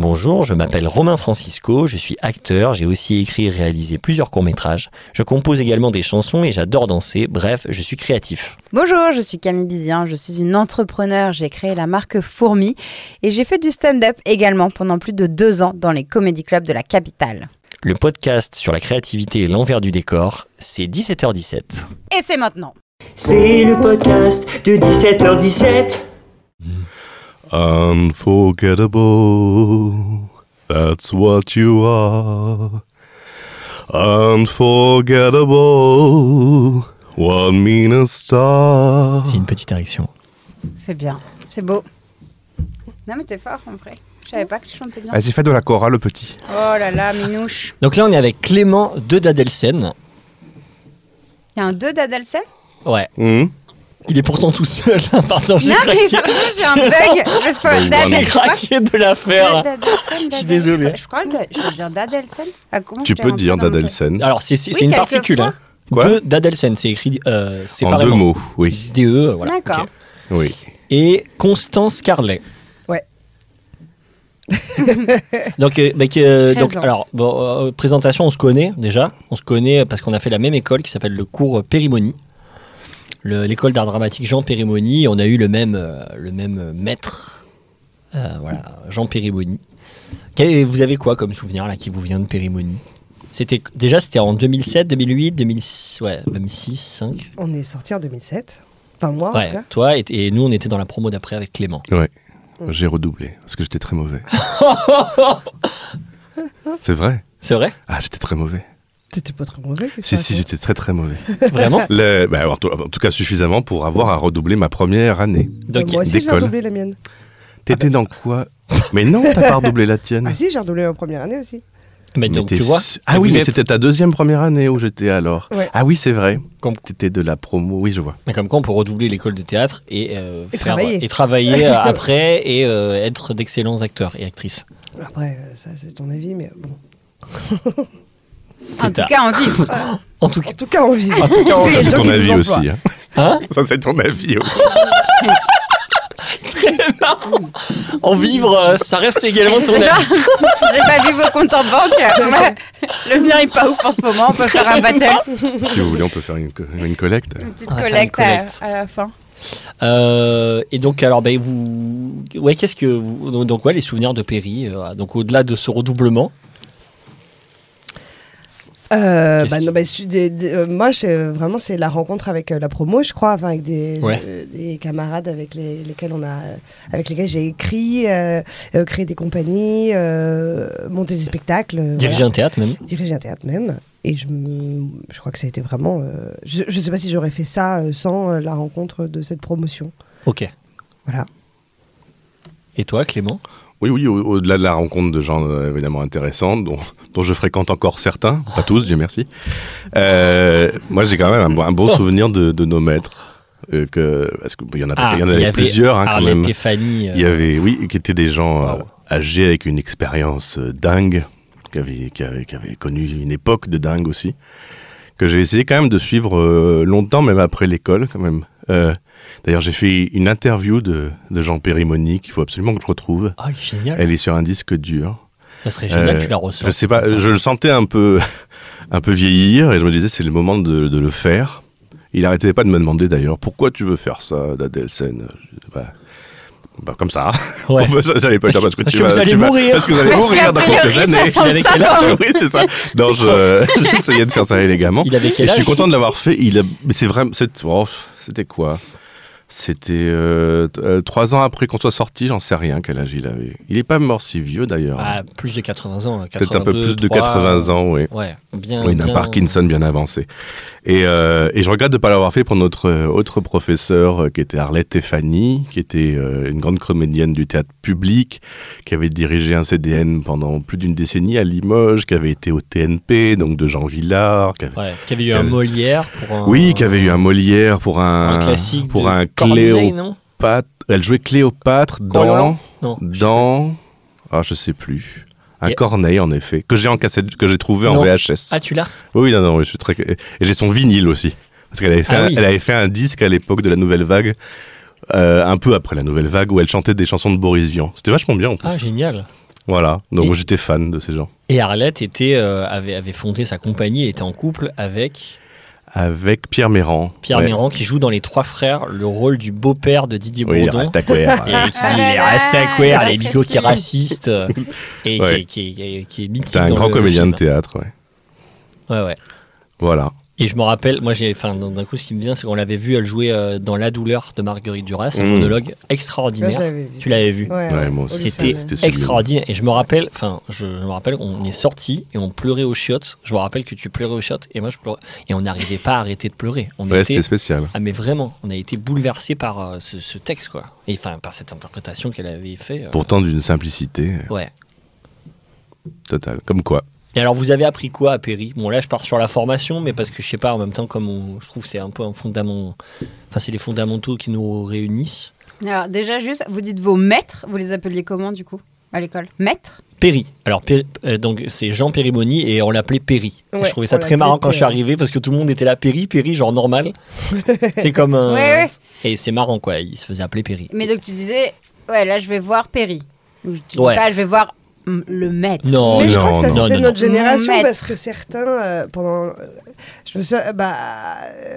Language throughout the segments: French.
Bonjour, je m'appelle Romain Francisco, je suis acteur, j'ai aussi écrit et réalisé plusieurs courts-métrages. Je compose également des chansons et j'adore danser, bref, je suis créatif. Bonjour, je suis Camille Bizien, je suis une entrepreneur, j'ai créé la marque Fourmi et j'ai fait du stand-up également pendant plus de deux ans dans les comédie clubs de la capitale. Le podcast sur la créativité et l'envers du décor, c'est 17h17. Et c'est maintenant C'est le podcast de 17h17. Unforgettable, that's what you are. Unforgettable, one mean a star. J'ai une petite érection. C'est bien, c'est beau. Non mais t'es fort en vrai. Je savais pas que tu chantais bien. Vas-y, fais de la chorale, le petit. Oh là là, minouche. Donc là, on est avec Clément de Dadelsen. Il y a un 2 d'Adelsen? Ouais. Hum Il est pourtant tout seul. Pardon, j'ai Non mais craqué. pardon, j'ai un bug. C'est pas Oui, Dad- vraiment. J'ai je crois craqué de la que- faire. Dadelsen, suis désolé. Je crois que je veux dire Dadelsen. Ah, comment Tu je t'ai peux rentré dire dans Dadelsen. Alors, c'est c'est- Oui, c'est une quelquefois. particule. Hein. Quoi De Dadelsen, c'est écrit euh, En séparément. deux mots, oui. DE, voilà. D'accord. ok. Oui. Et Constance Carlet. Ouais. donc, euh, bah, que- donc, Présente. alors, bon, euh, présentation, on se connaît déjà. On se connaît parce qu'on a fait la même école qui s'appelle le cours Périmonie. Le- L'école d'art dramatique Jean Périmonie. On a eu le même, euh, le même maître, euh, voilà, Jean Périmonie. Quel- Vous avez quoi comme souvenir là qui vous vient de Périmonie C'était déjà c'était en 2007, 2008, 2006, ouais, 2006, 5. On est sorti en 2007. Enfin, moi, en Ouais, tout cas. toi et, et nous on était dans la promo d'après avec Clément. Ouais. J'ai redoublé parce que j'étais très mauvais. C'est vrai? C'est vrai? Ah, j'étais très mauvais. T'étais pas très mauvais. Si, si, j'étais très très mauvais. Vraiment Le- bah, en, tout, en tout cas, suffisamment pour avoir à redoubler ma première année. Donc, Moi aussi, j'ai redoublé la mienne. T'étais dans quoi Mais non, t'as pas redoublé la tienne. Ah si, j'ai redoublé ma première année aussi. Mais Mais donc tu vois. Ah oui, mais c'était ta deuxième première année où j'étais alors. Ouais. Ah oui, c'est vrai. Comme- T'étais de la promo. Oui, je vois. Mais comme quoi on peut redoubler l'école de théâtre et, euh, Et faire- travailler. et travailler euh, après et euh, être d'excellents acteurs et actrices. Après, ça, c'est ton avis, mais bon. En tout cas, en vivre. En tout cas. En tout cas, on vit. En tout cas, Ça, c'est ton avis aussi. hein. Hein Ça, c'est ton avis aussi. Très marrant. En vivre, euh, ça reste également ton avis. J'ai pas vu vos comptes en banque. Le mien est pas ouf en ce moment. On peut faire un battle. si vous voulez, on peut faire une, co- une collecte. Une petite une collecte, à- la fin. Euh, et donc alors ben vous, ouais qu'est-ce que vous, donc, ouais les souvenirs de Péri. euh, donc au-delà de ce redoublement. Euh, bah, non, bah, des- des- euh, moi, c'est, vraiment, c'est la rencontre avec euh, la promo, je crois, enfin, avec des, Ouais. euh, des camarades avec les, lesquels on a, avec lesquels j'ai écrit, créé des compagnies, monté des spectacles, Diriger voilà. un théâtre même. diriger un théâtre même. Et je, je crois que ça a été vraiment. je, je sais pas si j'aurais fait ça sans la rencontre de cette promotion. Ok. Voilà. Et toi Clément? Oui, oui, au- au-delà de la rencontre de gens euh, évidemment intéressants, dont, dont je fréquente encore certains, pas tous, Dieu merci. Euh, moi, j'ai quand même un, bon- un beau Oh. souvenir de, de nos maîtres. euh, que, parce qu'il y en, a y en Ah, y avait plusieurs hein, quand même. Fanny. euh, Il y avait, oui, qui étaient des gens Wow. âgés avec une expérience dingue, qui avaient, qui, avaient, qui avaient connu une époque de dingue aussi, que j'ai essayé quand même de suivre longtemps, même après l'école quand même. Euh, D'ailleurs, j'ai fait une interview de, de Jean Périmoni qu'il faut absolument que je retrouve. Ah génial. Elle est sur un disque dur. Ça serait génial Euh, que tu la ressors. Je sais pas, je le sentais un peu, un peu vieillir et je me disais c'est le moment de, de le faire. Il arrêtait pas de me demander d'ailleurs pourquoi tu veux faire ça, d'Adelsen. Je Bah, bah, comme ça. Ouais. J'allais pas dire parce que Parce tu que vas, vous allez tu vas- mourir. Parce que vous allez Parce mourir dans quelques années. âge? oui, c'est ça. Non, je- j'essayais de faire ça élégamment. Il avait Et quel je suis âge? content de l'avoir fait. Il a, mais c'est vraiment, oh, c'était quoi? C'était euh, euh, trois ans après qu'on soit sorti, j'en sais rien quel âge il avait. Il est pas mort si vieux d'ailleurs. Ah, plus de 80 ans. Peut-être un peu 82, plus de 3, 80 ans, oui. Ouais, bien. Oui, bien- Parkinson bien avancé. Et, euh, et je regrette de ne pas l'avoir fait pour notre euh, autre professeur euh, qui était Arlette Tefani, qui était une grande comédienne du théâtre public, qui avait dirigé un CDN pendant plus d'une décennie à Limoges, qui avait été au TNP, donc de Jean Villard. Qui avait- Ouais, qui avait eu Qui un Molière pour un. Oui, qui avait eu un Molière pour un, un classique. pour un Cléopâtre. Elle jouait Cléopâtre dans, Non. dans, ah je sais plus, un Corneille en effet, que j'ai en cassette, que j'ai trouvé en. VHS. Ah, tu l'as Oui, non, non, oui, je suis très. Et j'ai son vinyle aussi. Parce qu'elle avait, fait Ah un- oui. elle avait fait un disque à l'époque de la Nouvelle Vague, euh, un peu après la Nouvelle Vague, où elle chantait des chansons de Boris Vian. C'était vachement bien en plus. Ah, génial. Voilà. Donc j'étais fan de ces gens. Et Arlette était, euh, avait, avait fondé sa compagnie et était en couple avec Avec Pierre Méran. Pierre Ouais. Méran qui joue dans Les Trois Frères le rôle du beau-père de Didier Oui, il Bourdon. reste à courir. Et qui dit, Ah à courir, les bigots qui racistes euh, et Ouais. qui, est- qui, est- qui est mythique. C'est un dans grand le comédien film. de théâtre, ouais. Ouais, ouais. Voilà. Et je me rappelle, moi, j'ai, enfin, d'un coup, ce qui me vient, c'est qu'on l'avait vu, elle jouer euh, dans La douleur de Marguerite Duras, un Mm. monologue extraordinaire. vu. Tu l'avais vu Ouais, Ouais, moi aussi. au C'était extraordinaire. Et je me rappelle, enfin, je, je me rappelle, on est sorti et on pleurait aux chiottes. Je me rappelle que tu pleurais aux chiottes et moi je pleurais. Et on n'arrivait pas à arrêter de pleurer. On Ouais, était, c'était spécial. ah mais vraiment, on a été bouleversé par euh, ce, ce texte quoi. Et enfin par cette interprétation qu'elle avait fait. euh, Pourtant d'une simplicité Ouais. totale. Comme quoi. Et alors vous avez appris quoi à Péry Bon là je pars sur la formation, mais parce que je sais pas en même temps comme on- je trouve c'est un peu un fondament. Enfin c'est les fondamentaux qui nous réunissent. Alors, déjà, juste, vous dites vos maîtres, vous les appeliez comment du coup à l'école? Maîtres? Péry. Alors euh, donc c'est Jean Périmoni et on l'appelait. Et Ouais, je trouvais ça très marrant quand je suis arrivé parce que tout le monde était là Péry, Péry genre normal. c'est comme un... Ouais, ouais. et c'est marrant quoi, il se faisait appeler Péry. Mais donc tu disais, ouais, là je vais voir Péry. Ou tu dis Ouais. pas, je vais voir le maître. Non, Mais je non, crois que ça c'était notre non. génération Maître. parce que certains euh, pendant je me souviens bah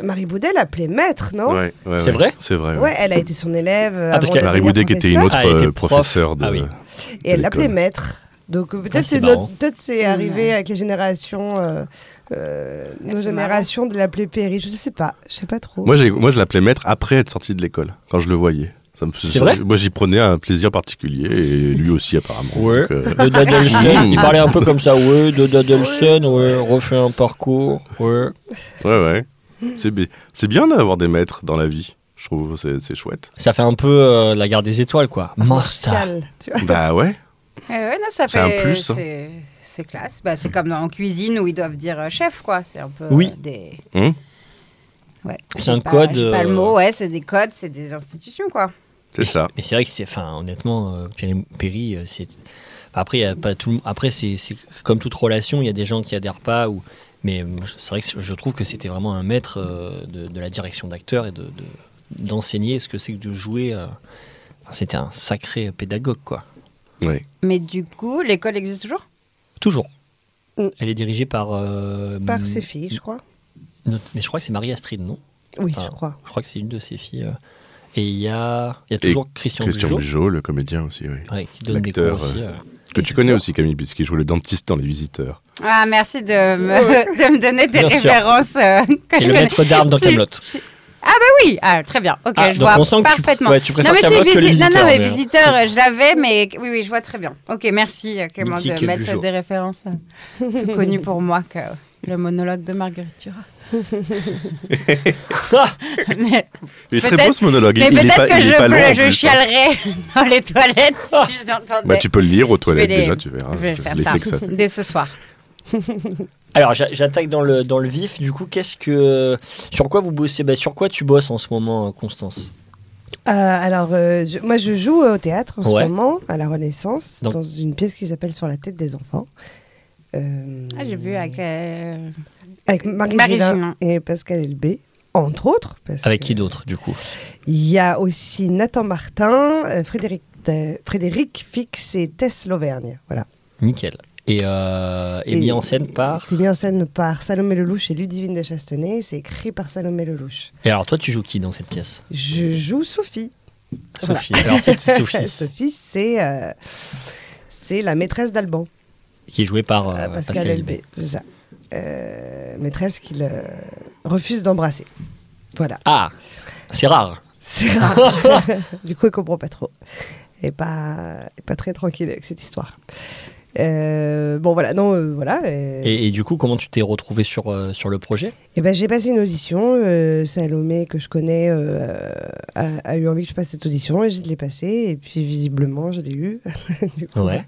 Marie Boudet l'appelait maître non Ouais, ouais, C'est ouais. vrai C'est vrai. ouais. elle a été son élève Ah, parce avant qu'elle- Marie Boudet qui était une autre Ah, euh, prof. professeure de. Ah oui. et elle l'appelait maître donc euh, peut-être Ah, c'est peut-être c'est arrivé avec les générations euh, euh, nos générations de l'appeler Péry je sais pas je sais pas trop Moi, j'ai- moi, je l'appelais maître après être sorti de l'école, quand je le voyais. Ça me- C'est vrai Moi, j'y prenais un plaisir particulier, et lui aussi, apparemment. Ouais. Donc, euh, De Dadelson, il parlait un peu comme ça, ouais, de Dadelson, ouais, refait un parcours, ouais. ouais, ouais. C'est bi- c'est bien d'avoir des maîtres dans la vie. Je trouve c'est c'est chouette. Ça fait un peu euh, la garde des étoiles, quoi. Master. Martial, tu vois. bah ouais. Ouais, ouais, non, ça C'est fait. un plus, hein. C'est classe. Bah, c'est comme dans- en cuisine où ils doivent dire euh, chef, quoi. C'est un peu Oui. euh, des. Hum, Ouais. C'est J'ai un pas- code, Pas le euh, mot, ouais, c'est des codes, c'est des institutions, quoi. C'est ça. Mais c'est vrai que c'est, enfin, honnêtement, euh, Péry, Péry, euh, c'est. Après, il y a pas tout. Après, c'est, c'est comme toute relation, il y a des gens qui adhèrent pas ou. Mais euh, c'est vrai que je trouve que c'était vraiment un maître euh, de, de la direction d'acteur et de, de- d'enseigner ce que c'est que de jouer. euh, enfin, c'était un sacré pédagogue, quoi. Ouais. Mais du coup, l'école existe toujours? Toujours. Mm. Elle est dirigée par. euh, par m- ses filles je crois notre- Mais je crois que c'est Marie Astrid, non? Oui Enfin, je crois Je crois que c'est une de ses filles. euh. Et il y a, il y a toujours Christian, Christian Bugeaud, Bugeaud, le comédien aussi, oui. ouais, qui donne des cours aussi. euh, euh. Que tu connais aussi, Camille, puisqu'il joue le dentiste dans Les Visiteurs. Ah, merci de me, de me donner des Bien références. euh, que Et je le connais. maître d'armes dans. Camelot. Oui, ah, très bien. Ok, Ah, je vois on sent que tu- parfaitement. ouais, tu non, mais c'est visi- non, non, visiteurs, mais mais- visiteurs, euh, je l'avais, mais oui, oui, je vois très bien. Ok, merci, Clément, Mythique de mettre des références plus connues pour moi que le monologue de Marguerite Duras. mais Il est très beau ce monologue. mais peut-être que il je, peux- je hein. chialerais dans les toilettes si je l'entendais. Bah, tu peux le lire aux toilettes les- déjà, tu verras. je vais faire ça, que ça fait. dès ce soir. Alors j'a- j'attaque dans le, dans le vif. Du coup, qu'est-ce que sur quoi vous bossez? Bah, Sur quoi tu bosses en ce moment, euh, Constance? Euh, alors, euh, je- moi, je joue au théâtre en Ouais. ce moment, à la Renaissance, Donc- dans une pièce qui s'appelle Sur la tête des enfants. Euh, Ah, j'ai vu avec. euh, avec Marie, Marie Gélin et Pascal Elbé, entre autres. parce Avec que- qui d'autre, du coup? Il y a aussi Nathan Martin, euh, Frédéric, euh, Frédéric Fix et Tess Lauvergne. Voilà. Nickel. Et, euh, et Et- mis en scène par. C'est mis en scène par Salomé Lelouch et Ludivine de Chastenay. C'est écrit par Salomé Lelouch. Et alors, toi, tu joues qui dans cette pièce? Je joue Sophie. Voilà. Sophie. Alors, c'est Sophie, Sophie, c'est euh, c'est la maîtresse d'Alban. Qui est jouée par euh, Euh, Pascal, Pascal Elbé, Elbé. c'est ça. Euh, maîtresse qu'il euh, refuse d'embrasser. Voilà. Ah, c'est rare. C'est rare. du coup, il comprend pas trop. Et pas, et pas très tranquille avec cette histoire. Euh, bon, voilà, non, euh, voilà. euh, Et, et du coup, comment tu t'es retrouvé sur, sur le projet? Et ben, j'ai passé une audition. Salomé, que je connais, a, a eu envie que je passe cette audition et je l'ai passée. Et puis, visiblement, je l'ai eu. du, coup, Ouais.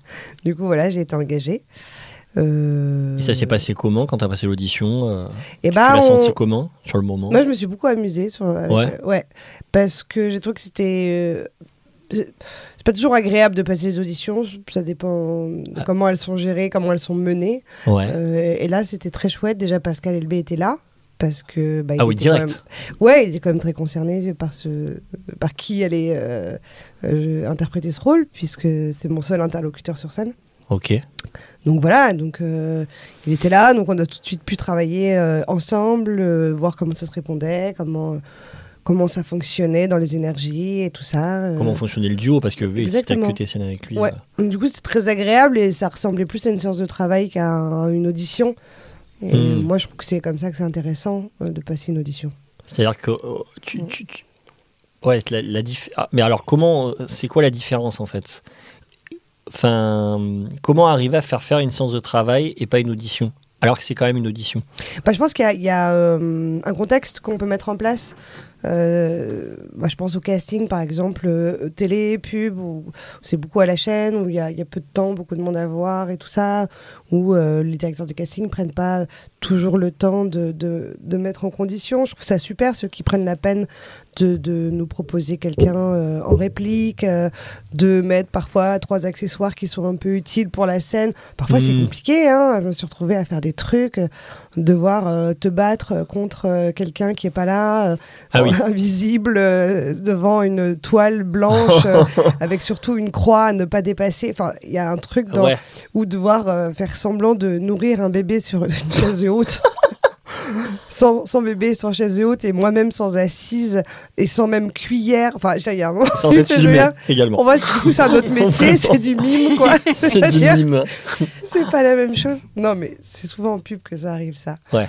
du coup, voilà, j'ai été engagée. Et ça s'est passé comment quand t'as passé l'audition et Tu ben, l'as on- senti comment sur le moment? Moi, je me suis beaucoup amusée. Sur, Ouais. ouais. Parce que j'ai trouvé que c'était. C'est pas toujours agréable de passer les auditions. Ça dépend de Ah. comment elles sont gérées, comment elles sont menées. Ouais. Euh, et là, c'était très chouette. Déjà, Pascal Elbé était là. Parce que. bah, il ah oui, était direct. même- Ouais, il était quand même très concerné par, ce... par qui allait euh, euh, interpréter ce rôle, puisque c'est mon seul interlocuteur sur scène. Ok. Donc voilà, donc euh, il était là, donc on a tout de suite pu travailler euh, ensemble, euh, voir comment ça se répondait, comment comment ça fonctionnait dans les énergies et tout ça. euh. Comment fonctionnait le duo Parce que oui, Exactement. que tes scènes avec lui. Ouais. euh, du coup, c'est très agréable et ça ressemblait plus à une séance de travail qu'à un- une audition. Et Hmm. moi, je trouve que c'est comme ça que c'est intéressant euh, de passer une audition. C'est-à-dire que euh, tu, tu- tu- Ouais, la, la ah, mais alors comment, c'est quoi la différence en fait? Enfin, comment arriver à faire faire une séance de travail et pas une audition alors que c'est quand même une audition? Bah, je pense qu'il y a, il y a, euh, un contexte qu'on peut mettre en place. Euh, bah, je pense au casting, par exemple, euh, télé, pub, où c'est beaucoup à la chaîne, où il y a, il y a peu de temps, beaucoup de monde à voir et tout ça, où euh, les directeurs de casting prennent pas toujours le temps de, de, de mettre en condition. Je trouve ça super, ceux qui prennent la peine de, de nous proposer quelqu'un euh, en réplique, euh, de mettre parfois trois accessoires qui sont un peu utiles pour la scène. Parfois, c'est Mhm. compliqué. Hein. Je me suis retrouvée à faire des trucs, devoir te battre contre quelqu'un qui est pas là, Ah oui. invisible, devant une toile blanche, avec surtout une croix à ne pas dépasser. Enfin, il y a un truc dans, Ouais, ou devoir faire semblant de nourrir un bébé sur une chaise haute. sans, sans bébé, sans chaise haute, et moi-même sans assise, et sans même cuillère. Enfin, il y a un moment, sans être filmé également. On va, du coup, c'est un autre métier, c'est du mime, quoi. C'est du mime. c'est pas la même chose. Non, mais c'est souvent en pub que ça arrive, ça. Ouais.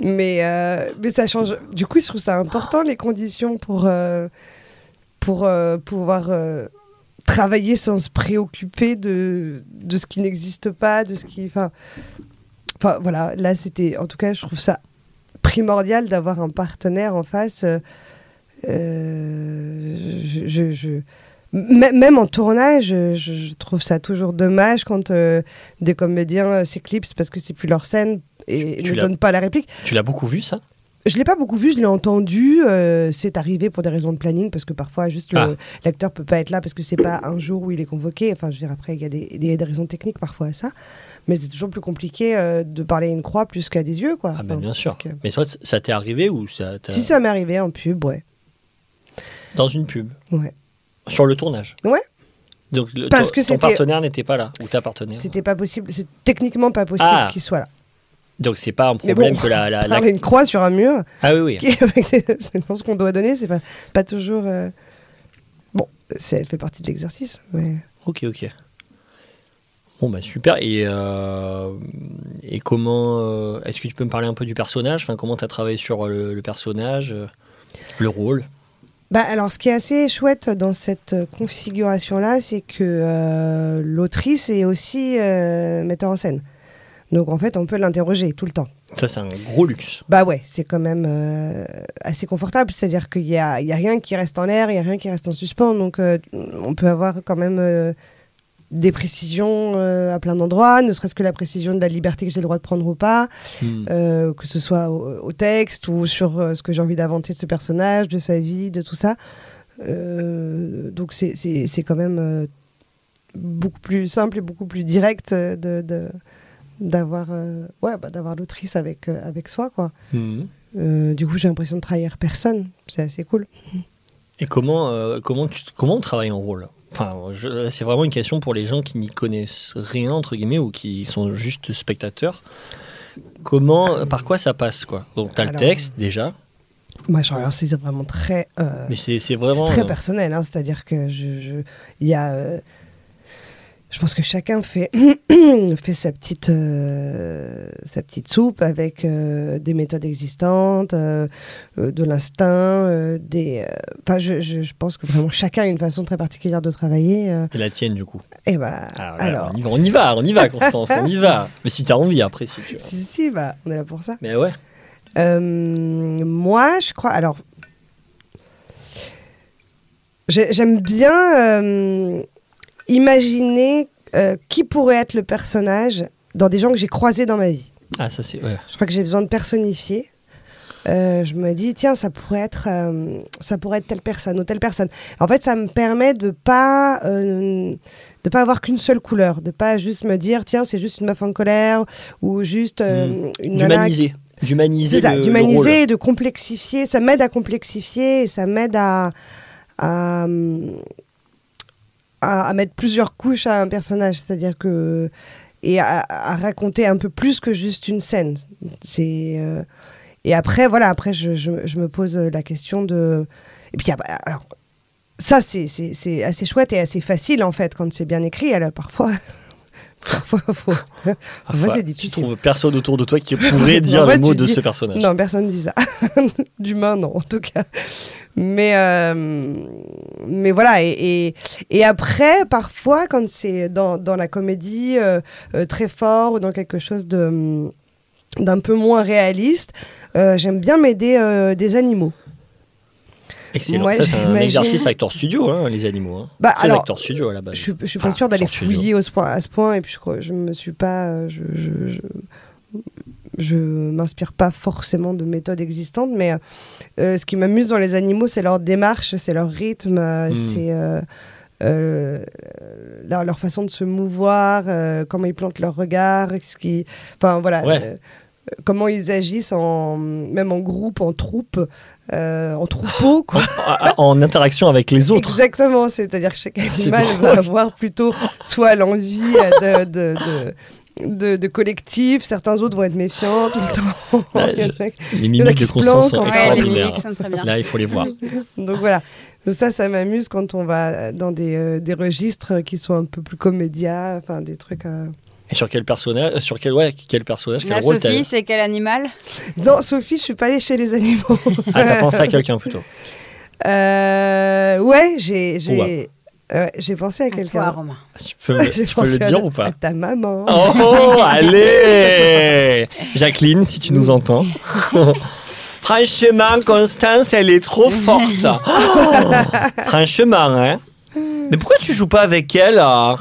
Mais, euh, mais ça change. Du coup, je trouve ça important, les conditions pour, euh, pour euh, pouvoir euh, travailler sans se préoccuper de, de ce qui n'existe pas, de ce qui. Enfin, enfin, voilà, là, c'était. En tout cas, je trouve ça primordial d'avoir un partenaire en face. euh, je, je- Même en tournage, je, trouve ça toujours dommage quand euh, des comédiens euh, s'éclipsent parce que c'est plus leur scène et Tu ne donnent pas la réplique. Tu l'as beaucoup vu ça? Je l'ai pas beaucoup vu, je l'ai entendu. euh, c'est arrivé pour des raisons de planning parce que parfois juste Ah. l'acteur peut pas être là parce que c'est pas un jour où il est convoqué. Enfin, je veux dire après il y a des, des- des raisons techniques parfois à ça, mais c'est toujours plus compliqué euh, de parler à une croix plus qu'à des yeux quoi. Ah ben Enfin, bien sûr. donc, euh, Mais toi, ça t'est arrivé ou ça si ça m'est arrivé en pub, ouais, dans une pub ouais. sur le tournage Ouais. Donc le- Parce ton, que ton partenaire n'était pas là ou ta partenaire. C'était pas possible, c'est techniquement pas possible Ah. qu'il soit là. Donc c'est pas un problème bon, que la, la, une croix sur un mur, Ah oui oui. c'est ce qu'on doit donner, c'est pas, pas toujours. euh, Bon, c'est- elle fait partie de l'exercice, mais. Ok, ok. Bon, bah super. Et, euh, et comment. euh, Est-ce que tu peux me parler un peu du personnage? Enfin, Comment tu as travaillé sur le, le personnage, le rôle? Bah, alors, ce qui est assez chouette dans cette configuration-là, c'est que l'autrice est aussi metteur en scène. Donc, en fait, on peut l'interroger tout le temps. Ça, c'est un gros luxe. Bah ouais, c'est quand même euh, assez confortable. C'est-à-dire qu'il n'y a, y a rien qui reste en l'air, il n'y a rien qui reste en suspens. Donc, euh, on peut avoir quand même euh, des précisions à plein d'endroits, ne serait-ce que la précision de la liberté que j'ai le droit de prendre ou pas. Hmm. que ce soit au, au texte ou sur ce que j'ai envie d'inventer de ce personnage, de sa vie, de tout ça. Donc c'est- quand même beaucoup plus simple et beaucoup plus direct de de- d'avoir euh, ouais, bah, d'avoir l'autrice avec, euh, avec soi. Quoi. Hmm. Euh, du coup j'ai l'impression de trahir personne, c'est assez cool. Et comment, comment, tu, comment on travaille en rôle? Enfin, c'est vraiment une question pour les gens qui n'y connaissent rien, entre guillemets, ou qui sont juste spectateurs. Comment, par quoi ça passe, quoi? Donc, tu as le texte, déjà, Moi, alors c'est vraiment très... mais c'est c'est C'est vraiment... très personnel, hein, c'est-à-dire que je, il y a, je pense que chacun fait fait sa petite euh, sa petite soupe avec euh, des méthodes existantes, euh, de l'instinct, des. Enfin, je, je, je pense que vraiment chacun a une façon très particulière de travailler. Et la tienne, du coup? et bah, Alors, là, alors, On, y va, on y va, on y va, Constance, on y va. Mais si tu as envie, après, si tu veux. si si, bah, on est là pour ça. Mais ouais. Moi, je crois. Alors, j'ai- j'aime bien imaginer euh, qui pourrait être le personnage dans des gens que j'ai croisés dans ma vie. Ah, ça, c'est. Ouais. Je crois que j'ai besoin de personnifier. Euh, je me dis tiens ça pourrait être euh, ça pourrait être telle personne ou telle personne en fait ça me permet de pas euh, de pas avoir qu'une seule couleur de pas juste me dire tiens c'est juste une meuf en colère ou juste euh, une D'humaniser. D'humaniser. ça, d'humaniser, de complexifier. Ça m'aide à complexifier et ça m'aide à, à, hum, à, mettre plusieurs couches à un personnage, c'est-à-dire que et à, raconter un peu plus que juste une scène. C'est euh, et après voilà, après je, je, je me pose la question de et puis ah bah, alors ça c'est assez chouette et assez facile en fait quand c'est bien écrit. Alors parfois parfois faut- parfois Parfois, c'est Tu difficile. trouves personne autour de toi qui pourrait dire mots tu de dis- ce personnage. Non, personne ne dit ça. D'humain, non, en tout cas. Mais, euh, mais voilà, et, et, et après, parfois, quand c'est dans, dans la comédie euh, euh, très fort ou dans quelque chose de d'un peu moins réaliste, j'aime bien m'aider des animaux. Excellent. Ça, c'est un exercice acteur studio, hein, les animaux. Hein. Bah, alors, studio à la base. Je, suis- je suis pas Enfin, sûre d'aller fouiller au ce point, à ce point, et puis je crois, je me suis pas, je, je, je, je m'inspire pas forcément de méthodes existantes, mais euh, ce qui m'amuse dans les animaux, c'est leur démarche, c'est leur rythme, euh, Mm. c'est euh, euh, leur, leur façon de se mouvoir, comment ils plantent leur regard, ce qui, enfin voilà. Ouais. Comment ils agissent en, même en groupe, en troupe, euh, en troupeau, quoi. En, en interaction avec les autres. Exactement, c'est-à-dire que chaque animal va avoir plutôt soit l'envie de, de, de, de- de collectif, certains autres vont être méfiants tout le temps. En je- a- Les mimiques de Constance sont Ouais, extraordinaires. mimiques sont très bien. Là, il faut les voir. Donc voilà, ça, ça m'amuse quand on va dans des, euh, des registres qui sont un peu plus comédia, enfin des trucs. euh. Et sur quel personnage euh, Sur quel, ouais, quel personnage Quel La rôle t'as Sophie, c'est quel animal? Non, Sophie, je suis pas allée chez les animaux. Ah, t'as pensé à quelqu'un plutôt. Euh, ouais, j'ai j'ai ouais, j'ai pensé à À toi, quelqu'un. Romain. Tu peux, me- J'ai tu peux le dire la- ou pas À ta maman. Oh, allez Jacqueline, si tu nous entends. Franchement, Constance, elle est trop forte. Oh, franchement, hein. Mais pourquoi tu joues pas avec elle là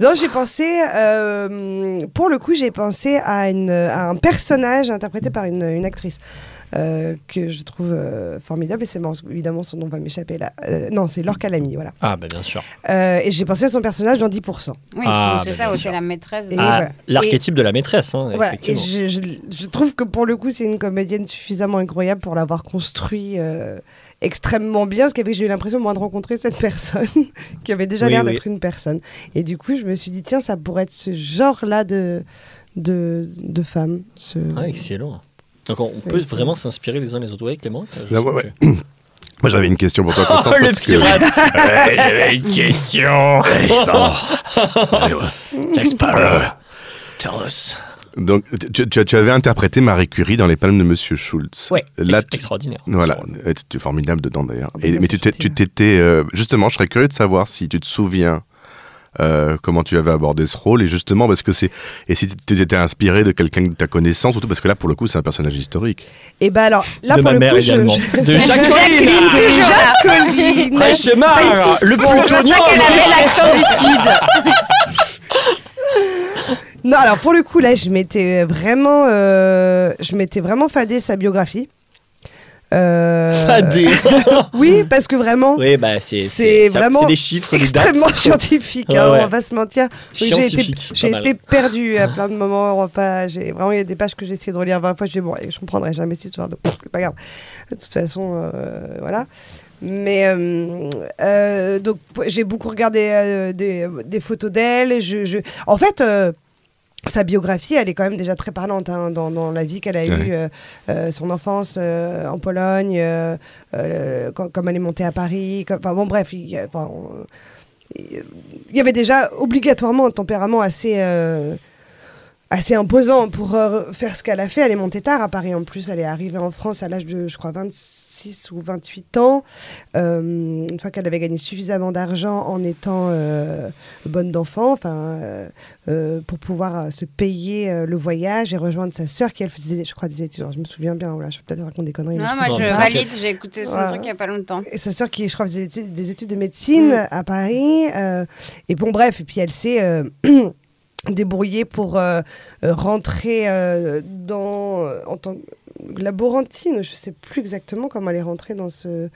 Non, j'ai pensé, euh, pour le coup, j'ai pensé à, une, à un personnage interprété par une, une actrice euh, que je trouve euh, formidable. Et c'est évidemment, son nom va m'échapper là. Euh, non, c'est Laure Calamy, voilà. Ah, bah bien sûr. Euh, et j'ai pensé à son personnage dans 10%. Oui, Ah, c'est bah, ça, c'est la maîtresse. Ah, voilà. L'archétype de la maîtresse, hein, Voilà. Et effectivement. je, je- je trouve que pour le coup, c'est une comédienne suffisamment incroyable pour l'avoir construit. Extrêmement bien, ce qui avait que j'ai eu l'impression moi de rencontrer cette personne qui avait déjà Oui, l'air oui. d'être une personne. Et du coup, je me suis dit tiens, ça pourrait être ce genre-là de de, de femme. Ce... Ah, excellent. Donc on peut vraiment s'inspirer les uns les autres. Ouais, Clément Là, ouais, que- ouais. Moi, j'avais une question pour toi, Oh, Constance. le parce que- pirate Ouais, J'avais une question Allez, ouais. Jack Sparrow, tell us. Donc, tu, tu- tu avais interprété Marie Curie dans Les Palmes de Monsieur Schultz. Ouais. Là, Ex- Extraordinaire. Voilà, tu es formidable dedans d'ailleurs. Ah, bah mais tu t'étais. euh, justement, je serais curieux de savoir si tu te souviens euh, comment tu avais abordé ce rôle. Et justement, parce que c'est. Et si tu étais inspiré de quelqu'un de ta connaissance, surtout parce que là, pour le coup, c'est un personnage historique. Et ben alors là de pour ma le mère coup, je- également. je- De Jacqueline Jacqueline. Franchement, le plutonium qu'elle avait l'accent du Sud. Non, alors pour le coup là, je m'étais vraiment, euh, je m'étais vraiment fadé sa biographie. Euh, Fadé. Oui, parce que vraiment. Oui, bah c'est vraiment des chiffres, des extrêmement dates. scientifique, hein, ouais. on va pas se mentir. J'ai été, j'ai perdue à plein de moments. On va pas, j'ai vraiment il y a des pages que j'ai essayé de relire 20 fois. Je dis bon, je comprendrai jamais cette histoire. C'est pas grave. De toute façon, euh, voilà. Mais euh, euh, donc j'ai beaucoup regardé euh, des, des photos d'elle. je, en fait. Sa biographie, elle est quand même déjà très parlante hein, dans, dans la vie qu'elle a Ouais. eue, euh, euh, son enfance euh, en Pologne, quand- comme elle est montée à Paris. Enfin bon, bref, il y a- enfin, on- il y avait déjà obligatoirement un tempérament assez, assez imposant pour euh, faire ce qu'elle a fait. Elle est montée tard à Paris en plus. Elle est arrivée en France à l'âge de, je crois, 26 ou 28 ans. Euh, une fois qu'elle avait gagné suffisamment d'argent en étant euh, bonne d'enfant, enfin, pour pouvoir se payer le voyage et rejoindre sa sœur qui, elle, faisait, je crois, des études. Alors, je me souviens bien, voilà, je vais peut-être raconter des conneries. Non, je moi je que ça. valide, j'ai écouté son Ouais. truc il y a pas longtemps. Et sa sœur qui, je crois, faisait des études, des études de médecine Mm. à Paris. et bon, bref, et puis elle s'est débrouillée pour euh, euh, rentrer euh, dans, en tant que laborantine. Je sais plus exactement comment elle est rentrée dans ce.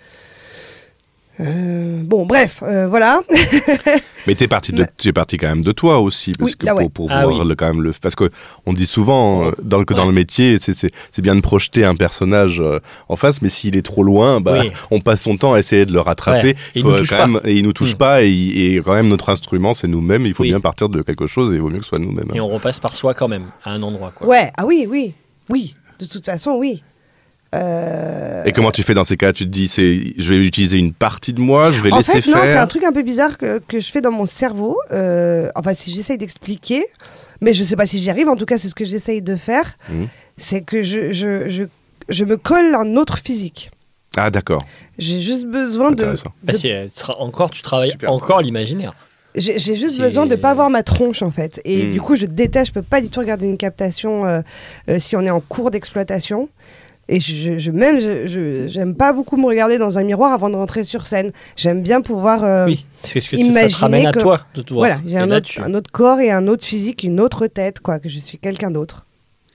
Euh, bon, bref, euh, voilà. Mais t'es parti, de, t'es parti quand même de toi aussi, parce Oui, que là, pour, ouais. pour Ah oui. le, quand même le, parce que on dit souvent euh, dans le, que dans le métier, c'est, bien de projeter un personnage euh, en face, mais s'il est trop loin, bah, Oui. on passe son temps à essayer de le rattraper. Ouais. Et il Faut, nous touche quand pas. même- et il nous touche Mm. pas, et, et quand même notre instrument, c'est nous-mêmes. Il faut Oui. bien partir de quelque chose, et il vaut mieux que ce soit nous-mêmes. Et on repasse par soi quand même, à un endroit. Quoi. Ouais, ah oui, oui, oui. De toute façon, oui. Euh, Et comment tu fais dans ces cas? Tu te dis, c'est, je vais utiliser une partie de moi, je vais En laisser fait, non, c'est un truc un peu bizarre que, que je fais dans mon cerveau. Euh, enfin, si j'essaye d'expliquer, mais je sais pas si j'y arrive, en tout cas, c'est ce que j'essaye de faire. Mhm. C'est que je, je, je, je me colle un autre physique. Ah d'accord, J'ai juste besoin de. Bah, tra- encore, tu travailles Super. encore l'imaginaire. J'ai j'ai juste C'est- besoin de pas avoir ma tronche en fait. Et Mm. du coup, je déteste, je peux pas du tout regarder une captation euh, euh, si on est en cours d'exploitation. Et je, je- même, je- j'aime pas beaucoup me regarder dans un miroir avant de rentrer sur scène. J'aime bien pouvoir. euh, oui, parce que ça te ramène à que- toi de te voir. Voilà, j'ai un là, autre, tu- un autre corps et un autre physique, une autre tête, quoi, que je suis quelqu'un d'autre.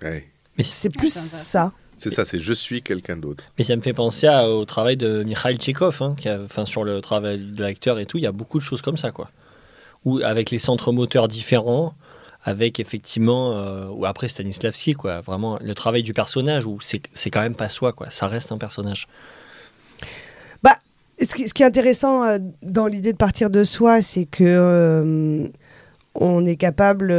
Ouais. Mais, C'est plus Ah, c'est ça. C'est ça, c'est je suis quelqu'un d'autre. mais ça me fait penser à- au travail de Mikhail Tchekhov, hein, qui a- enfin, sur le travail de l'acteur et tout, il y a beaucoup de choses comme ça, quoi. Ou avec les centres moteurs différents, avec effectivement, euh, ou après Stanislavski, quoi, vraiment le travail du personnage, où c'est quand même pas soi, quoi, ça reste un personnage. Ce qui, ce qui est intéressant euh, dans l'idée de partir de soi, c'est que euh, on est capable,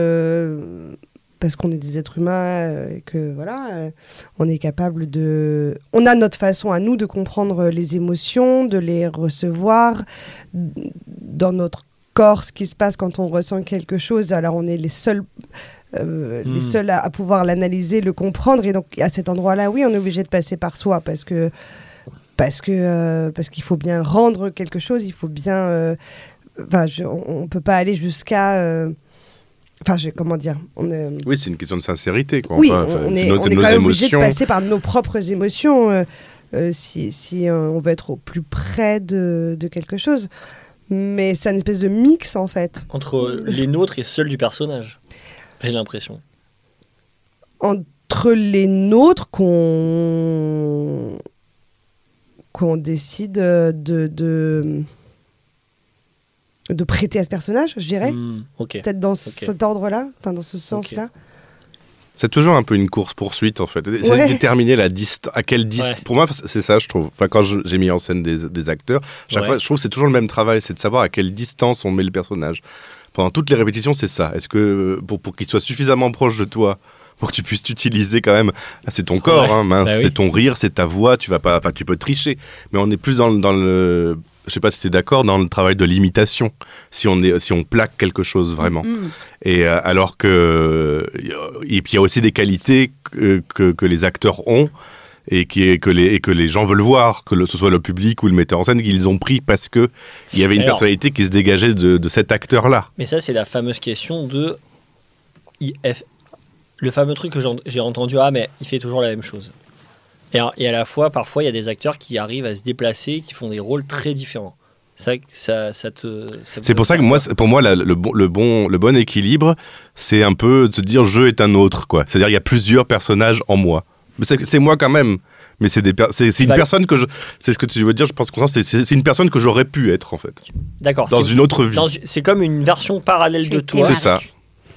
parce qu'on est des êtres humains, que voilà, on est capable de, on a notre façon à nous de comprendre les émotions, de les recevoir dans notre corps, ce qui se passe quand on ressent quelque chose. Alors on est les seuls. euh, Hmm. les seuls à, à pouvoir l'analyser, le comprendre. Et donc, à cet endroit-là, oui, on est obligé de passer par soi parce que parce que euh, parce qu'il faut bien rendre quelque chose, il faut bien. euh, Enfin, on, on peut pas aller jusqu'à. Enfin, comment dire on est, Oui, c'est une question de sincérité. Quoi. Oui, Enfin, on, est, nos, on est quand même obligé de passer par nos propres émotions si, si on veut être au plus près de, de quelque chose. Mais c'est une espèce de mix en fait Entre les nôtres et ceux du personnage, j'ai l'impression. entre les nôtres qu'on qu'on décide de, de de prêter à ce personnage, je dirais. Hmm. Peut-être dans cet ordre-là, enfin dans ce sens-là. C'est toujours un peu une course poursuite en fait. C'est Ouais. déterminer la distance, à quelle distance. Ouais. Pour moi, c'est ça, je trouve. Enfin, quand j'ai mis en scène des, des acteurs, chaque Ouais. fois, je trouve que c'est toujours le même travail, c'est de savoir à quelle distance on met le personnage. Pendant toutes les répétitions, c'est ça. Est-ce que pour, pour qu'il soit suffisamment proche de toi, pour que tu puisses t'utiliser quand même, ah, c'est ton corps, Ouais. hein, mince, Bah oui. c'est ton rire, c'est ta voix. Tu vas pas, enfin, tu peux tricher, mais on est plus dans, le- dans le, je sais pas si tu es d'accord, dans le travail de l'imitation. Si on est, si on plaque quelque chose vraiment. Mm. Et euh, alors que et puis il y a aussi des qualités que, que, que les acteurs ont et qui que les et que les gens veulent voir, que le- ce soit le public ou le metteur en scène, qu'ils ont pris parce que il y avait une Alors- personnalité qui se dégageait de, de cet acteur-là. Mais ça, c'est la fameuse question de. IF. Le fameux truc que j'ai entendu, ah, mais il fait toujours la même chose. Et à, et à la fois, parfois, il y a des acteurs qui arrivent à se déplacer, qui font des rôles très différents. Ça, ça, ça te. ça C'est pour ça que moi, pour moi, la- le, bon, le, bon, le bon équilibre, c'est un peu de se dire je est un autre, quoi. C'est-à-dire il y a plusieurs personnages en moi. C'est moi quand même. Mais c'est des c'est une Bah, personne que je. C'est ce que tu veux dire. Je pense que c'est une personne que j'aurais pu être en fait D'accord. dans c'est- une autre vie. C'est comme une version parallèle de toi. es C'est ça.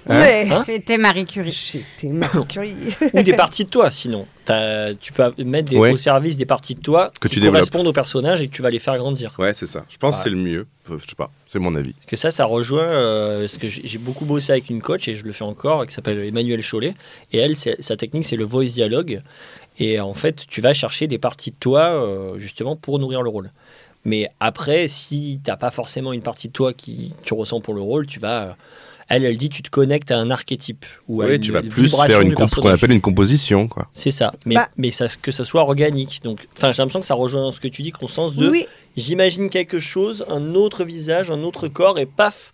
Hein Ouais. Hein C'était Marie Curie. J'étais Marie Curie. ou des parties de toi, sinon. T'as- tu peux mettre des, Ouais. au service des parties de toi Que qui tu développes. correspondent au personnage et que tu vas les faire grandir. Ouais, c'est ça. Je pense Ouais. que c'est le mieux. Je sais pas. C'est mon avis. que ça, ça rejoint euh, ce que j'ai j'ai beaucoup bossé avec une coach et je le fais encore, qui s'appelle Emmanuel Chollet. Et elle, c'est- sa technique, c'est le voice dialogue. Et en fait, tu vas chercher des parties de toi euh, justement pour nourrir le rôle. Mais après, si t'as pas forcément une partie de toi qui tu ressens pour le rôle, tu vas. euh, elle, elle dit, tu te connectes à un archétype ou à Oui, une- tu vas plus faire une ce qu'on appelle une composition, quoi. C'est ça. Mais, Bah- mais ça, que ça soit organique. Donc, enfin, j'ai l'impression que ça rejoint ce que tu dis, Constance, de Oui, j'imagine quelque chose, un autre visage, un autre corps, et paf,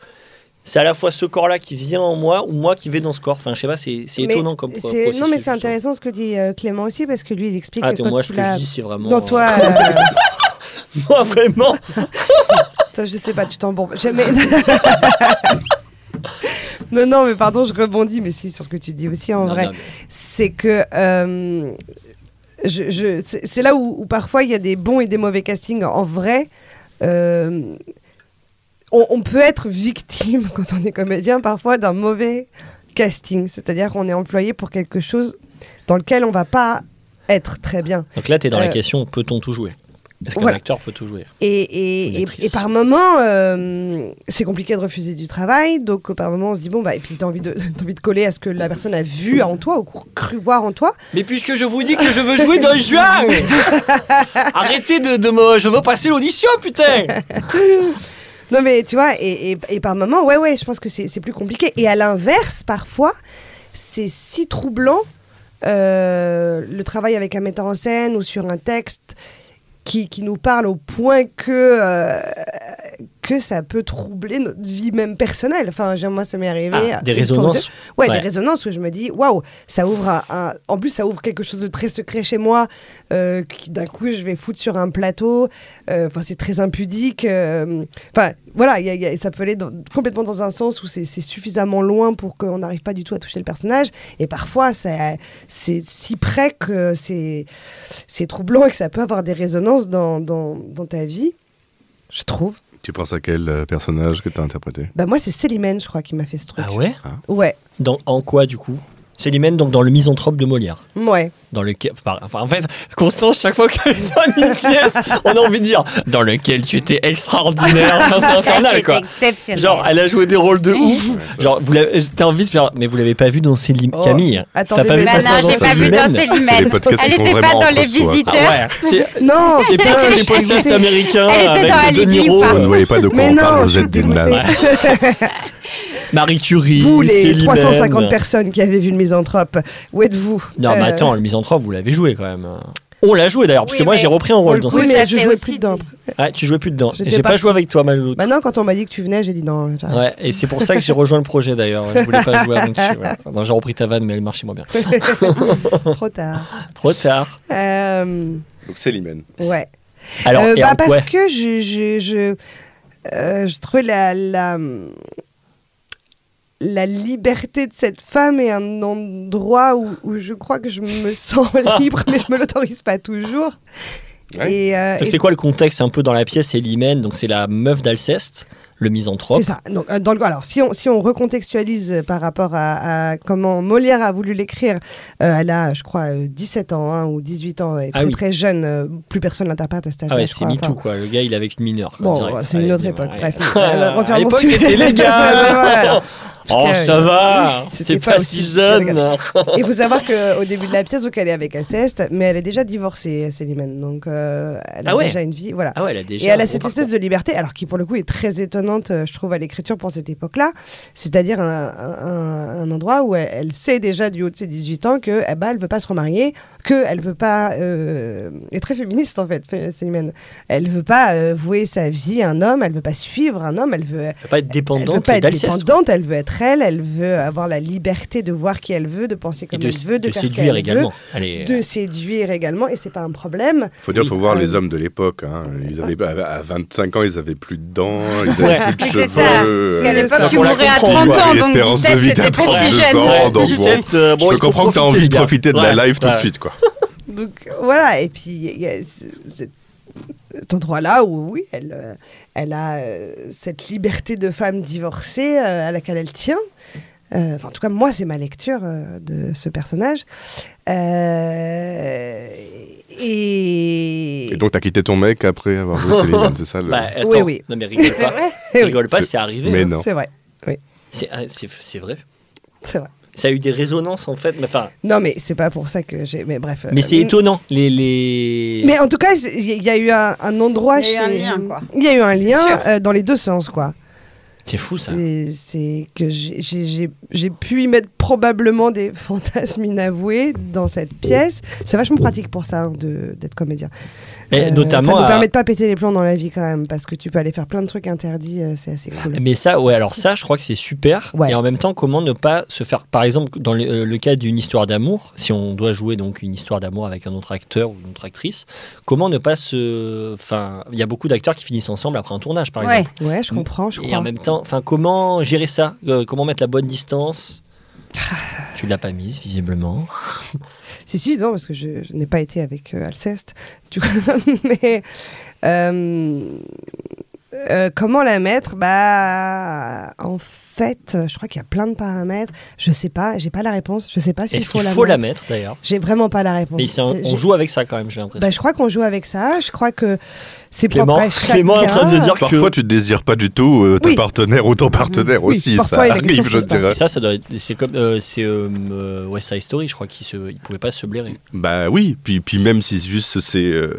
c'est à la fois ce corps-là qui vient en moi ou moi qui vais dans ce corps. Enfin, je sais pas, c'est c'est mais étonnant comme processus. Non, mais c'est intéressant ce que dit euh, Clément aussi, parce que lui, il explique Ah, que quand moi, ce que a... je dis, c'est vraiment. Dans toi, euh, Moi, vraiment toi, je sais pas, tu t'embourbes. Jamais. non, non, mais pardon, je rebondis, mais si, sur ce que tu dis aussi, en Non, vrai. mais- c'est que euh, je, je- c'est là où, où parfois il y a des bons et des mauvais castings. En vrai, euh, on, on peut être victime quand on est comédien parfois d'un mauvais casting, c'est-à-dire qu'on est employé pour quelque chose dans lequel on va pas être très bien. Donc là, tu es dans la Euh, question peut-on tout jouer? Est-ce qu'un voilà. acteur peut tout jouer Et, et, et, par moment, euh, c'est compliqué de refuser du travail. Donc, euh, par moment, on se dit, bon, bah, et puis tu as envie, de, t'as envie de coller à ce que la personne a vu en toi ou cru- cru voir en toi. Mais puisque je vous dis que je veux jouer dans juin Arrêtez de, de me... Je veux passer l'audition, putain Non, mais tu vois, et, et, et par moment, ouais, ouais, je pense que c'est, c'est plus compliqué. Et à l'inverse, parfois, c'est si troublant euh, le travail avec un metteur en scène ou sur un texte qui, qui nous parle au point que, euh, que ça peut troubler notre vie même personnelle. Enfin, moi, ça m'est arrivé. Ah, Des résonances Ouais, Ouais. des résonances où je me dis, waouh, ça ouvre un, un- En plus, ça ouvre quelque chose de très secret chez moi, euh, d'un coup, je vais foutre sur un plateau. Euh, Enfin, c'est très impudique. euh, Enfin, voilà, il y a- il y a- ça peut aller dans- complètement dans un sens où c'est suffisamment loin pour qu'on n'arrive pas du tout à toucher le personnage. Et parfois, c'est si près que c'est c'est troublant et que ça peut avoir des résonances dans, dans, dans ta vie, je trouve. Tu penses à quel euh, personnage que tu as interprété? Bah, moi, c'est Célimène, je crois, qui m'a fait ce truc. Ah ouais? Ouais, dans, En quoi, du coup? Célimène, donc dans le misanthrope de Molière. ouais. Dans lequel, enfin, en fait, Constance, chaque fois qu'elle donne une pièce, on a envie de dire dans lequel tu étais extraordinaire. Enfin, c'est infernal, quoi. exceptionnel. Genre, elle a joué des rôles de ouf. Genre, vous l'avez- t'as envie de faire, mais vous l'avez pas vu dans Célim Oh, Camille. attendez, T'as pas vu mais non, non, dans j'ai pas vu Célimène dans Célimène. Elle était pas dans les. Ah visiteurs. ouais, c'est Non, c'est pas pas les podcasts américains Elle était avec dans Alibi Vous ne voyez pas de quoi Mais on non, parle, je vous êtes des. Marie Curie, Vous, les Célimène. 350 personnes qui avez vu le misanthrope, où êtes-vous? Non, mais Euh, attends, le misanthrope, vous l'avez joué quand même. On l'a joué d'ailleurs, parce Oui, que moi j'ai repris un rôle dans Oui, Oui, mais je jouais plus dedans. Ouais, tu jouais plus dedans. J'étais J'ai pas joué avec toi, Malouloute. Maintenant, quand on m'a dit que tu venais, j'ai dit non. j'arrête. Ouais, et c'est pour ça que j'ai rejoint le projet d'ailleurs. Je voulais pas jouer avec ouais. Non, j'ai repris ta vanne, mais elle marchait moins bien. Trop tard. Trop tard. Euh, Donc c'est Limène. ouais. Alors, Euh, bah, en- parce ouais. que je, je, je, euh, je trouvais la, la, la liberté de cette femme est un endroit où, où je crois que je me sens libre, mais je me l'autorise pas toujours. Ouais. Et, euh, et c'est quoi le contexte un peu dans la pièce C'est Limène, donc c'est la meuf d'Alceste, le misanthrope. C'est ça. Donc, euh, dans le, alors, si on, si on recontextualise par rapport à, à comment Molière a voulu l'écrire, euh, elle a, je crois, euh, 17 ans hein, ou 18 ans, elle est Ah très oui. très jeune. euh, plus personne l'interprète à cet âge-là. Ah ouais, c'est. MeToo Enfin, quoi. Le gars, il est avec une mineure. quoi, Bon, c'est une autre époque. ouais. Bref, euh, refaire à mon l'époque, sujet. c'était légal. Oh, cas, ça euh, va. C'est pas si jeune. Il faut savoir qu'au début de la pièce, donc elle est avec Alceste, mais elle est déjà divorcée, Célimène. Donc euh, elle a Ah ouais. déjà une vie. Voilà. Ah ouais, elle a déjà. Et elle a cette espèce parcours. de liberté, alors qui pour le coup est très étonnante, euh, je trouve, à l'écriture pour cette époque-là. C'est-à-dire un, un- un endroit où elle, elle sait déjà du haut de ses 18 ans que eh ben, elle veut pas se remarier, qu'elle veut pas. Euh, elle est très féministe en fait, Célimène. Elle veut pas euh, vouer sa vie à un homme, elle veut pas suivre un homme, elle veut. Elle veut pas être Elle veut dépendante pas être dépendante, elle veut être elle, elle veut avoir la liberté de voir qui elle veut, de penser comme de, elle veut, de, de faire ce séduire qu'elle également. Elle est- veut, de séduire également, et c'est pas un problème. Faut dire, faut voir Euh, les hommes de l'époque. Hein. Ils avaient, à à 25 ans, ils avaient plus de dents, ils avaient Ouais. plus de cheveux. c'est ça. Parce euh, qu'à l'époque, tu mourais à comprendre, 30 quoi. ans, donc L'espérance de 17, vie, t'as c'était pas si 32 jeune. donc bon. 17, euh, bon, je il peux comprendre que tu as envie de profiter de la live tout de suite. quoi. Donc voilà, et puis il y a ce- cet endroit-là où oui, elle, euh, elle a euh, cette liberté de femme divorcée euh, à laquelle elle tient. Euh, enfin, en tout cas, moi, c'est ma lecture euh, de ce personnage. Euh, et... Et donc, t'as quitté ton mec après avoir joué Céline, c'est ça le... Bah, attends. Oui, oui. Non, mais rigole pas. oui, Rigole pas, C'est- c'est arrivé. Mais hein. non. c'est vrai, C'est ah, c'est- c'est vrai. c'est vrai. Ça a eu des résonances en fait. Mais, enfin, Non, mais c'est pas pour ça que j'ai. Mais bref. mais euh, c'est étonnant. Les, les... Mais en tout cas, il y a eu un, un endroit Il y a eu un lien, quoi. Il y a eu un lien euh, dans les deux sens, quoi. c'est fou ça. C'est- que j'ai- j'ai j'ai- j'ai pu y mettre probablement des fantasmes inavoués dans cette pièce. C'est vachement pratique pour ça, hein, de- d'être comédien. Et Euh, notamment. ça nous à- permet de pas péter les plombs dans la vie quand même, parce que tu peux aller faire plein de trucs interdits, euh, c'est assez cool. Mais ça, ouais, alors ça, je crois que c'est super. Ouais. Et en même temps, comment ne pas se faire, par exemple, dans le, euh, le cas d'une histoire d'amour, si on doit jouer donc une histoire d'amour avec un autre acteur ou une autre actrice, comment ne pas se, enfin, il y a beaucoup d'acteurs qui finissent ensemble après un tournage, par Ouais. exemple. Ouais, je comprends, je Et crois. en même temps, enfin, comment gérer ça? Euh, Comment mettre la bonne distance? Tu l'as pas mise visiblement. Si, si, non, parce que je, je n'ai pas été avec euh, Alceste. Du coup, mais. euh, Euh, comment la mettre? Bah, en fait, je crois qu'il y a plein de paramètres. Je sais pas, j'ai pas la réponse. Je sais pas s'il Est-ce faut, la, faut la mettre. d'ailleurs? J'ai vraiment pas la réponse. Mais on joue avec ça quand même, j'ai l'impression. Bah, je crois qu'on joue avec ça. Je crois que c'est propre Clément, à chacun. Clément est en train de dire Parfois, que. tu ne désires pas du tout euh, ta Oui. partenaire ou ton partenaire Oui, aussi. parfois, ça arrive, je dirais. Ça, ça doit être- c'est comme euh, c'est euh, euh, West Side Story, je crois qu'il se, il pouvait pas se blairer. Bah oui, puis, puis même si juste c'est. euh,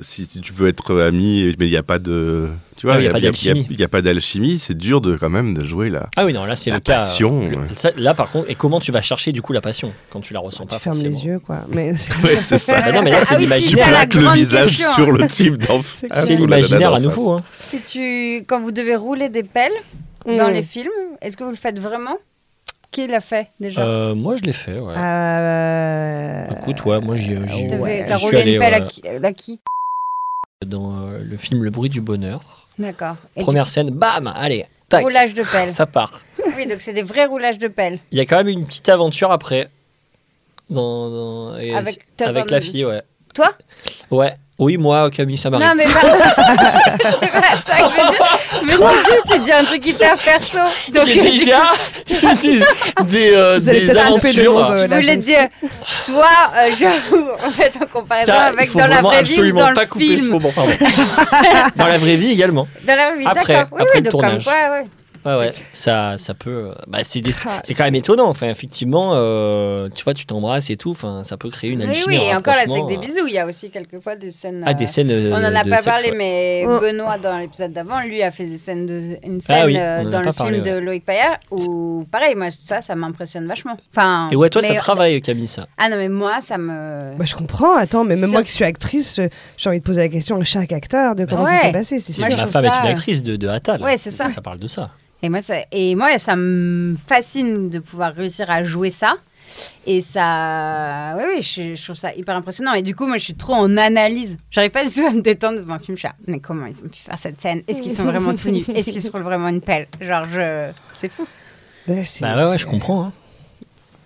si, si tu peux être ami, mais il n'y a pas de. Tu vois, Ah il y a pas il y a- d'alchimie. Il n'y a, pas d'alchimie, c'est dur de, quand même de jouer là. Ah oui, non, là c'est La le cas. passion, ça, là par contre, et comment tu vas chercher du coup la passion quand tu la ressens Tu pas fermes forcément les yeux, quoi. Mais Ouais, c'est ça. Ah non, mais là, c'est Ah oui, l'imaginaire. si, Tu plaques le visage question. sur le type d'enfant. C'est Ah, C'est l'imaginaire à nouveau. Hein. Si tu, quand vous devez rouler des pelles dans Mm. les films, est-ce que vous le faites vraiment? Qui l'a fait déjà? Euh, moi je l'ai fait, ouais. Euh, Écoute, ouais, moi j'y ouais, T'as roulé allé, une pelle à ouais, qui, à qui? Dans euh, le film Le bruit du bonheur. D'accord. Première scène, bam, allez, tac, Roulage de pelle. ça part. Oui, donc c'est des vrais roulages de pelle. Il y a quand même une petite aventure après. Dans, dans- et- Avec- la fille, ouais. Toi? Ouais. Oui, moi, Camille, ça m'arrive. Non, mais pardon. c'est pas ça que je veux dire. Mais si, tu dis un truc hyper perso. Donc, J'ai déjà des, des, euh, Vous des aventures. de je la voulais dire, toi, euh, j'avoue, en fait, en comparaison Ça, avec dans la vraie vie ou dans pas le couper ce moment, pardon. dans la vraie vie également. Dans la vraie vie, Après, d'accord. Oui, après oui, le donc comme tournage. quoi, ouais. Ouais, ouais. Ça, ça peut. bah, c'est des- Ah, c'est quand même étonnant. Enfin, effectivement, euh, tu vois, tu t'embrasses et tout. Enfin, ça peut créer une Oui, alchimie. oui, et un encore là, c'est que des euh. bisous. Il y a aussi quelquefois des scènes. Ah, des euh, scènes. euh, On en a pas sexe, parlé, ouais. mais Mm. Benoît, dans l'épisode d'avant, lui a fait des scènes de, une scène Ah oui, euh, a dans le film de Loïc Payard où, pareil, moi, ça, ça m'impressionne vachement. Enfin, Et ouais, toi, ça mais- travaille, Camille, ça. Ah non, mais moi, ça me. Bah, je comprends, attends, mais même Sur- moi qui suis actrice, j'ai envie de poser la question à chaque acteur de comment ça s'est passé, c'est sûr. Ma femme est ça, une euh, actrice de, de Attal. Ouais, c'est ça. Ça parle de ça. Et moi, ça, et moi, ça me fascine de pouvoir réussir à jouer ça. Et ça. Oui, oui, je, je trouve ça hyper impressionnant. Et du coup, moi, je suis trop en analyse. J'arrive pas du tout à me détendre devant un film. Je suis là, mais comment ils ont pu faire cette scène? Est-ce qu'ils sont vraiment tout nus? Est-ce qu'ils se roulent vraiment une pelle? Genre, je. C'est fou. C'est- Bah ouais, ouais, je comprends. hein.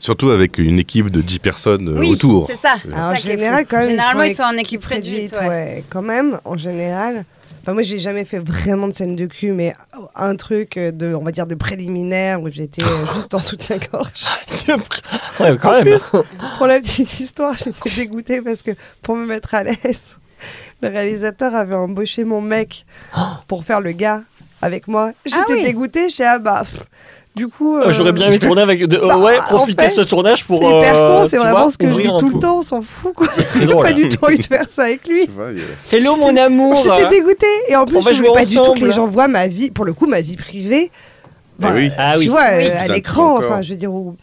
Surtout avec une équipe de 10 personnes euh, Oui, autour. c'est ça. Alors, en ça général, quand même, Généralement, ils sont en équipe réduite. ouais. ouais. Quand même, en général. Enfin, moi, j'ai jamais fait vraiment de scène de cul, mais un truc de, on va dire, de préliminaire où j'étais euh, juste en soutien-gorge. Ouais, quand En même. plus, pour la petite histoire, j'étais dégoûtée parce que pour me mettre à l'aise, le réalisateur avait embauché mon mec pour faire le gars avec moi. J'étais Ah oui. dégoûtée, j'étais ah bah. pff, du coup. Euh, J'aurais euh, bien aimé tourner avec. de- euh, Bah, ouais, en profiter fait, de ce tournage pour. C'est hyper euh, con, c'est tu vraiment vois, ce que je dis tout le temps, on s'en fout quoi. drôle. pas du tout envie de faire ça avec lui. Hello, mon amour. J'étais dégoûtée et en plus je voulais pas du tout que les gens voient ma vie, pour le coup ma vie privée. Oui. Ah tu oui. vois, Oui. euh, à l'écran, enfin je veux dire. où-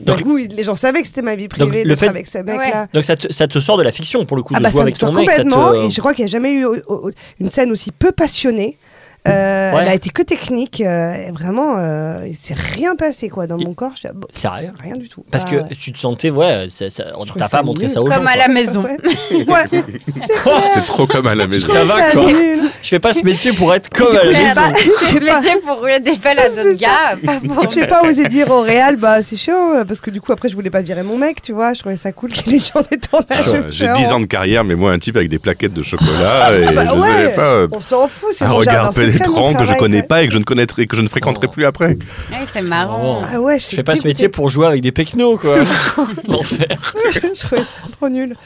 Donc- coup, les gens savaient que c'était ma vie privée le d'être fait- avec ce mec-là. Donc ça te, ça te sort de la fiction pour le coup Ah de bah jouer ça me avec ton sort mec. ça te- complètement et je crois qu'il n'y a jamais eu euh, euh, une scène aussi peu passionnée. Euh, Ouais. Elle a été que technique, euh, vraiment, euh, il s'est rien passé quoi dans mon corps. Je bon, C'est rien. rien du tout. Parce Ah, que tu te sentais, ouais, ça- ça- on trouvais t'a ça pas montré nul. ça aux Comme gens. à quoi. la maison. Ouais, ouais. c'est trop comme à la Je maison. Ça va, ça quoi. nul. Je fais pas ce métier pour être comme à la maison. Bah, Je j'ai pas- métier pour rouler des pelles à d'autres gars, pas pour. J'ai pas osé dire au réal, bah c'est chiant, euh, parce que du coup après je voulais pas virer mon mec, tu vois, je trouvais ça cool qu'il ait dans des tournages. J'ai 10 ans de carrière, mais moi, un type avec des plaquettes de chocolat, et Bah je pas. euh, On s'en fout, c'est Un mon jardin pénétrant que je connais pas et que je ne connaîtrai, que je ne fréquenterai Oh. plus après. Ouais, c'est marrant. Ah ouais, Je fais pas ce métier pour jouer avec des pecnos, quoi. L'enfer. je trouvais ça trop nul.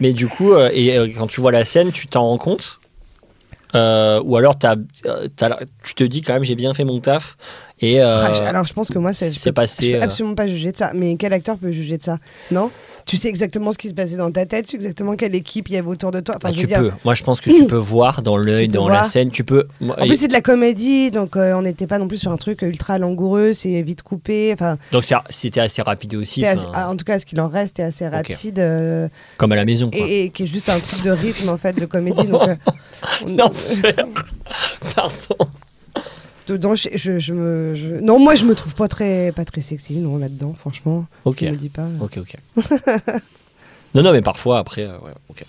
Mais du coup, euh, et euh, quand tu vois la scène, tu t'en rends compte? Euh, Ou alors t'as, t'as- tu te dis quand même, j'ai bien fait mon taf. Et euh, Ah, Alors je pense que moi, je c'est peux- passé, Je peux euh, absolument pas juger de ça. Mais quel acteur peut juger de ça? Non? Tu sais exactement ce qui se passait dans ta tête, tu sais exactement quelle équipe il y avait autour de toi. Enfin, je tu dire, peux. Moi, je pense que tu peux voir dans l'œil, dans la voir. scène. Tu peux. En plus, c'est de la comédie, donc euh, on n'était pas non plus sur un truc ultra langoureux, c'est vite coupé. Enfin, donc c'était assez rapide aussi, assez- ah, en tout cas, ce qu'il en reste est assez rapide euh, comme à la maison. Quoi. et, et qui est juste un truc de rythme en fait de comédie. donc, euh. Pardon. Dedans, je, je- je me, je- non, moi je me trouve pas très, pas très sexy non là-dedans, franchement. Ok. Je me dis pas. Ok, ok. non, non, mais parfois après, euh, ouais, ok.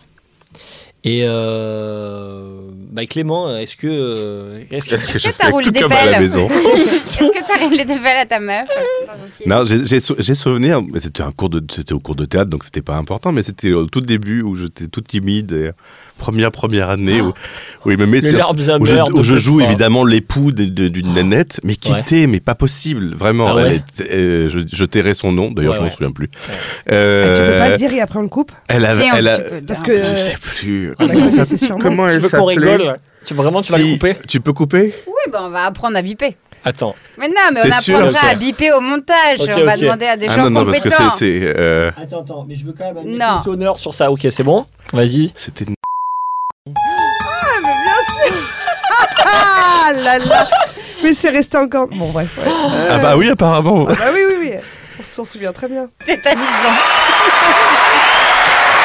Et euh, bah, Clément, est-ce que. euh, Est-ce que... Qu'est-ce que que t'as roulé des comme à la pelles maison Est-ce que t'as réglé des pelles à ta meuf Non, j'ai- j'ai sou- j'ai souvenir, mais c'était un cours de, c'était au cours de théâtre, donc c'était pas important, mais c'était au tout début où j'étais tout timide, et première première année où, où il me met sur, où je, où je joue évidemment l'époux d'une nanette, mais Ouais. quitté, mais pas possible, vraiment. Ah ouais Elle était- euh, je, je tairai son nom, d'ailleurs Ouais, je m'en ouais. souviens plus. Et Ah, tu peux pas le dire et après on le coupe Elle a, Si, elle a- peux Parce que. je sais plus. sûrement. Comment elle veux qu'on s'appelait rigole? Tu, Vraiment, tu vas le couper? Tu peux couper? Oui, bah on va apprendre à biper. Attends. Mais non, mais on apprendra à biper au montage. On va demander à des Ah gens non, non, parce que compétents. c'est. euh, Attends, attends, mais je veux quand même le sonore sur ça. Ok, c'est bon? Vas-y. C'était Ah là là Mais c'est resté encore. Bon, bref. ouais. Ah bah oui, apparemment. Ah bah oui, oui, oui. On s'en souvient très bien. Tétanisant.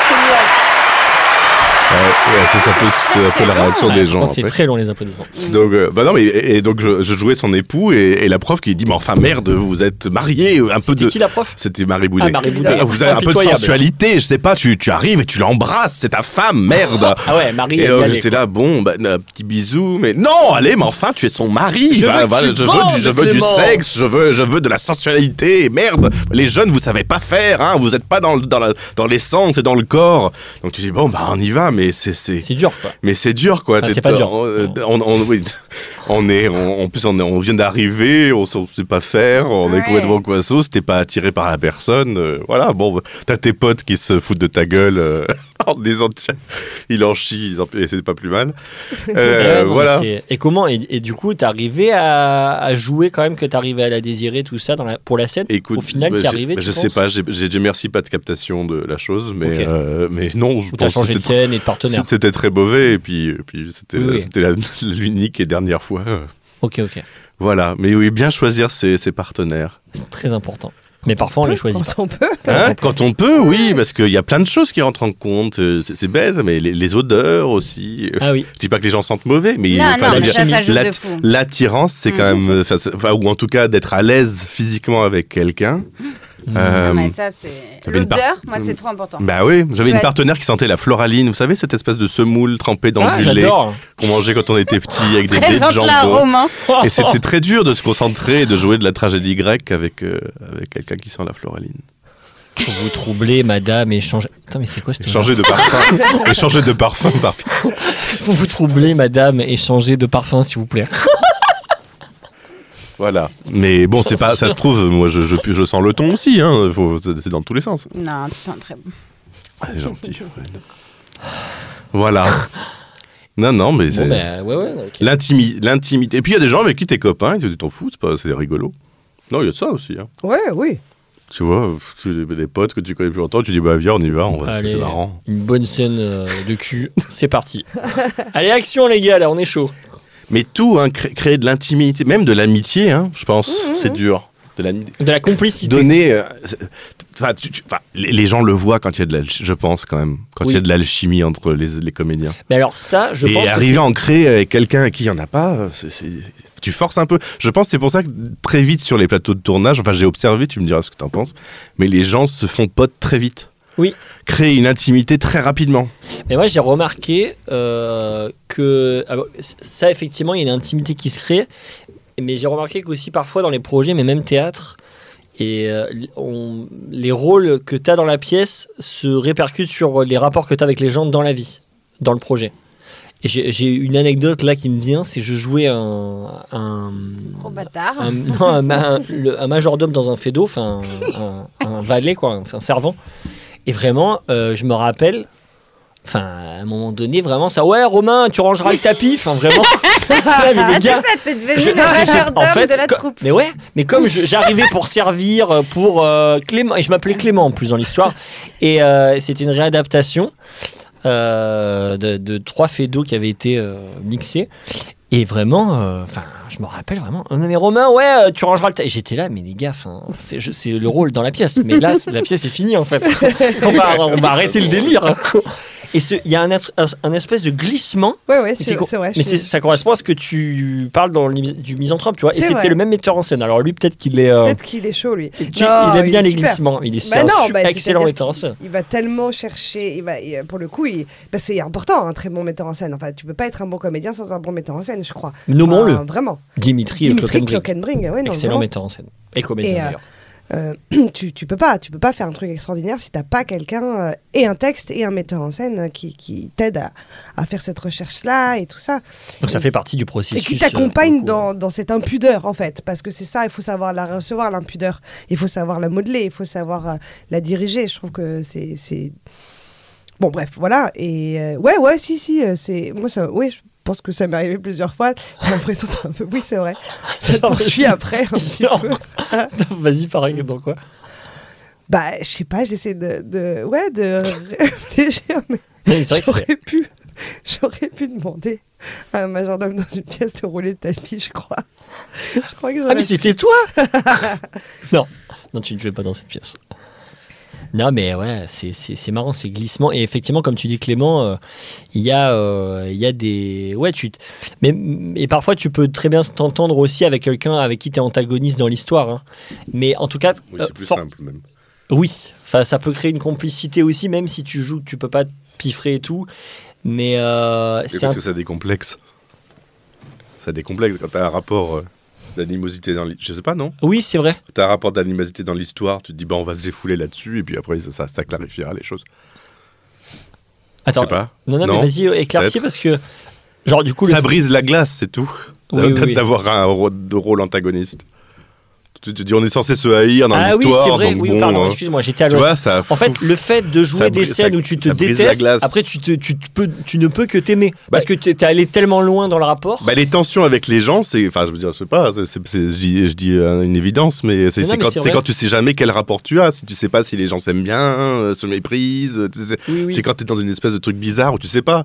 Génial. Ouais, c'est un peu, c'est un peu la réaction des gens. C'est très long les applaudissements. Donc, euh, bah non, mais et, et donc je, je jouais son époux et, et la prof qui dit mais enfin merde, vous êtes mariés, un peu C'était de. qui la prof? C'était Marie Boulet. Ah, Marie. Ah, Vous avez un peu de sensualité, je sais pas, tu, tu arrives et tu l'embrasses, c'est ta femme, merde. Ah ouais, Marie. Et euh, j'étais là, bon, bah, un petit bisou, mais non, allez, mais enfin, tu es son mari. Je veux je, veux, du, je veux du Clément. sexe, je veux, je veux de la sensualité. Merde, les jeunes, vous savez pas faire, hein, vous êtes pas dans, le- dans, la, dans l'essence et dans le corps. Donc tu dis, bon, bah, on y va, mais c'est. c'est- dur quoi. mais c'est dur, quoi. Enfin, c'est pas dur. On, euh, on, on- oui. On est, on- en plus, on, est- on vient d'arriver, on sait sait pas faire, on est Ouais. complètement coassos, t'es pas attiré par la personne. euh, voilà, bon, t'as tes potes qui se foutent de ta gueule euh, en disant, tiens, il en chie, et c'est pas plus mal. Euh, Ouais, non, voilà. Et comment et, et du coup, t'es arrivé à, à jouer quand même que t'arrivais à la désirer tout ça dans la- pour la scène? Écoute, Au final, bah, t'y arrivé, bah, Je sais pas, j'ai Dieu merci pas de captation de la chose, mais, euh, mais non, je Ou pense changé que de scène et de partenaire. c'était très mauvais, et puis, et puis c'était Oui, oui. c'était la- l'unique et dernière fois. Euh, Ok, ok. Voilà, mais oui, bien choisir ses, ses partenaires. C'est très important. Mais parfois, on les choisit pas. Quand on peut. Hein, quand on peut, oui, parce qu'il y a plein de choses qui rentrent en compte. Euh, C'est c'est bête, mais les, les odeurs aussi. Ah oui. Je dis pas que les gens sentent mauvais, mais Non, enfin, non, je veux mais dire, ça, ça joue l'at- de fou. l'attirance, c'est quand Mhm. même, enfin, ou en tout cas d'être à l'aise physiquement avec quelqu'un. Euh, mais ça, c'est. L'odeur, moi, c'est trop important. bah oui, j'avais une partenaire qui sentait la floraline, vous savez, cette espèce de semoule trempée dans Ah, du lait qu'on mangeait quand on était petit avec des dés de jambon. Et c'était très dur de se concentrer et de jouer de la tragédie grecque avec, euh, avec quelqu'un qui sent la floraline. Faut vous troubler, madame, et changer. Putain, mais c'est quoi cette Changer de parfum. et changer de parfum par Faut vous troubler, madame, et changer de parfum, s'il vous plaît. Voilà. Mais bon, c'est pas, ça se trouve, moi je, je, je sens le ton aussi, hein. Faut- c'est dans tous les sens. Non, tu sens très bon. Ah, c'est gentil. Fred. Voilà. Non, non, mais c'est. Bon, bah, ouais, ouais, ok. L'intimi- L'intimité. Et puis il y a des gens avec qui t'es copain, tu t'en fous, c'est pas- c'est rigolo. Non, il y a de ça aussi. Hein. Ouais, oui. Tu vois, tu- des potes que tu connais plus longtemps, tu dis bah viens, on y va, on va, c'est marrant. une bonne scène euh, de cul. C'est parti. Allez, action, les gars, là, on est chaud. Mais tout, hein, cré- créer de l'intimité, même de l'amitié, hein, je pense, Mmh, c'est dur. De l'amitié. De la complicité. Donner. euh, c'est- enfin, tu- tu- enfin, les, les gens le voient quand il y a de la, je pense quand même, quand il y a de l'alchimie entre les, les comédiens. Mais alors, ça, je et pense que arriver à en créer avec quelqu'un à qui il n'y en a pas, euh, c'est- c'est- tu forces un peu. Je pense que c'est pour ça que très vite sur les plateaux de tournage, enfin j'ai observé, tu me diras ce que tu en penses, mais les gens se font potes très vite. Oui. Créer une intimité très rapidement. Mais moi, j'ai remarqué euh, que ah ça, effectivement, il y a une intimité qui se crée. Mais j'ai remarqué qu'aussi parfois dans les projets, mais même théâtre, et euh, on- les rôles que tu as dans la pièce se répercutent sur les rapports que tu as avec les gens dans la vie, dans le projet. Et j'ai une anecdote là qui me vient, c'est que je jouais un, un, Gros bâtard. un, non, un ma- le- un majordome dans un fédo, enfin un, un valet, quoi, un servant. Et vraiment, euh, je me rappelle, enfin à un moment donné, vraiment ça, ouais Romain, tu rangeras le tapis, enfin vraiment. Là, mais les c'est gars, ça, t'es devenu je- le j'étais- majordome en fait, de la co- troupe. Mais ouais, mais comme je- j'arrivais pour servir euh, pour euh, Clément, et je m'appelais Clément en plus dans l'histoire, et euh, c'était une réadaptation euh, de, de trois faits d'eau qui avaient été mixés. Et vraiment, enfin, je me rappelle vraiment. Non mais Romain, ouais, euh, tu rangeras le. j'étais là, mais les gars, 'fin, c'est le rôle dans la pièce. Mais là, la pièce est finie en fait. on, va, on va arrêter le délire. Et il y a un, être- un, un espèce de glissement. Ouais, ouais, c'est vrai. mais suis- ça correspond à ce que tu parles dans le, du misanthrope, tu vois. Et c'était le même metteur en scène. Alors lui, peut-être qu'il est. euh, Peut-être qu'il est chaud, lui. tu- Non, il aime bien est les super. glissements. Il est Bah non, su- bah, excellent metteur en scène. Il va tellement chercher, il va, il- pour le coup, bah, c'est important, un très bon metteur en scène. Enfin, tu peux pas être un bon comédien sans un bon metteur en scène, je crois. Nommons-le. Enfin, vraiment. Dimitri, Dimitri Clockenbrink. Clockenbring, ouais, non, Excellent vraiment. metteur en scène. Et comédien euh, d'ailleurs. Euh, tu, tu peux pas, tu peux pas faire un truc extraordinaire si t'as pas quelqu'un euh, et un texte et un metteur en scène euh, qui, qui t'aide à, à faire cette recherche-là et tout ça. Donc ça fait partie du Et processus. qui euh, pour t'accompagne coup. dans, dans cette impudeur, en fait. Parce que c'est ça, il faut savoir la recevoir, l'impudeur. Il faut savoir la modeler, il faut savoir euh, la diriger. Je trouve que c'est. Bon, bref, voilà. Et euh, ouais, ouais, si, si. euh, c'est Moi, ça, oui, je pense que ça m'est arrivé plusieurs fois. J'ai l'impression d'un peu. Oui, c'est vrai. Ça te poursuit après un. Vas-y, par exemple, dans quoi Bah, je sais pas, j'essaie de, de. Ouais, de réfléchir, mais j'aurais pu. J'aurais pu demander à un majordome dans une pièce de rouler le tapis, je crois. Je crois que Ah, mais c'était toi Non, non, tu ne jouais pas dans cette pièce. Non, mais ouais, c'est- marrant ces glissements. Et effectivement, comme tu dis, Clément, euh, il y, a, euh, y a des. Ouais, tu. t- Mais, et parfois, tu peux très bien t'entendre aussi avec quelqu'un avec qui tu es antagoniste dans l'histoire. hein. Mais en tout cas. Oui, euh, c'est plus for- simple même. Oui, enfin, ça peut créer une complicité aussi, même si tu joues, tu peux pas te piffrer et tout. Mais euh, Et c'est parce un- que ça décomplexe. Ça décomplexe quand t'as un rapport euh, d'animosité dans l'histoire. Je sais pas, non? Oui, c'est vrai. T'as un rapport d'animosité dans l'histoire, tu te dis, bah, on va se défouler là-dessus, et puis après, ça, ça, ça clarifiera les choses. Attends. je sais pas. Non, non, mais vas-y, éclaircis parce que. Genre, du coup, le Ça brise la glace, c'est tout. Oui. D'avoir un rôle antagoniste. Tu te dis, on est censé se haïr dans ah oui, l'histoire. c'est vrai, oui, bon, pardon, euh, excuse-moi, j'étais à Tu ça. En fait, le fait de jouer des scènes ça- où tu te détestes, après tu, te, tu, te peux, tu ne peux que t'aimer. Parce que tu es allé tellement loin dans le rapport. Bah, les tensions avec les gens, c'est. Enfin, je veux dire, je sais pas, c'est- je dis, je dis, euh, une évidence, mais c'est quand, quand tu sais jamais quel rapport tu as. Si tu sais pas si les gens s'aiment bien, euh, se méprisent. tu. C'est quand t'es dans une espèce de truc bizarre où tu sais pas.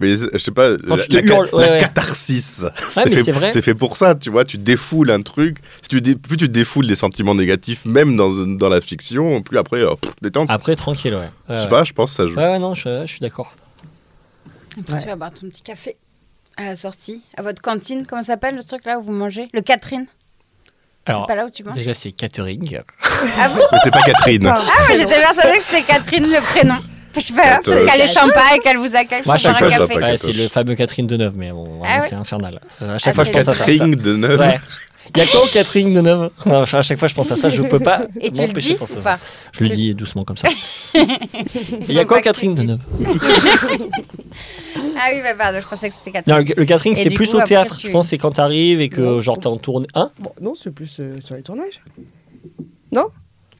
Mais je sais pas. Quand la, tu te la ca- hurles, ouais, la ouais. catharsis. fait, c'est vrai. C'est fait pour ça, tu vois. Tu défoules un truc. Si tu dé- plus tu défoules les sentiments négatifs, même dans, dans la fiction, plus après, euh, pff, détente. Après, tranquille, ouais. Ouais, je sais ouais. pas, je pense que ça joue. Ouais, ouais, non, je, je suis d'accord. Après, tu vas boire ton petit café à la sortie, à votre cantine. Comment ça s'appelle le truc là où vous mangez? Le Catherine. Alors, C'est pas là où tu manges? déjà, c'est catering. Ah bon? Mais c'est pas Catherine. Ah, mais j'étais persuadée que c'était Catherine le prénom. Je sais pas, Catherine. parce qu'elle est sympa et qu'elle vous accueille Moi, à fois, un ça café. Ouais, c'est le fameux Catherine Deneuve, mais bon, vraiment, Ah ouais c'est infernal. À chaque Ah, fois, je pense à ça. Catherine ça. de Neuf. Ouais. Il y a quoi au Catherine Deneuve? Non, À chaque fois, je pense à ça, je peux pas. Et tu le dis de à ou ça. pas? Je le dis doucement comme ça. Il y a quoi au Catherine Deneuve? Ah oui, bah pardon, je pensais que c'était Non, Catherine. le, le catering, Et c'est plus coup, au théâtre. tu- Je pense que c'est quand t'arrives et que, Non. genre, t'es en tournée. Hein Bon, non, c'est plus euh, sur les tournages. Non?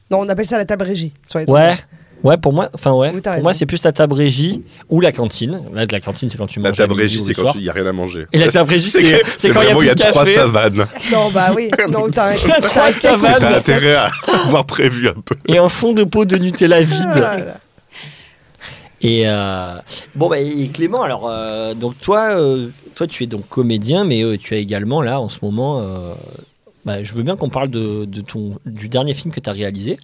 Non, on appelle ça la table régie. Sur les Ouais. tournages. Ouais, pour moi, enfin ouais, Oui, pour moi c'est plus la table régie ou la cantine. Là, de la cantine, c'est quand tu La manges à table régie, c'est quand il n'y a rien à manger. Et la table régie, c'est quand il y a plus il y a de trois café. savanes. Non, bah oui. Non, t'as Il y a trois savanes. T'as intérêt à avoir prévu un peu. et un fond de pot de Nutella Ah, vide. Et euh, bon, bah, et Clément, alors, euh, donc toi, euh, toi, tu es donc comédien, mais euh, tu as également là en ce moment. euh, bah, je veux bien qu'on parle de, de ton du dernier film que tu as réalisé.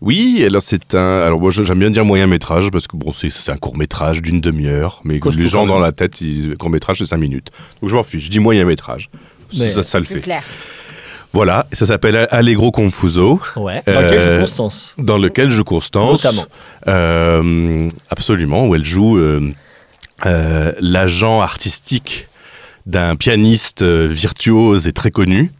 Oui, alors c'est un. Alors moi j'aime bien dire moyen métrage parce que bon c'est un court métrage d'une demi-heure, mais Costaud les gens dans la tête, ils- court métrage c'est cinq minutes. Donc je m'en fiche, je dis moyen métrage. Mais- Ça, ça le fait. clair. Voilà, ça s'appelle Allegro Confuso, Ouais. Dans lequel je Euh, Constance. dans lequel je Constance. Notamment. Euh, absolument, où elle joue euh, euh, l'agent artistique d'un pianiste euh, virtuose et très connu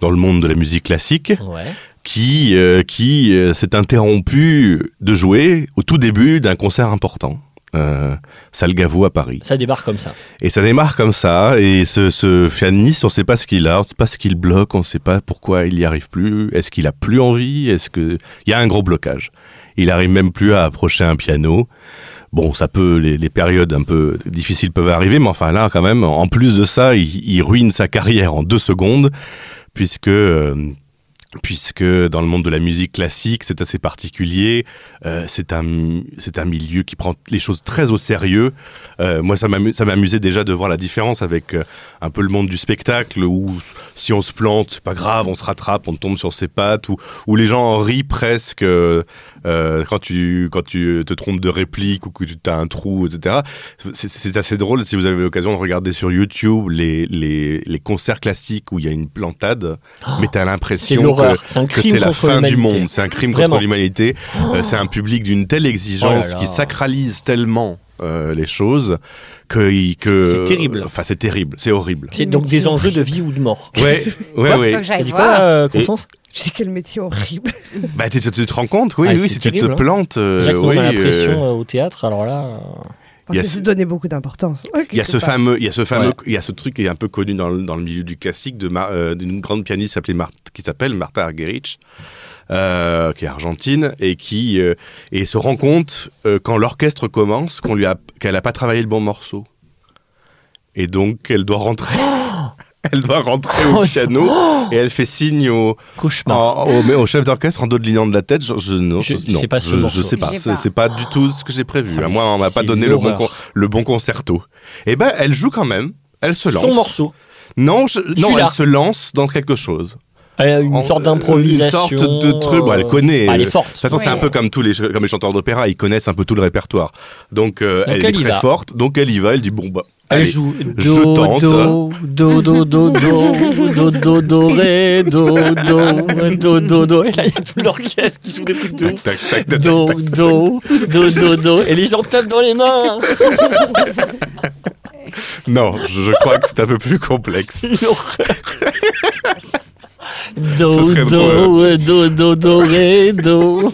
dans le monde de la musique classique, Ouais. Qui, euh, qui euh, s'est interrompu de jouer au tout début d'un concert important. Euh, Salgavo à Paris. Ça débarque comme ça. Et ça démarre comme ça, et ce, ce pianiste, on ne sait pas ce qu'il a, on ne sait pas ce qu'il bloque, on ne sait pas pourquoi il n'y arrive plus, est-ce qu'il a plus envie, est-ce que... Il y a un gros blocage. Il arrive même plus à approcher un piano. Bon, ça peut, les, les périodes un peu difficiles peuvent arriver, mais enfin là, quand même, en plus de ça, il, il ruine sa carrière en deux secondes, puisque euh, puisque dans le monde de la musique classique, c'est assez particulier. Euh, c'est un, un milieu qui prend les choses très au sérieux. Euh, moi, ça m'amu- ça m'amusait déjà de voir la différence avec euh, un peu le monde du spectacle, où si on se plante, c'est pas grave, on se rattrape, on tombe sur ses pattes, où, où les gens en rient presque euh, quand, tu, quand tu te trompes de réplique ou que tu as un trou, etc. C'est- assez drôle si vous avez l'occasion de regarder sur YouTube les, les, les concerts classiques où il y a une plantade, mais t'as C'est l'impression que C'est la fin du monde, c'est un crime Vraiment. contre l'humanité. Euh, c'est un public d'une telle exigence Oh là là. qui sacralise tellement euh, les choses que, que C'est- terrible. Enfin, c'est terrible, c'est horrible. C'est donc des enjeux de vie ou de mort. Ouais, ouais, ouais. T'as dit quoi, euh, Constance? J'ai quel métier horrible. Bah, tu, tu te rends compte, oui, Ah, oui, si tu te hein. plantes. euh, Jacques, oui, on a euh, l'impression euh, au théâtre, alors là. euh, Il y a c'est ce- se donner beaucoup d'importance. Il y a ce fameux, il y a ce fameux, Ouais. il y a ce truc qui est un peu connu dans le, dans le milieu du classique de Mar- euh, d'une grande pianiste Mar- qui s'appelle Martha Argerich, euh, qui est argentine et qui euh, et se rend compte euh, quand l'orchestre commence qu'on lui a qu'elle a pas travaillé le bon morceau et donc elle doit rentrer. Elle doit rentrer au Oh, piano et elle fait signe au, Cauchemar. en- au, mais au chef d'orchestre en dos de lignant de la tête. Je, je- non, Je- je, non, c'est pas ce je, morceau. je sais pas. C'est pas. pas du tout ce que j'ai prévu. Ah, moi, on m'a pas donné le bon, con- le bon concerto. Et ben, elle joue quand même. Elle se lance. Son morceau. Non, je- non, elle se lance dans quelque chose. Elle a une En- sorte euh, d'improvisation. Une sorte de truc. Bon, elle connaît. Bah, elle est euh, forte. De toute façon, c'est un peu comme tous les, comme les chanteurs d'opéra, ils connaissent un peu tout le répertoire. Donc, euh, Donc, elle, elle est très va. forte. Donc, elle y va. Elle dit bon bah. Elle joue do, do, do, do, do, do, do, do, do, ré, do, do, do, do, do. Et là, il y a tout l'orchestre qui joue des trucs de ouf. Do, do, do, do, do. Et les gens tapent dans les mains. Non, je, crois que c'est un peu plus complexe. Do, do, do, do, do, ré, do.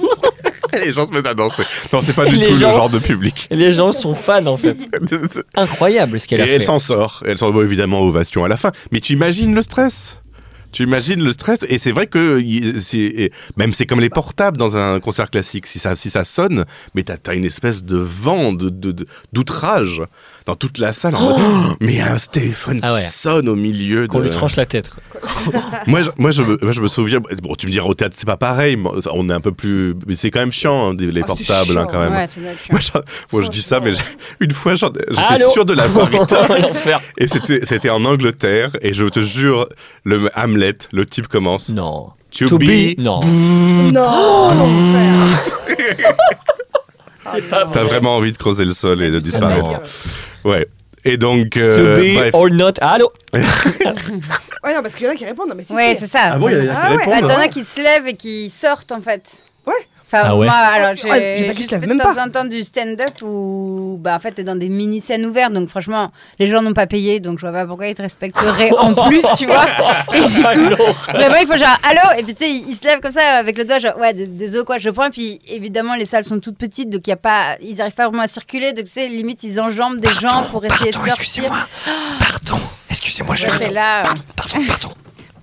les gens se mettent à danser. Non, c'est pas Et du les tout gens- le genre de public. Et les gens sont fans, en fait. Incroyable ce qu'elle Et a elle fait. s'en sort. Elle s'en va évidemment ovation à la fin. Mais tu imagines le stress tu imagines le stress et c'est vrai que et même c'est comme les portables dans un concert classique si ça si ça sonne mais t'as as une espèce de vent de- d'outrage dans toute la salle en mode, Oh mais il y a un téléphone Ah ouais. qui sonne au milieu Qu'on de lui tranche la tête. quoi. moi je, moi, je me, moi, je me souviens bon tu me diras au théâtre c'est pas pareil on est un peu plus mais c'est quand même chiant hein, les Ah, portables hein, quand même Ouais, moi, j'en- moi, je dis ça mais une fois j'étais sûr de l'avoir éteint L'enfer. et c'était, c'était en Angleterre, et je te jure, le Hamlet, le type commence. Non. To, To be. be. Non. Non, T'as vraiment envie de creuser le sol et de disparaître. Non. Ouais. Et donc, To euh, be bref. or not. Allô? Ouais, non, parce qu'il y en a qui répondent. Non, mais si, Ouais, si. c'est ça. Ah bon, il y en a qui Ah Bah, hein. qui se lèvent et qui sortent en fait. Ouais. Enfin, Ah ouais. moi, alors, j'ai Ah, a qui se fait même de temps pas. en temps du stand-up où, bah, en fait, t'es dans des mini-scènes ouvertes, donc franchement, les gens n'ont pas payé, donc je vois pas pourquoi ils te respecteraient en plus, tu vois. Et du coup, vraiment, il faut genre, allô, et puis tu sais, ils, se lèvent comme ça avec le doigt, genre, ouais, désolé, quoi, je prends, puis évidemment, les salles sont toutes petites, donc il y a pas, ils arrivent pas vraiment à circuler, donc tu sais, limite, ils enjambent des gens pour essayer de sortir. excusez-moi. Pardon. Excusez-moi, je là. euh. Pardon, pardon.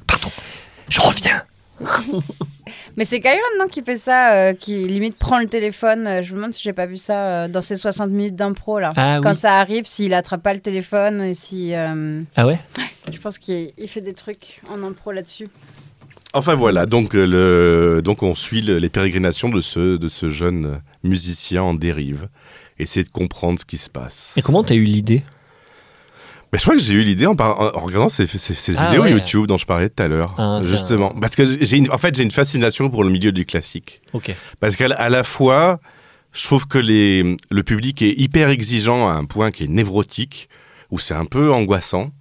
Pardon. Je reviens. Mais c'est Kyron, non, qui fait ça, euh, qui limite prend le téléphone. euh, je me demande si j'ai pas vu ça euh, dans ces 60 minutes d'impro, là. Ah Quand oui. ça arrive, s'il attrape pas le téléphone et si. euh, Ah ouais? je pense qu'il il fait des trucs en impro là-dessus. Enfin voilà, donc, euh, le, donc on suit le- les pérégrinations de ce, de ce jeune musicien en dérive. Essayer de comprendre ce qui se passe. Et comment t'as eu l'idée? Mais je crois que j'ai eu l'idée en, regardant ces, ces- ces Ah vidéos ouais. YouTube dont je parlais tout à l'heure. Ah, justement. Parce que j'ai une- en fait, j'ai une fascination pour le milieu du classique. Parce qu'à la- à la fois, je trouve que les, le public est hyper exigeant à un point qui est névrotique, où c'est un peu angoissant.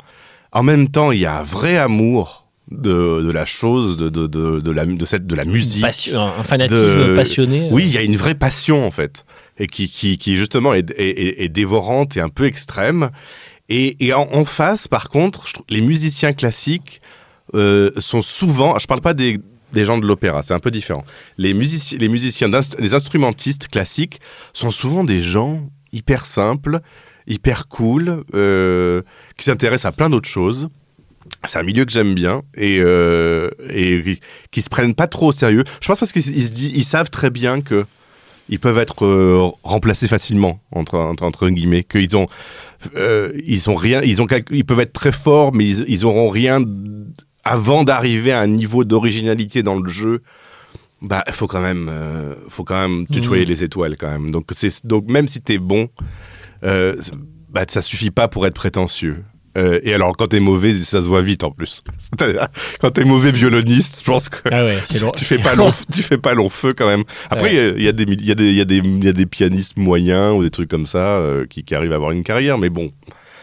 En même temps, il y a un vrai amour de, de la chose, de, de, de, de la, de, cette, de la musique. Passion- un fanatisme passionné. euh. Oui, il y a une vraie passion en fait, et qui, qui, qui justement est, est- est- est dévorante et un peu extrême. Et, en, face, par contre, les musiciens classiques euh, sont souvent, je parle pas des, gens de l'opéra, c'est un peu différent. Les, musici- les musiciens, les instrumentistes classiques sont souvent des gens hyper simples, hyper cool, euh, qui s'intéressent à plein d'autres choses. C'est un milieu que j'aime bien et, euh, qui, qui se prennent pas trop au sérieux. Je pense parce qu'ils savent très bien que ils peuvent être euh, remplacés facilement entre, entre, entre guillemets, qu'ils ont euh, ils ont rien, ils ont ils peuvent être très forts, mais ils, ils auront rien avant d'arriver à un niveau d'originalité dans le jeu, bah faut quand même, euh, faut quand même tutoyer Mhm. les étoiles quand même. Donc c'est donc même si t'es bon, bah ça suffit pas pour être prétentieux. Euh, et alors quand t'es mauvais, ça se voit vite en plus. Quand t'es mauvais violoniste, je pense que Ah ouais, tu fais pas long, tu fais pas long feu quand même. Après, il Ouais. y, a des, y a des, y a des, il y a des pianistes moyens ou des trucs comme ça euh, qui, qui arrivent à avoir une carrière, mais bon,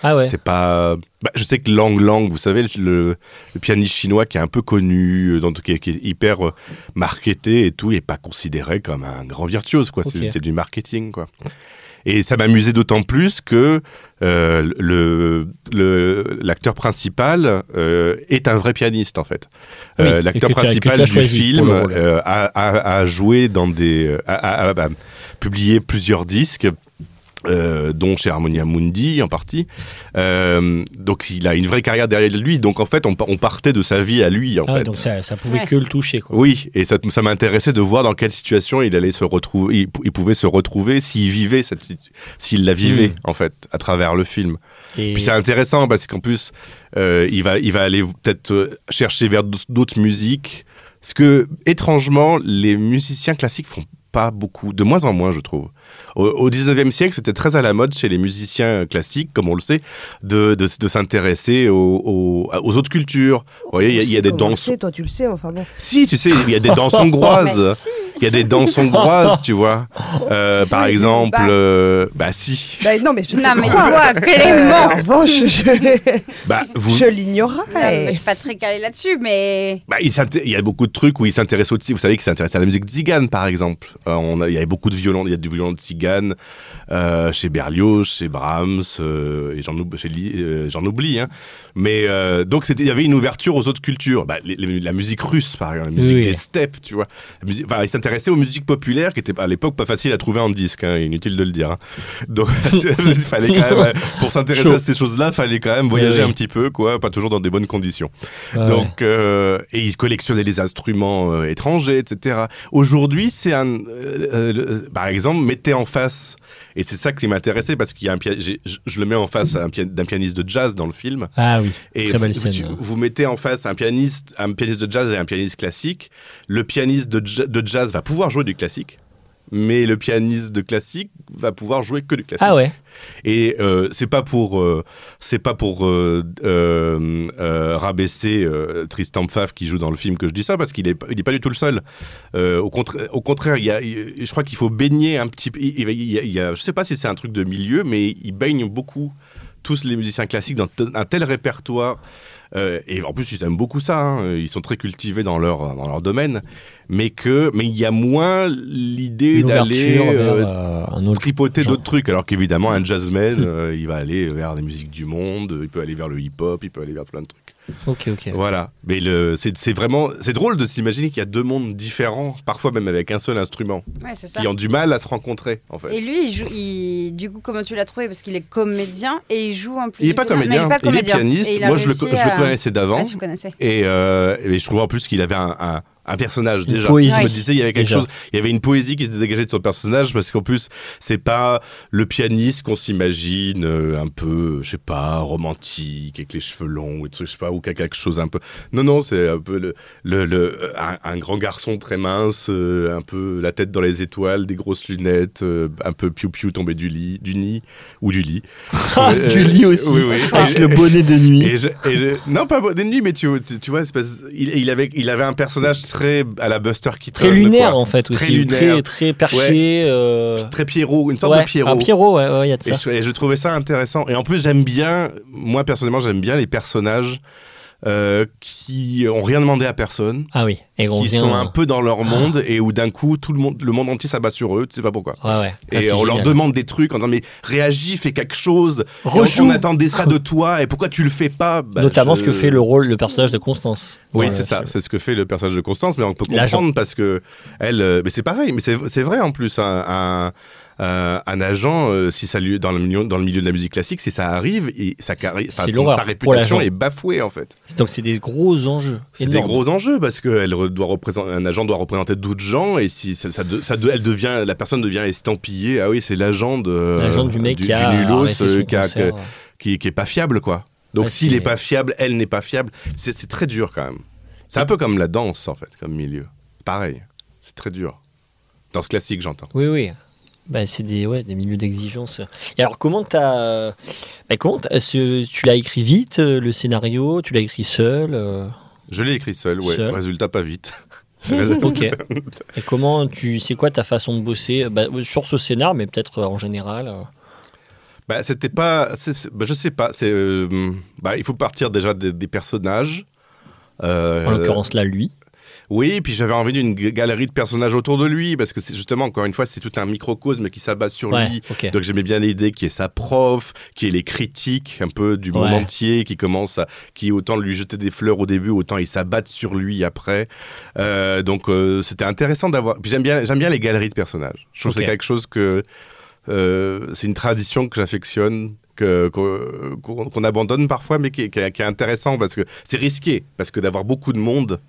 Ah ouais. c'est pas. bah, je sais que Lang Lang, vous savez, le, le pianiste chinois qui est un peu connu, euh, dans, qui, est, qui est hyper marketé et tout, il est pas considéré comme un grand virtuose, quoi. C'est du marketing, quoi. Et ça m'amusait d'autant plus que euh, le le- l'acteur principal euh, est un vrai pianiste en fait. Euh, l'acteur principal du film a, a- a joué dans des a, a publié plusieurs disques. Euh, dont chez Harmonia Mundi en partie. Euh, donc il a une vraie carrière derrière lui. Donc en fait, on, pa- on partait de sa vie à lui. En Ah fait. donc ça, ça pouvait Ouais. que le toucher. Quoi. Oui, et ça, ça m'intéressait de voir dans quelle situation il allait se retrouver, il, il pouvait se retrouver s'il vivait cette, s'il la vivait Mm. en fait à travers le film. Et Puis c'est intéressant parce qu'en plus, euh, il va, il va aller peut-être chercher vers d'autres- d'autres musiques, parce que étrangement, les musiciens classiques font pas beaucoup, de moins en moins, je trouve. Au, au 19e siècle, c'était très à la mode chez les musiciens classiques, comme on le sait, de, de, de s'intéresser aux, aux, aux autres cultures. Vous voyez, il y a- il y, a des danses. Toi, tu le sais, enfin bon. Si, tu sais, il y a des danses hongroises. Mais si. Il y a des danses hongroises, tu vois. Euh, par Oui, exemple, bah. euh, bah si. Bah, non, mais je Non, mais toi, Euh, Clément en revanche, je, Bah, vous, je mais Je l'ignorais. suis pas très calée là-dessus, mais. Bah, il, y a beaucoup de trucs où il s'intéresse aussi. Vous savez qu'il s'intéresse à la musique tzigane, par exemple. Euh, on a, il y avait beaucoup de violons. Il y a du violon de tzigane euh, chez Berlioz, chez Brahms, euh, et euh, j'en oublie. Hein. Mais euh, donc il y avait une ouverture aux autres cultures. Bah, les- les- la musique russe, par exemple, la musique Oui, des steppes, tu vois. Musique, enfin, il s'intéressait aux musiques populaires qui étaient à l'époque pas faciles à trouver en disque. Hein, inutile de le dire. hein. Donc il fallait quand même, pour s'intéresser à ces choses-là, fallait quand même voyager Oui, oui. un petit peu, quoi. Pas toujours dans des bonnes conditions. Ouais. Donc, euh, et il collectionnait les instruments euh, étrangers, etc. Aujourd'hui, c'est un, euh, euh, par exemple, mettez en face, et c'est ça qui m'intéressait parce qu'il y a un je, je le mets en face pia- d'un pianiste de jazz dans le film. Ah oui. Et Très belle vous, scène. vous mettez en face un pianiste, un pianiste de jazz et un pianiste classique. Le pianiste de jazz va pouvoir jouer du classique. Mais le pianiste de classique va pouvoir jouer que du classique. Ah ouais. Et euh, c'est pas pour euh, c'est pas pour euh, rabaisser Tristan Pfaff qui joue dans le film que je dis ça parce qu'il est pas- il est pas du tout le seul. Au, contra- au contraire, il y a, il- je crois qu'il faut baigner un petit peu. Il, il il y a- je sais pas si c'est un truc de milieu, mais il baigne beaucoup tous les musiciens classiques dans un tel répertoire. Euh, et en plus, ils aiment beaucoup ça. hein. Ils sont très cultivés dans leur dans leur domaine, mais que mais il y a moins l'idée d'aller euh, euh, tripoter d'autres trucs. Alors qu'évidemment, un jazzman, euh, il va aller vers les musiques du monde, il peut aller vers le hip-hop, il peut aller vers plein de trucs. Ok, ok. Voilà. Mais le, c'est, c'est vraiment, c'est drôle de s'imaginer qu'il y a deux mondes différents, parfois même avec un seul instrument, Ouais, c'est ça. qui ont du mal à se rencontrer, en fait. Et lui, il joue, il- du coup, comment tu l'as trouvé? Parce qu'il est comédien et il joue en plus. il est du pas comédien, il est pianiste. Moi, je le, je le connaissais d'avant. Ah, tu le connaissais. Et, euh, et je trouve en plus qu'il avait un, un- un personnage déjà. poésie. Je me disais, il y avait quelque Déjà. chose, il y avait une poésie qui se dégageait de son personnage parce qu'en plus, c'est pas le pianiste qu'on s'imagine euh, un peu, je sais pas, romantique, avec les cheveux longs, ou je sais pas, ou quelque chose un peu. Non, non, c'est un peu le, le, le- un, un grand garçon très mince, euh, un peu la tête dans les étoiles, des grosses lunettes, euh, un peu piou-piou tombé du lit, du nid, ou du lit. Ah, Euh, du lit aussi. oui, oui. Avec Et- le bonnet de nuit. et je- et je- non, pas des nuits, mais tu, tu, tu vois, il, il avait, il avait un personnage très à la Buster Keaton. Très lunaire quoi. en fait Très aussi. lunaire. Très, très perché. euh, Très Pierrot, une sorte ouais, de Pierrot. Un Pierrot, ouais, ouais, il y a de Et ça. je, et je trouvais ça intéressant. Et en plus, j'aime bien, moi personnellement, j'aime bien les personnages euh, qui ont rien demandé à personne, Ah oui. Et qui vient. sont un peu dans leur monde et où d'un coup, tout le monde, le monde entier s'abat sur eux, tu sais pas pourquoi. Ouais, ouais. Ah, Et c'est on leur demande des trucs en disant mais réagis, fais quelque chose. On- Rejoue. On attendait ça de toi et pourquoi tu le fais pas? Bah, Notamment je- ce que fait le rôle, le personnage de Constance. Oui, c'est ça, c'est ce que fait le personnage de Constance, mais on peut comprendre parce que elle, euh, mais c'est pareil, mais c'est c'est vrai en plus, un, un, euh, un agent, euh, si ça lui, dans le milieu, dans le milieu de la musique classique, si ça arrive, et sa, son- réputation est bafouée en fait. Donc c'est des gros enjeux. C'est des gros enjeux parce que elle doit représenter, un agent doit représenter d'autres gens et si ça, ça de- ça de- elle devient, la personne devient estampillée, ah oui, c'est l'agent de L'agent du mec qui a nulos, arrêté euh, son qui, a- concert. qui, qui est pas fiable quoi. Donc Ouais, s'il c'est- n'est pas fiable, elle n'est pas fiable. C'est c'est très dur quand même. C'est un peu comme la danse en fait, comme milieu. Pareil, c'est très dur. Danse classique, j'entends. Oui, oui. Bah, c'est des, ouais, des milieux d'exigence. Et alors, comment t'as, bah, comment ce- tu l'as écrit vite, euh, le scénario? Tu l'as écrit seul euh, Je l'ai écrit seul, ouais. Seul? Résultat, pas vite. Ok. Et comment tu, c'est quoi ta façon de bosser bah, sur ce scénar, mais peut-être euh, en général euh, Bah, c'était pas. bah, je sais pas. C'est. euh, bah, il faut partir déjà des, des personnages. Euh, En l'occurrence là, lui. Oui, et puis j'avais envie d'une galerie de personnages autour de lui, parce que c'est justement, encore une fois, c'est tout un microcosme qui s'abat sur Ouais, lui. Donc j'aimais bien l'idée qui est sa prof, qui est les critiques un peu du monde entier, qui commence à, qui autant lui jeter des fleurs au début, autant ils s'abattent sur lui après. Euh, donc euh, c'était intéressant d'avoir. Puis j'aime bien, j'aime bien les galeries de personnages. Je trouve que c'est quelque chose que euh, c'est une tradition que j'affectionne. Qu'on abandonne parfois, mais qui, qui est intéressant parce que c'est risqué, parce que d'avoir beaucoup de monde,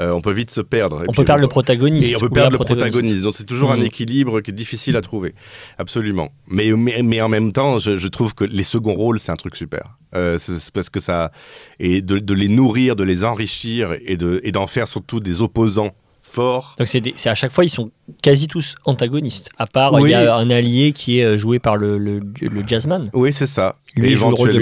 euh, on peut vite se perdre. Et On puis, peut perdre le protagoniste. et on peut perdre le protagoniste. protagoniste. Donc c'est toujours un Mhm. équilibre qui est difficile à trouver. Absolument. Mais, mais, mais en même temps, je, je trouve que les seconds rôles, c'est un truc super. Euh, c'est parce que ça. Et de, de les nourrir, de les enrichir et de- et d'en faire surtout des opposants Donc c'est à chaque fois ils sont quasi tous antagonistes. À part Oui. il y a un allié qui est euh, joué par le, le, le jazzman. Oui, c'est ça. Lui Et il joue le rôle de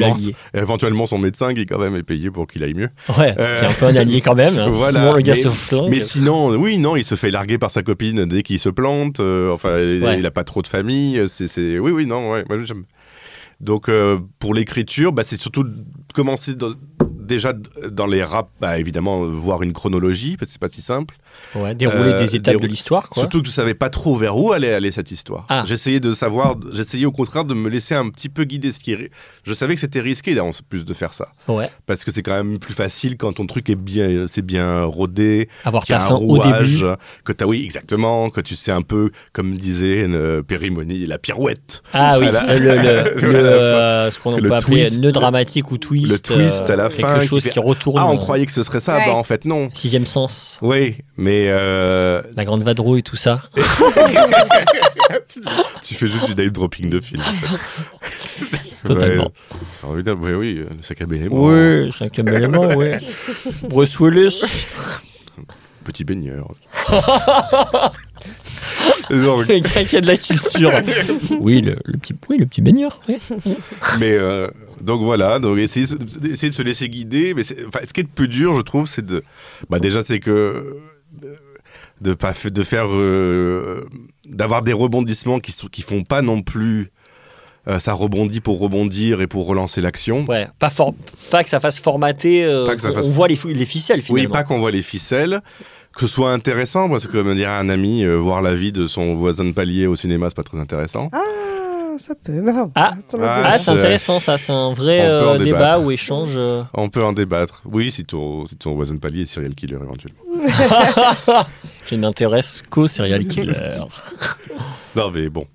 éventuellement- son médecin qui, quand même, est payé pour qu'il aille mieux. Ouais, Euh, c'est un peu un allié quand même. hein. voilà, Sinon le gars mais- se flingue. Mais sinon, oui, non, il se fait larguer par sa copine dès qu'il se plante. euh, enfin, il- Ouais. il a pas trop de famille. C'est, oui, oui, non, ouais, moi j'aime. Donc, euh, pour l'écriture, bah, c'est surtout de commencer dans- déjà dans les raps, bah, évidemment, euh, voir une chronologie, parce que c'est pas si simple. Ouais, dérouler euh, des étapes dérou- de l'histoire. Surtout que je savais pas trop vers où allait aller cette histoire. Ah. J'essayais de savoir, j'essayais au contraire de me laisser un petit peu guider. Ce qui est ri- Je savais que c'était risqué en plus de faire ça, Ouais. parce que c'est quand même plus facile quand ton truc est bien, c'est bien rodé, Avoir ta fin au début. que t'as, oui, exactement, que tu sais un peu, comme disait euh, Périmonie, la pirouette. Ah oui, euh, le, le, le, Voilà. euh, ce qu'on peut appeler twist. nœud dramatique ou twist. Le twist à la euh, fin Quelque qui chose fait- qui retourne. Ah, on euh, croyait que ce serait ça, Ouais. bah en fait non. Sixième sens, Oui, mais euh, la grande vadrouille et tout ça. tu fais juste du name dropping de film. en fait. Totalement. Ouais, envie de- oui, oui, le sacré élément. Oui, cinquième élément, oui. Bruce Willis. Petit baigneur. Le gars qui a de la culture. Oui, le, le petit, oui, le petit baigneur. oui. mais euh, donc voilà, donc essayer, de- essayer de se laisser guider. Mais enfin, ce qui est le plus dur, je trouve, c'est de. Bah déjà, c'est que de, pas de faire euh, d'avoir des rebondissements qui sont qui font pas non plus. euh, ça rebondit pour rebondir et pour relancer l'action. Ouais, pas, for- pas que ça fasse formater. euh, Pas que ça on fasse- voit les, ficelles Oui, finalement. pas qu'on voit les ficelles, que ce soit intéressant, parce que comme dirait un ami, euh, voir la vie de son voisin de palier au cinéma, c'est pas très intéressant. Ah, ça peut. Enfin, Ah. Ah, Ah, c'est c'est- intéressant ça, c'est un vrai On peut en euh, débat débattre. ou échange. euh. On peut en débattre. Oui, si ton, si ton voisin de palier est serial killer éventuellement. Je ne m'intéresse qu'aux serial killers. Non, mais bon.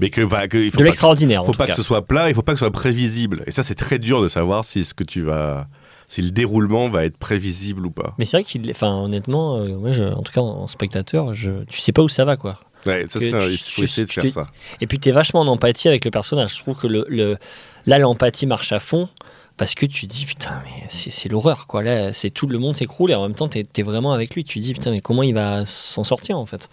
Mais que, voilà, que il faut De pas l'extraordinaire que, en faut pas cas. que ce soit plat, il faut pas que ce soit prévisible. Et ça, c'est très dur de savoir si ce que tu vas, si le déroulement va être prévisible ou pas. Mais c'est vrai qu'il, enfin honnêtement, euh, moi, je- en tout cas en spectateur, je, tu sais pas où ça va quoi. Ouais, ça, il faut essayer de faire ça. Et puis tu es vachement en empathie avec le personnage. Je trouve que le, le- là l'empathie marche à fond parce que tu dis putain mais c'est, l'horreur quoi. Là c'est tout le monde s'écroule et en même temps tu es, vraiment avec lui. Tu dis putain mais comment il va s'en sortir en fait?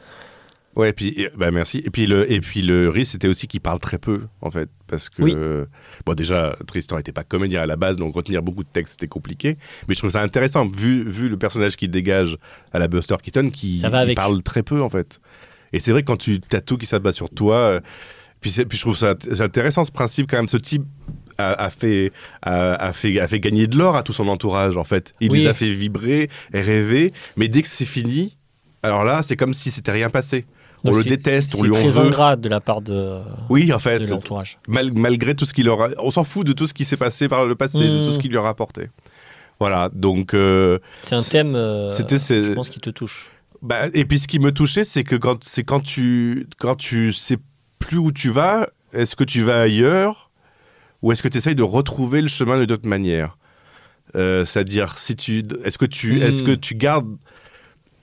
Ouais, et puis, et- bah merci. Et puis le, et puis le risque, c'était aussi qu'il parle très peu, en fait, parce que Oui. euh, bon, déjà, Tristan n'était pas comédien à la base, donc retenir beaucoup de textes c'était compliqué. Mais je trouve ça intéressant, vu, vu le personnage qu'il dégage à la Buster Keaton, qui parle très peu, en fait. Et c'est vrai que quand tu as tout qui s'abat sur toi, euh, puis, puis je trouve ça intéressant ce principe quand même. Ce type a, a fait, a, a fait, a fait gagner de l'or à tout son entourage, en fait. Il Oui. les a fait vibrer et rêver, mais dès que c'est fini, alors là, c'est comme si c'était rien passé. On Donc le c'est- déteste, on lui en très veut. ingrat de la part de, Oui, en fait, de l'entourage. mal- malgré tout ce qu'il aura, on s'en fout de tout ce qui s'est passé par le passé, de Mm. tout ce qu'il lui aura apporté. Voilà, donc, euh, C'est un thème, euh, je pense, qui te touche. Bah, et puis ce qui me touchait, c'est que quand, c'est quand tu, quand tu sais plus où tu vas, est-ce que tu vas ailleurs ou est-ce que tu essayes de retrouver le chemin de d'autres manières Euh, C'est-à-dire, si tu, est-ce que tu, Mm. est-ce que tu gardes,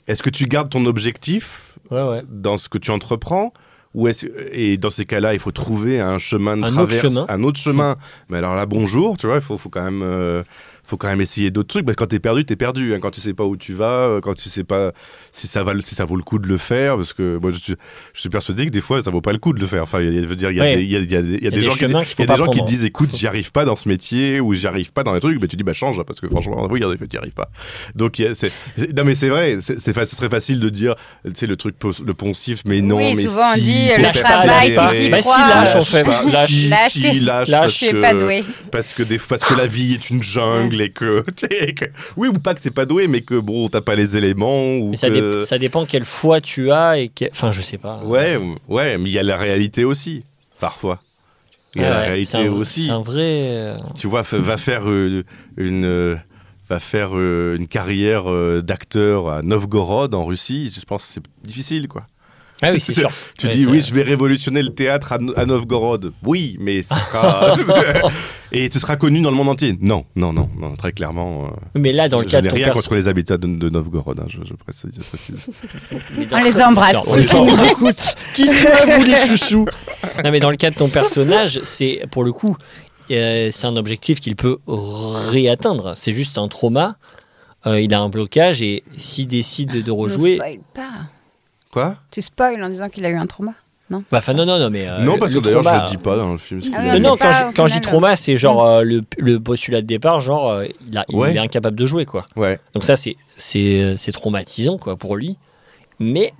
est-ce que tu gardes ton objectif Ouais, ouais. dans ce que tu entreprends Ou est-ce- et dans ces cas-là, il faut trouver un chemin de Un autre chemin. un autre chemin. Mais alors là, bonjour, tu vois, il faut, faut quand même, euh, faut quand même essayer d'autres trucs. Que quand t'es perdu, t'es perdu. hein. Quand tu sais pas où tu vas, euh, quand tu sais pas si ça va, le- si ça vaut le coup de le faire, parce que moi, je suis, je suis persuadé que des fois, ça vaut pas le coup de le faire. Enfin, il y a, je veux dire, il y a, Ouais. y a- il y a des- gens qui, des gens disent, écoute, j'y arrive pas dans ce métier ou j'y arrive pas dans les trucs. Mais tu dis, bah change, parce que franchement, oui, en fait, t'y arrives pas. Donc, a- non, mais c'est vrai. C'est, ce serait facile de dire, tu sais, le truc, le poncif, mais non, Oui, mais souvent, on dit, le travail, persévérer. si Bah si, lâche en fait. pas. Lâche. Si, Lâche. lâche, parce que la vie est une jungle et que, et que- oui ou pas que c'est pas doué mais que bon t'as pas les éléments ou Mais ça, que- ça dépend quelle foi tu as et que... enfin je sais pas. ouais ouais mais il y a la réalité aussi parfois il y a Ouais, la réalité un, aussi C'est un vrai. euh, tu vois va faire euh, une va faire euh, une carrière d'acteur à Novgorod en Russie je pense que c'est difficile quoi Ah oui, c'est sûr. tu Ouais, dis ça- oui je vais révolutionner le théâtre à, No- à Novgorod oui mais ce sera et tu seras connu dans le monde entier non non non non très clairement euh, Mais là, dans le cas de rien contre les habitants de, de Novgorod, hein, je, je précise. je On les embrasse. On les embrasse. Qui sont vous les chouchous Non, mais dans le cas de ton personnage, c'est pour le coup, euh, c'est un objectif qu'il peut réatteindre. C'est juste un trauma. euh, il a un blocage et s'il décide de Ne rejouer, spoil pas. Quoi Tu spoil en disant qu'il a eu un trauma. bah, enfin non non non mais euh, Non, parce que le d'ailleurs, je le dis pas dans le film. ce Ah oui, non, quand, je, quand je dis trauma, c'est genre euh, le, le postulat de départ, genre euh, il, a- il Ouais. est incapable de jouer quoi. Ouais. Donc ça c'est c'est c'est traumatisant quoi pour lui. Mais,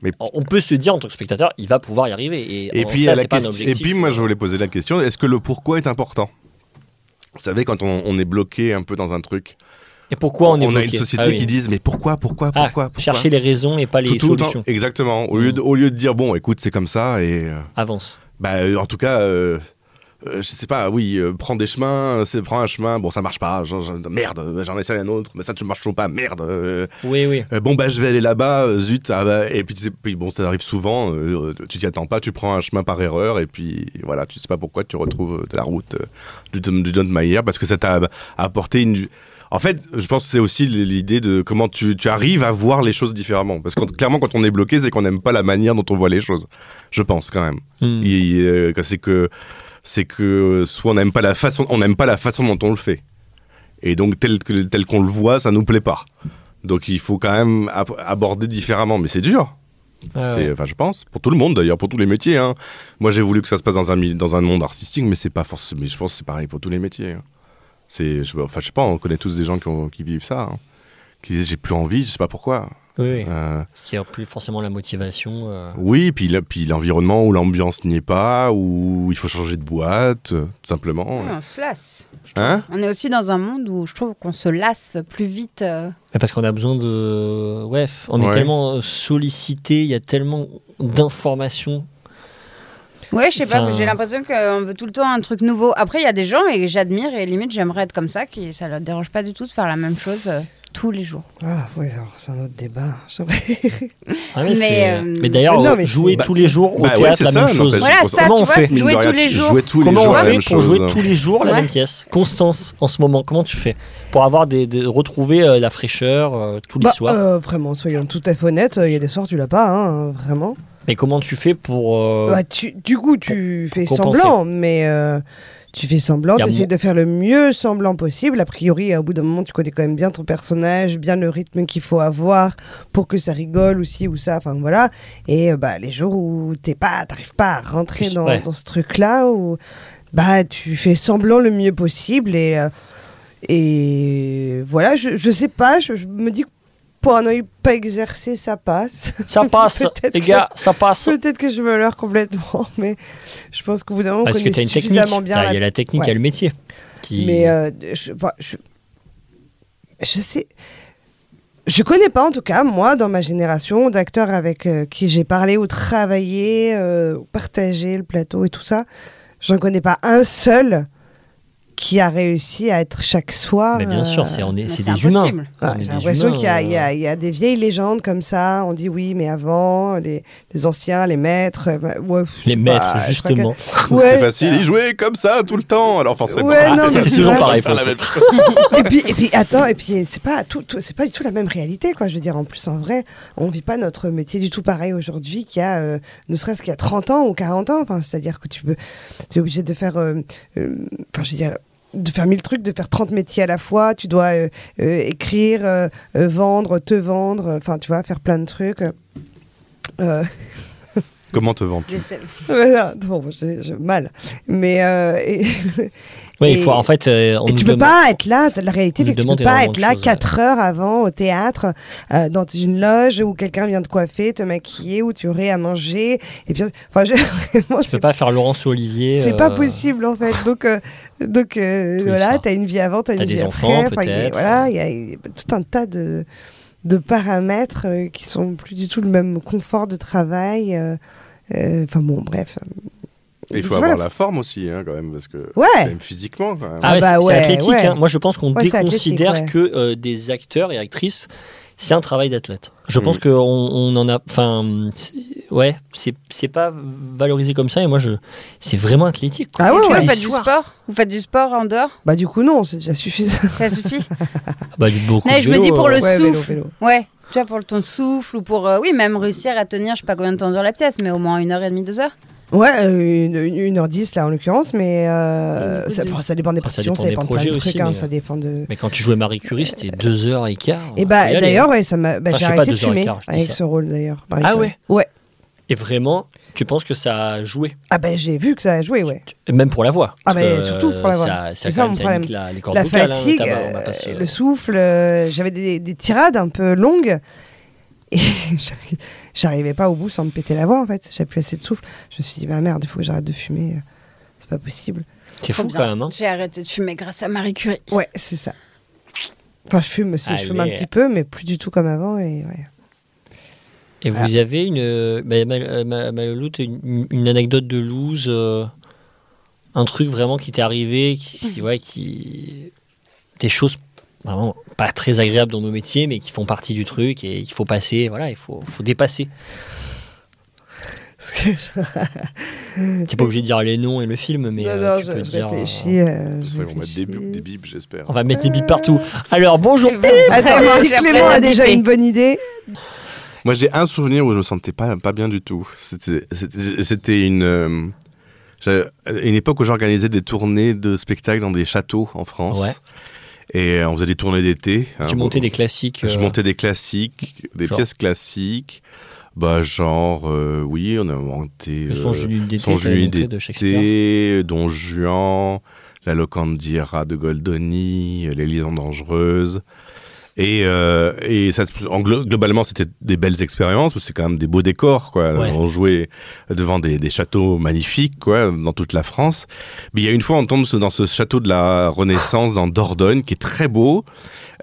Mais- on peut se dire en tant que spectateur, il va pouvoir y arriver. Et, puis, ça, la c'est pas un question- et objectif. puis, moi, je voulais poser la question est-ce que le pourquoi est important? Vous savez, quand on, on est bloqué un peu dans un truc, Et pourquoi on est a une bloqué société Ah oui. qui dit mais pourquoi, pourquoi, Ah, pourquoi, pourquoi chercher les raisons et pas les Tout- tout le temps- solutions. Exactement. Au lieu, de, au lieu de dire bon, écoute, c'est comme ça, et euh, Avance. bah, euh, en tout cas, euh, euh, je sais pas, oui, prends des chemins, prends un chemin, bon, ça marche pas, merde, j'en essaie un autre, mais ça ne marche toujours pas, merde. Oui, oui. Bon bah je vais aller là-bas, zut, ah bah, et puis, tu bon ça arrive souvent, tu t'y attends pas, tu prends un chemin par erreur et puis voilà, tu sais pas pourquoi tu retrouves de la route du, du Don Mayer parce que ça t'a apporté une... En fait, je pense que c'est aussi l'idée de comment tu, tu arrives à voir les choses différemment. Parce que clairement, quand on est bloqué, c'est qu'on n'aime pas la manière dont on voit les choses. Je pense quand même. Hmm. Euh, c'est que c'est que soit on n'aime pas la façon on n'aime pas la façon dont on le fait et donc tel que tel qu'on le voit ça nous plaît pas donc il faut quand même ab- aborder différemment mais c'est dur Ah ouais. enfin je pense pour tout le monde d'ailleurs pour tous les métiers hein. moi j'ai voulu que ça se passe dans un dans un monde artistique mais c'est pas forcément mais je pense que c'est pareil pour tous les métiers hein. C'est je, enfin je sais pas on connaît tous des gens qui, ont- qui vivent ça hein. qui disent j'ai plus envie je sais pas pourquoi Oui. Euh, Ce qui n'a plus forcément la motivation. euh. oui, puis, là- puis l'environnement où l'ambiance n'y est pas, où il faut changer de boîte, tout simplement. Ouais, on se lasse. Hein? On est aussi dans un monde où je trouve qu'on se lasse plus vite. euh. Parce qu'on a besoin de. Ouais, on est tellement sollicité, il y a tellement d'informations. Ouais, je sais pas, j'ai l'impression qu'on veut tout le temps un truc nouveau. Après, il y a des gens et j'admire et limite j'aimerais être comme ça, qui ça leur dérange pas du tout de faire la même chose euh, tous les jours. Ah, ouais, alors, c'est un autre débat. Ah oui, Mais, c'est- euh, mais d'ailleurs, jouer tous les jours au Bah théâtre la ça, même chose. Voilà, ça, comment tu on vois, fait jouer tous les jours. jouais tous les Comment jours on fait pour jouer chose. tous les jours la même pièce? Constance, en ce moment, comment tu fais? Pour avoir des, des- retrouver euh, la fraîcheur euh, tous les Bah, soirs? euh, vraiment, soyons tout à fait honnêtes, il y a des soirs tu l'as pas, hein, vraiment. Mais comment tu fais pour. euh, Bah, tu- du coup, tu fais compenser. semblant, mais euh, tu fais semblant, tu essaies de faire le mieux semblant possible. A priori, au bout d'un moment, tu connais quand même bien ton personnage, bien le rythme qu'il faut avoir pour que ça rigole aussi ou ça. Enfin voilà. Et euh, bah, les jours où t'es pas, t'arrives pas à rentrer dans, ouais. dans ce truc-là, où bah tu fais semblant le mieux possible et euh, et voilà. Je, je sais pas. Je, je me dis que pour un œil pas exercé, ça passe. Ça passe, les que- gars, ça passe. Peut-être que je me leurre complètement, mais je pense qu'au bout d'un moment, on Parce que connaît tu as une technique. suffisamment bien. Il y a la technique, il y a le métier. Qui... Mais euh, je, enfin, je, je sais. Je connais pas en tout cas, moi, dans ma génération, d'acteurs avec euh, qui j'ai parlé ou travaillé, euh, partagé le plateau et tout ça. J'en connais pas un seul qui a réussi à être chaque soir. Mais bien sûr, euh, c'est on est, Mais c'est c'est des humains. Ouais, j'ai l'impression qu'il y, a- y y des vieilles légendes comme ça. On dit oui, mais avant, les, les anciens, les maîtres. euh, bah, ouais, Les maîtres, pas, que- justement. Ouais, C'est facile, ils jouaient comme ça tout le temps, alors forcément. C'est toujours pareil Faire pour la ça. même chose. et puis, et puis attends, et puis c'est pas tout, tout- c'est pas du tout la même réalité, quoi. Je veux dire, en plus, en vrai, on vit pas notre métier du tout pareil aujourd'hui qu'il y a, euh, ne serait-ce qu'il y a 30 ans ou 40 ans. Enfin, c'est-à-dire que tu peux, tu es obligé de faire, euh, euh, enfin, je veux dire. De faire mille trucs, de faire 30 métiers à la fois, tu dois euh, euh, écrire, euh, euh, vendre, te vendre, enfin tu vois, faire plein de trucs. Euh, Comment te vends J'essaie- Ouais, non, bon, je, je- mal. Mais euh, et, Oui, Et- il faut en fait. euh, on et tu peux demande- pas être là. La réalité, nous que tu peux pas être là 4 heures avant au théâtre, euh, dans une loge où quelqu'un vient te coiffer, te maquiller, où tu aurais à manger. Et puis, enfin, je- vraiment, Tu peux pas faire Laurence Olivier. c'est euh, pas possible en fait. Donc, euh, donc voilà, t'as une vie avant, t'as une T'as vie des après. enfants, Enfin, il y a- peut-être. Voilà, il y, y a tout un tas de de paramètres qui sont plus du tout le même confort de travail. Enfin bon, bref. Il faut Voilà. avoir la forme aussi, hein, quand même, parce que Ouais. même physiquement, quand même. Ah, ouais, bah c'est- c'est ouais, athlétique. ouais. hein. Moi, je pense qu'on déconsidère ouais. que euh, des acteurs et actrices, c'est un travail d'athlète. Je pense Mm. qu'on on en a. Enfin, ouais, c'est pas valorisé comme ça. Et moi, je, c'est vraiment athlétique. quoi. Ah ouais, que ouais. vous faites du sport? Vous faites du sport en dehors? Bah du coup non, c'est déjà suffisant. Ça suffit? Bah, du beaucoup Non, de je me dis pour euh, le Ouais, vélo, souffle. vélo. Ouais, tu vois, pour ton souffle ou pour, euh, oui, même réussir à tenir, je sais pas combien de temps dure la pièce, mais au moins une heure et demie, deux heures. Ouais, euh, une, une, heure dix là en l'occurrence, mais euh, ça, de- bon, ça dépend des Ah, ça partitions, dépend ça des dépend de plein de trucs, aussi, hein, mais, ça euh, dépend de. Mais quand tu jouais Marie Curie, c'était deux heures et quart. Et on bah d'ailleurs, hein. ouais, ça m'a, bah, Enfin, j'ai sais pas, arrêté de fumer quart, avec ça. ce rôle d'ailleurs. Ah Curie. ouais Ouais. Et vraiment, tu penses que ça a joué? Ah bah j'ai vu que ça a joué, ouais. Même pour la voix. Ah, mais que, surtout pour la voix. C'est ça, mon problème. la, hein, fatigue, euh, le souffle, euh, j'avais des tirades un peu longues et j'arri- j'arrivais pas au bout sans me péter la voix en fait. J'avais plus assez de souffle. Je me suis dit bah merde, il faut que j'arrête de fumer. euh, C'est pas possible. C'est fou bien. quand même. hein. J'ai arrêté de fumer grâce à Marie Curie. Ouais, c'est ça. Enfin, je fume aussi, je fume un petit peu, mais plus du tout comme avant. Et ouais. Et vous avez une, euh, bah, Mal- euh, une, une anecdote de loose, euh, un truc vraiment qui t'est arrivé, qui, qui- ouais, qui, des choses vraiment pas très agréables dans nos métiers, mais qui font partie du truc et qu'il faut passer, voilà, il faut, faut dépasser. Je- T'es pas obligé de dire les noms et le film, mais non, euh, non, tu je, peux je dire. réfléchis. euh, je Ils vont mettre des, des bips, j'espère. on va mettre des billes partout. Alors bonjour. Attends, si Clément a déjà une bonne idée. Moi, j'ai un souvenir où je me sentais pas, pas bien du tout. C'était- une, euh, une époque où j'organisais des tournées de spectacles dans des châteaux en France. Ouais. Et euh, on faisait des tournées d'été. Tu hein, montais bon. des classiques. Je euh, montais des classiques, des genre pièces classiques. Bah, genre, euh, oui, on a monté. le d'une nuit d'été, de Shakespeare. Don Juan, La Locandiera de Goldoni, Les Liaisons Dangereuses. Et, euh, et ça, en globalement, c'était des belles expériences, parce que c'est quand même des beaux décors, quoi. Ouais. On jouait devant des, des châteaux magnifiques, quoi, dans toute la France. Mais il y a une fois, on tombe dans ce château de la Renaissance en Dordogne, qui est très beau,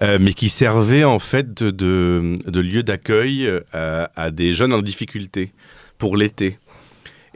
euh, mais qui servait en fait de, de, de lieu d'accueil euh, à des jeunes en difficulté pour l'été.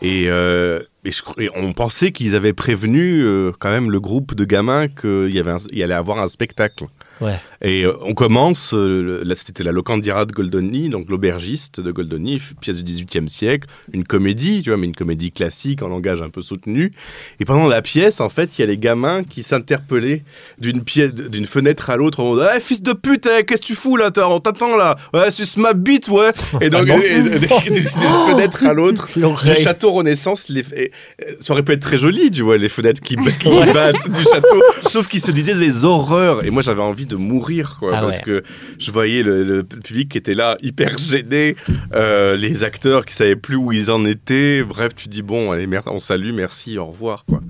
Et, euh, et je cro- et on pensait qu'ils avaient prévenu euh, quand même le groupe de gamins qu'il y, avait un- il y allait avoir un spectacle. Ouais. Et euh, on commence, euh, là c'était la Locandiera de Goldoni, donc l'aubergiste de Goldoni, pièce du XVIIIe siècle, une comédie, tu vois, mais une comédie classique en langage un peu soutenu. Et pendant la pièce, en fait, il y a les gamins qui s'interpellaient d'une pièce, d'une fenêtre à l'autre en mode Eh, fils de pute, eh, qu'est-ce que tu fous là On t'attend là Ouais, suce ma bite, ouais Et donc, Ah d'une fenêtre à l'autre, du château Renaissance, les, et- et- ça aurait pu être très joli, tu vois, les fenêtres qui, battent du château. Sauf qu'ils se disaient des horreurs. Et moi, j'avais envie de mourir, quoi. Ah parce ouais. que je voyais le, le public qui était là, hyper gêné. euh, les acteurs qui savaient plus où ils en étaient. Bref, tu dis, bon, allez, mer- on salue, merci, au revoir, quoi.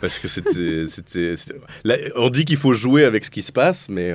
Parce que c'était. on dit qu'il faut jouer avec ce qui se passe, mais.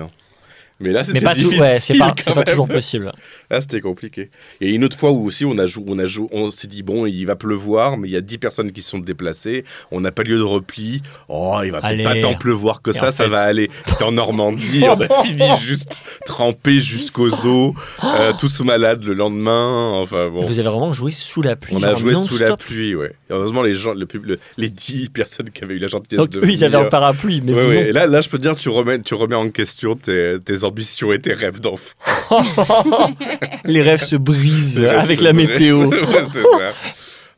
Mais là, c'était difficile. ouais, c'est pas, toujours possible. Là, c'était compliqué. Et une autre fois où aussi on a joué, on a joué, on s'est dit bon, il va pleuvoir, mais il y a 10 personnes qui se sont déplacées. On n'a pas lieu de repli. Oh, il va peut-être pas tant pleuvoir que Et ça, ça fait- va aller. C'était en Normandie, on a fini juste trempé jusqu'aux os, euh, tous malades le lendemain. Enfin bon. Vous avez vraiment joué sous la pluie. On a joué sous la pluie, ouais. Et heureusement, les gens, le pub- le- les 10 personnes qui avaient eu la gentillesse Donc de eux, ils avaient un parapluie, mais Ouais. Et là, là, je peux te dire, tu remets, tu remets en question tes, tes ambitions et tes rêves d'enfant. les rêves se brisent avec la météo. Ouais, c'est vrai.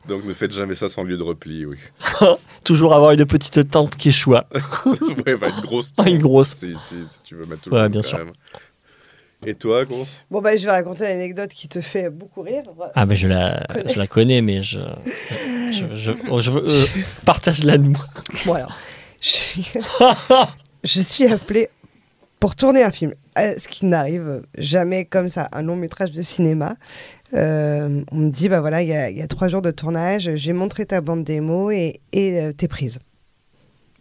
Donc ne faites jamais ça sans lieu de repli, oui. Toujours avoir une petite tente qui échoua. ouais, bah, une grosse. Ah, une grosse. Si, si, si tu veux mettre tout Ouais, le monde, bien quand sûr. même. Et toi, Gonz Bon, bah, je vais raconter l'anecdote qui te fait beaucoup rire. Ah, mais je la, connais. je la connais, mais je, je, je, oh, je veux- euh, partage-la de moi. Bon, alors, je suis, je suis appelée pour tourner un film. Ce qui n'arrive jamais comme ça, un long métrage de cinéma. Euh, on me dit, bah voilà, il y a, il y a trois jours de tournage, j'ai montré ta bande démo et et, euh, t'es prise.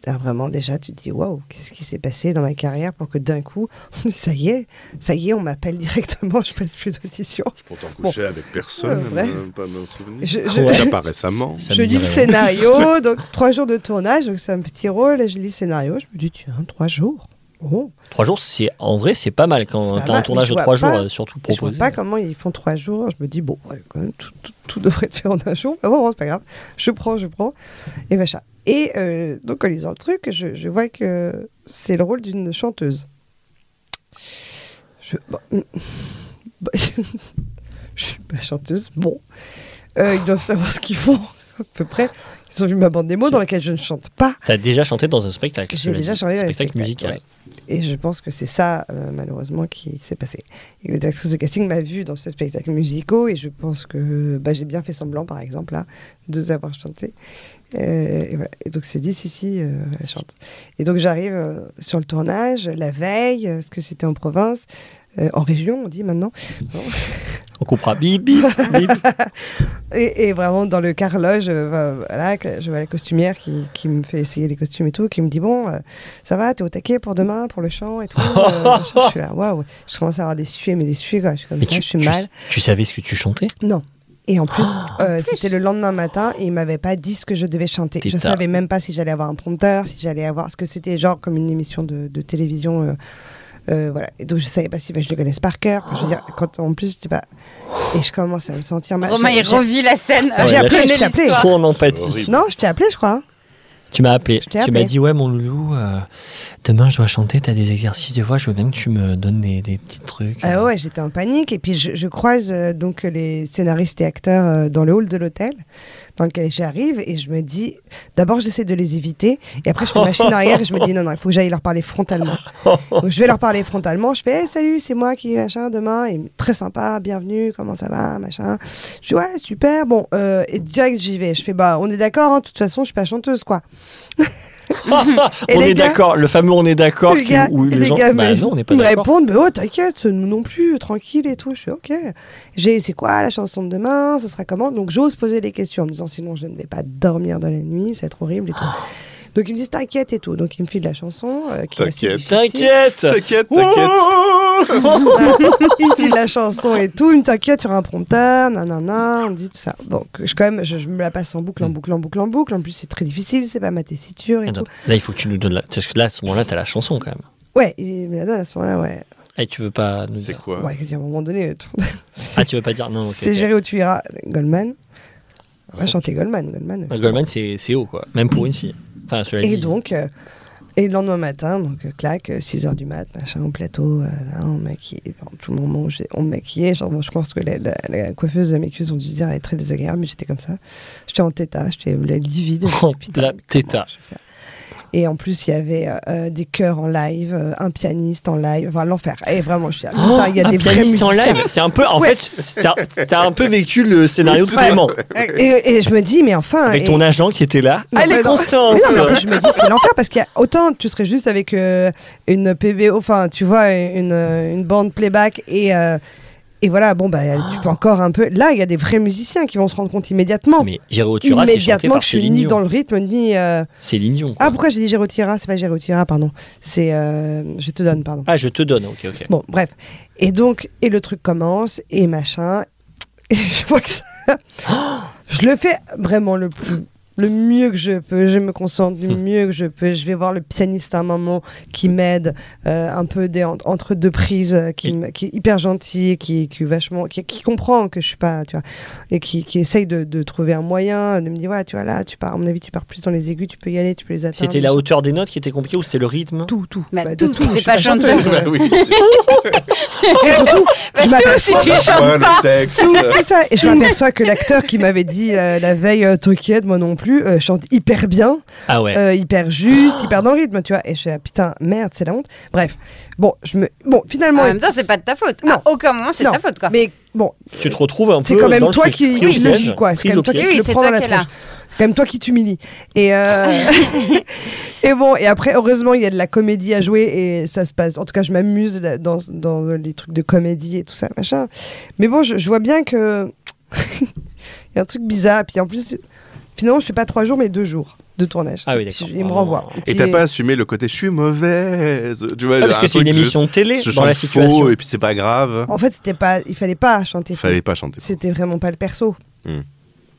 Alors vraiment, déjà, tu te dis, waouh, qu'est-ce qui s'est passé dans ma carrière pour que d'un coup, ça y est, ça y est, on m'appelle directement, je passe plus d'audition. Je pourtant coucher avec personne, Euh, même pas m'en souvenir. Je- je- pas récemment. Ça je me lis le scénario, donc trois jours de tournage, donc c'est un petit rôle, et je lis le scénario, je me dis, tiens, trois jours. Oh, Trois jours, c'est en vrai, c'est pas mal quand t'as un tournage de trois jours, pas- euh, surtout Et je vois proposé. pas comment ils font trois jours. Je me dis, bon, ouais, quand même, tout, tout- tout devrait être fait en un jour. Mais bon, bon, c'est pas grave. Je prends, je prends. Et machin. Et euh, donc, en lisant le truc, je, je vois que c'est le rôle d'une chanteuse. Je, bon, mm, je suis pas chanteuse. Bon. Euh, ils doivent savoir ce qu'ils font, à peu près. Ils ont vu ma bande démo dans laquelle je ne chante pas. T'as déjà chanté dans un spectacle. J'ai déjà dit. chanté dans les spectacle musical. ouais. Et je pense que c'est ça, euh, malheureusement, qui s'est passé. Et le directrice de casting m'a vu dans ces spectacles musicaux et je pense que bah, j'ai bien fait semblant, par exemple, là, de avoir chanté. Euh, et, voilà. et donc, c'est dit, si, si, euh, elle chante. Et donc, j'arrive sur le tournage, la veille, parce que c'était en province, euh, en région, on dit maintenant. Bon. On coupera bip, bip, bip. Et, et vraiment, dans le carrelage, euh, voilà, je vois la costumière qui, qui me fait essayer les costumes et tout, qui me dit Bon, euh, ça va, t'es au taquet pour demain, pour le chant et tout. Euh, je suis là, waouh. Je commence à avoir des suées, mais des suées, quoi. Je suis comme Mais ça, tu, je suis tu- mal. tu savais ce que tu chantais? Non. Et en plus, euh, c'était le lendemain matin et il m'avait pas dit ce que je devais chanter. Je savais même pas si j'allais avoir un prompteur, si j'allais avoir. Parce que c'était genre comme une émission de, de télévision. euh, euh, voilà. Et donc je savais pas si bah, je le connaisse par cœur. Enfin, je veux dire, quand en plus, c'était pas. Et je commence à me sentir mal. Romain, il revit la scène. Ah, j'ai appelé, je t'ai appelé. en empathie. Non, je t'ai appelé, je crois. Tu m'as appelé. Tu m'as dit Ouais, mon loulou, euh, demain je dois chanter, t'as des exercices de voix, je veux bien que tu me donnes des, des petits trucs. Ah ouais, j'étais en panique. Et puis, je, je croise euh, donc les scénaristes et acteurs euh, dans le hall de l'hôtel dans lequel j'arrive. Et je me dis, d'abord, j'essaie de les éviter. Et après, je fais machine arrière et je me dis, non, non, il faut que j'aille leur parler frontalement. Donc, je vais leur parler frontalement. Je fais, Hey, salut, c'est moi qui, machin, demain. Et très sympa, bienvenue, comment ça va, machin. Je dis, ouais, super. Bon, euh, et direct, j'y vais. Je fais, bah, on est d'accord, hein, de toute façon, je suis pas chanteuse, quoi. On est d'accord, le fameux on est d'accord les qui- gars, où les, les gens. gars bah me, non, on n'est pas me d'accord. répondent, mais oh t'inquiète, nous non plus, tranquille et tout. Je suis ok. J'ai, c'est quoi la chanson de demain Ce sera comment? Donc j'ose poser les questions en me disant sinon je ne vais pas dormir dans la nuit, c'est trop horrible et tout. Donc ils me disent t'inquiète et tout. Donc ils me filent la chanson. euh, qui est assez T'inquiète. T'inquiète T'inquiète, t'inquiète. il me file la chanson et tout. Il me t'inquiète, auras un prompteur, nanana, on dit tout ça. Donc je, quand même, je, je me la passe en boucle, en boucle, en boucle, en boucle. En plus c'est très difficile, c'est pas ma tessiture et Attends, tout. Là, il faut que tu nous donnes la. Parce que là, à ce moment-là, t'as la chanson quand même. Ouais, il me la donne à ce moment-là, ouais. Et tu veux pas nous C'est dire. quoi Ouais, à un moment donné, tout- Ah, tu veux pas dire non, ok. c'est ok. géré où tu iras. Goldman. On va chanter Goldman, Goldman. Goldman, c'est c'est haut, quoi. Même pour une fille. Enfin, cela Et dit. donc, euh, et le lendemain matin, donc euh, clac, 6h du mat, machin, au plateau, euh, là, on maquille, enfin, tout le moment, on me maquillait. Genre, moi, je pense que la, la- la coiffeuse de mes cuisses ont dû dire elle est très désagréable, mais j'étais comme ça. J'étais en téta, j'étais la livide. Oh, la téta. Et en plus, il y avait euh, euh, des chœurs en live, euh, un pianiste en live, enfin l'enfer. Et vraiment, je suis là, putain, il y a Oh, un des vrais pianiste en musiciens. live. C'est un peu. En Ouais. fait, t'as- t'as un peu vécu le scénario de. Clément. Et, et je me dis, mais enfin. Avec et- ton agent qui était là. Non, Allez. Constance Mais non, mais en plus, je me dis, c'est l'enfer parce qu'il y a autant tu serais juste avec euh, une PBO, enfin, tu vois, une, une bande playback et, euh, Et voilà, bon, bah, tu peux encore un peu. Là, il y a des vrais musiciens qui vont se rendre compte immédiatement. Mais Jérôme Otura, c'est chanté immédiatement par Céline ni dans le rythme, ni. euh, Céline Dion. Ah, pourquoi j'ai dit Géraud Tira C'est pas Géraud Tira, pardon. C'est. euh, Je te donne, pardon. Ah, je te donne, ok, ok. Bon, bref. Et donc, et le truc commence, et machin. Et je vois que ça. Je le fais vraiment le plus. Le mieux que je peux, je me concentre du mieux que je peux. Je vais voir le pianiste à un moment qui m'aide euh, un peu des, en- entre deux prises, euh, qui, Et- me- qui est hyper gentil, qui, qui est vachement, qui, qui comprend que je suis pas, tu vois, et qui, qui essaye de, de trouver un moyen, de me dire ouais, tu vois là, tu pars, à mon avis, tu pars plus dans les aigus, tu peux y aller, tu peux les atteindre. C'était la hauteur des notes qui était compliqué ou c'était le rythme? Tout, tout, Bah, Bah, tout, je c'était suis pas chanteuse. chanteuse. Bah oui, Et surtout, je Tout, m'aperçois- si tu c'est chantes pas. le texte. C'est ça. Et je m'aperçois que l'acteur qui m'avait dit euh, la veille, euh, t'inquiète, moi non plus, euh, chante hyper bien, Ah ouais. euh, hyper juste, hyper dans le rythme, tu vois. Et je fais, ah, putain, merde, c'est la honte. Bref. Bon, je me. Bon, finalement. En même temps, c'est pas de ta faute. Non. À aucun moment, c'est de ta faute, quoi. Mais bon, tu te retrouves un peu. c'est quand même dans le toi truc, qui, le piège, vis, quoi. C'est quand même toi qui. Oui, le c'est prends dans la tronche. C'est quand même toi qui t'humilie. Et, euh, et bon, et après, heureusement, il y a de la comédie à jouer et ça se passe. En tout cas, je m'amuse dans, dans les trucs de comédie et tout ça, machin. Mais bon, je, je vois bien que. Il y a un truc bizarre. Puis en plus, finalement, je fais pas trois jours, mais deux jours de tournage. Ah oui, d'accord. Il me renvoie. non. Et t'as pas assumé le côté je suis mauvaise. Tu vois, Ah, parce un que c'est une émission de télé je dans la chante situation. faux et puis c'est pas grave. En fait, c'était pas, il fallait pas chanter. Fallait pas chanter. C'était vraiment pas le perso.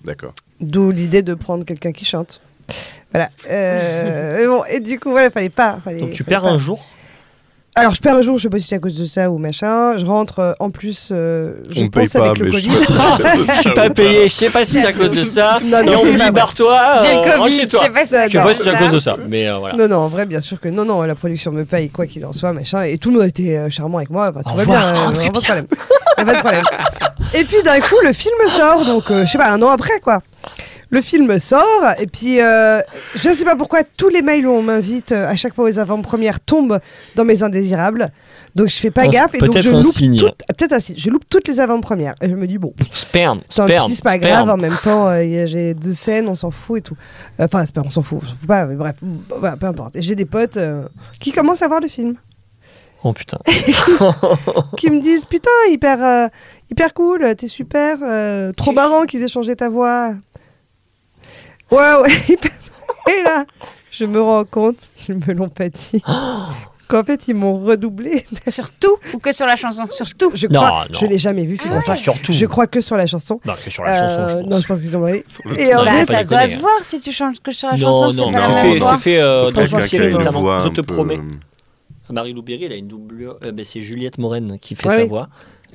D'accord. D'où l'idée de prendre quelqu'un qui chante. Voilà. Euh, mais bon, et du coup, voilà, fallait pas. Fallait, Donc tu fallait perds pas. un jour. Alors, je perds un jour, je sais pas si c'est à cause de ça ou machin. Je rentre, euh, en plus, euh, je On paye pense pas, avec le mais je- Covid. Je suis pas payé, je sais pas si c'est à cause de ça. Non, non, Et on c'est me pas dit, vrai. barre-toi. J'ai euh, le rentre Covid, chez je toi. sais pas si Je sais pas si c'est à cause de ça, mais euh, voilà. Non, non, en vrai, bien sûr que non, non, la production me paye, quoi qu'il en soit, machin. Et tout le monde était euh, charmant avec moi. Enfin, tout Au va revoir, bien, euh, rentrez pas de problème. Y a pas de problème. Et puis d'un coup, le film sort, donc euh, je sais pas, un an après, quoi. Le film sort, et puis euh, je sais pas pourquoi tous les mails où on m'invite euh, à chaque fois aux avant-premières tombent dans mes indésirables. Donc je fais pas gaffe, et donc je loupe peut-être un signe. je loupe toutes les avant-premières. Et je me dis, bon, Sperme, Tant sperme. pis, c'est pas grave, en même temps, euh, j'ai deux scènes, on s'en fout et tout. Enfin, on s'en fout, on s'en fout pas, mais bref, peu importe. Et j'ai des potes qui commencent à voir le film, Oh putain. qui me disent Putain, hyper, euh, hyper cool, t'es super, euh, trop marrant qu'ils aient changé ta voix. Ouais, ouais, hyper- Et là, je me rends compte, ils me l'ont pas dit, qu'en fait, ils m'ont redoublé. Surtout ou que sur la chanson? Surtout. Je Non, crois, non. je l'ai jamais vu, surtout. Je crois que sur la chanson. Non, que sur la chanson, je Euh, pense. Non, je pense qu'ils ont Et tournage. en Bah, fait, ça doit se voir si tu chantes que sur la Non, chanson. non, non, c'est fait, voix. c'est fait euh, dans une série notamment. voix Je te peu- promets. Marie Louberry, elle a une doublure. euh, ben, c'est Juliette Moren qui fait Ouais, sa oui.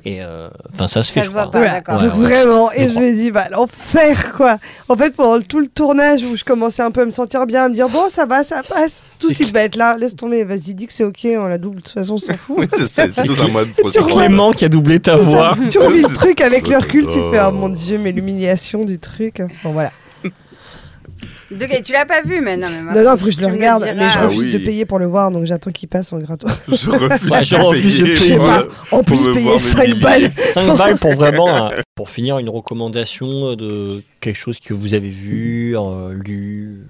Et euh, enfin, ça se Ça fait, je crois. pas. Donc Ouais, vraiment, et Je me dis, bah l'enfer quoi. En fait, pendant tout le tournage où je commençais un peu à me sentir bien, à me dire, bon, ça va, ça passe. Tout c'est- si bête là, laisse tomber, vas-y, dis que c'est ok, on la double, de toute façon, on s'en fout. Oui, c'est un Clément qui a doublé ta voix. tu revis le truc avec le recul, tu fais, oh Oh. mon dieu, mais l'humiliation du truc. Bon voilà. Tu l'as pas vu, mais non, mais moi, Non, non, faut que je le tu me regarde, diras. mais je Ah refuse oui. de payer pour le voir, donc j'attends qu'il passe en gratuit. Je refuse, Bah, je refuse de payer Je sais payer. pour- pas, en pour plus me payer voir 5 m'humilier. balles. 5 balles pour vraiment, euh, pour finir, une recommandation de quelque chose que vous avez vu, euh, lu,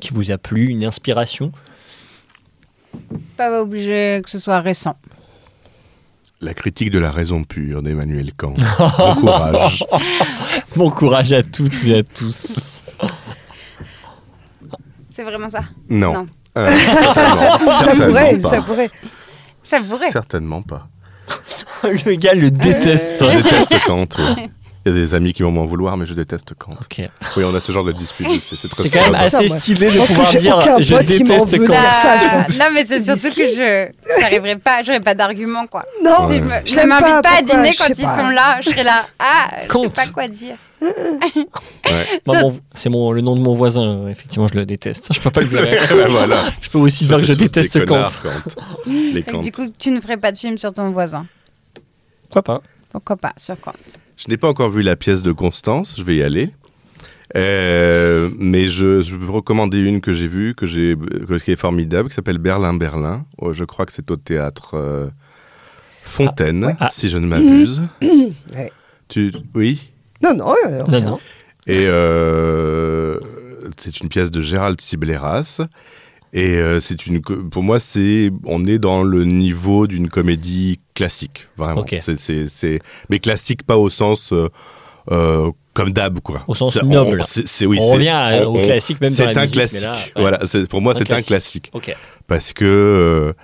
qui vous a plu, une inspiration? Pas obligé que ce soit récent. La critique de la raison pure d'Emmanuel Kant. Bon courage. Bon courage à toutes et à tous. C'est vraiment ça. Non. Non. Euh, certainement. Ça Certainement pourrait, pas. ça pourrait. Ça pourrait. Certainement pas. le gars le déteste. Je déteste Kant. Il y a des amis qui vont m'en vouloir, mais je déteste Kant. Ok. Oui, on a ce genre de dispute. C'est quand même sympa. Ça, assez stylé Je de pense que pouvoir j'ai dire aucun je déteste veut. quand. dire ça, je Ah, pense. non, mais c'est surtout que je j'arriverai pas, j'aurais pas d'argument quoi. Non, Si je Ouais. l'aime m'invite pas, pas, à dîner quand ils pas. sont là, je serai là. Ah, je sais pas quoi dire. Ouais. C'est mon, le nom de mon voisin, euh, effectivement, je le déteste. Je peux pas le dire. Ben voilà. Je peux aussi Ça, dire que je déteste Kant. du coup, tu ne ferais pas de film sur ton voisin. Pourquoi pas Pourquoi pas sur Kant Je n'ai pas encore vu la pièce de Constance, je vais y aller. Euh, mais je, je peux recommander une que j'ai vue, que j'ai, que- qui est formidable, qui s'appelle Berlin Berlin. Oh, je crois que c'est au théâtre euh, Fontaine, Ah, ouais. Ah. si je ne m'abuse. Ouais. Tu, oui. Non, non, euh, Non, non. Et euh, c'est une pièce de Gérald Sibleras. Et euh, c'est une, pour moi, c'est, on est dans le niveau d'une comédie classique, vraiment. C'est- Mais classique, pas au sens euh, comme d'hab, quoi. Au sens on- noble. c'est- c'est- oui, On c'est- revient à- au classique, même dans C'est la un musique, classique. là, ouais. Voilà, c'est- pour moi, c'est un classique. Parce que.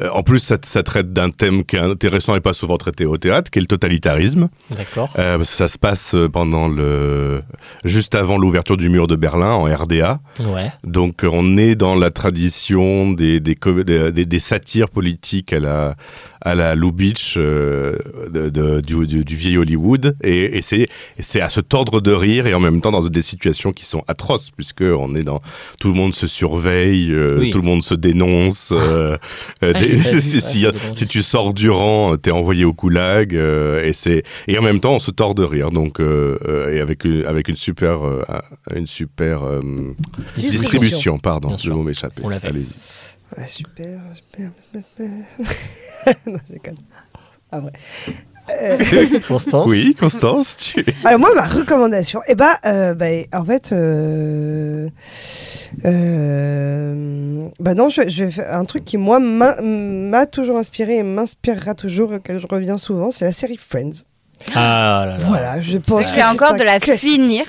Euh, euh, en plus, ça, ça traite d'un thème qui est intéressant et pas souvent traité au théâtre, qui est le totalitarisme. D'accord. Euh, ça se passe pendant le, juste avant l'ouverture du mur de Berlin en RDA. Ouais. Donc euh, on est dans la tradition des, des, des- des satires politiques à la, à la Lubitsch euh, de- de- du, du, du vieil Hollywood. Et, et c'est à se tordre de rire et en même temps dans des situations qui sont atroces, puisque on est dans... Tout le monde se surveille, euh, Oui. tout le monde se dénonce. euh, Ah, des- vu, si, tu sors du rang, t'es envoyé au goulag. et, c'est et en même temps, on se tord de rire. Donc, et avec une, avec une super, une super Distribution. distribution. Pardon, je vais m'échapper. Allez-y. Ouais, super, super, super. non, je déconne. Ah ouais. Constance. Oui, Constance, tu Alors moi, ma recommandation, eh ben, euh, bah, en fait, euh, euh, bah non, je, je vais faire un truc qui moi m'a toujours inspiré et m'inspirera toujours, auquel je reviens souvent, c'est la série Friends. Ah là là. Voilà, je Je pense j'ai c'est encore de la classique. finir.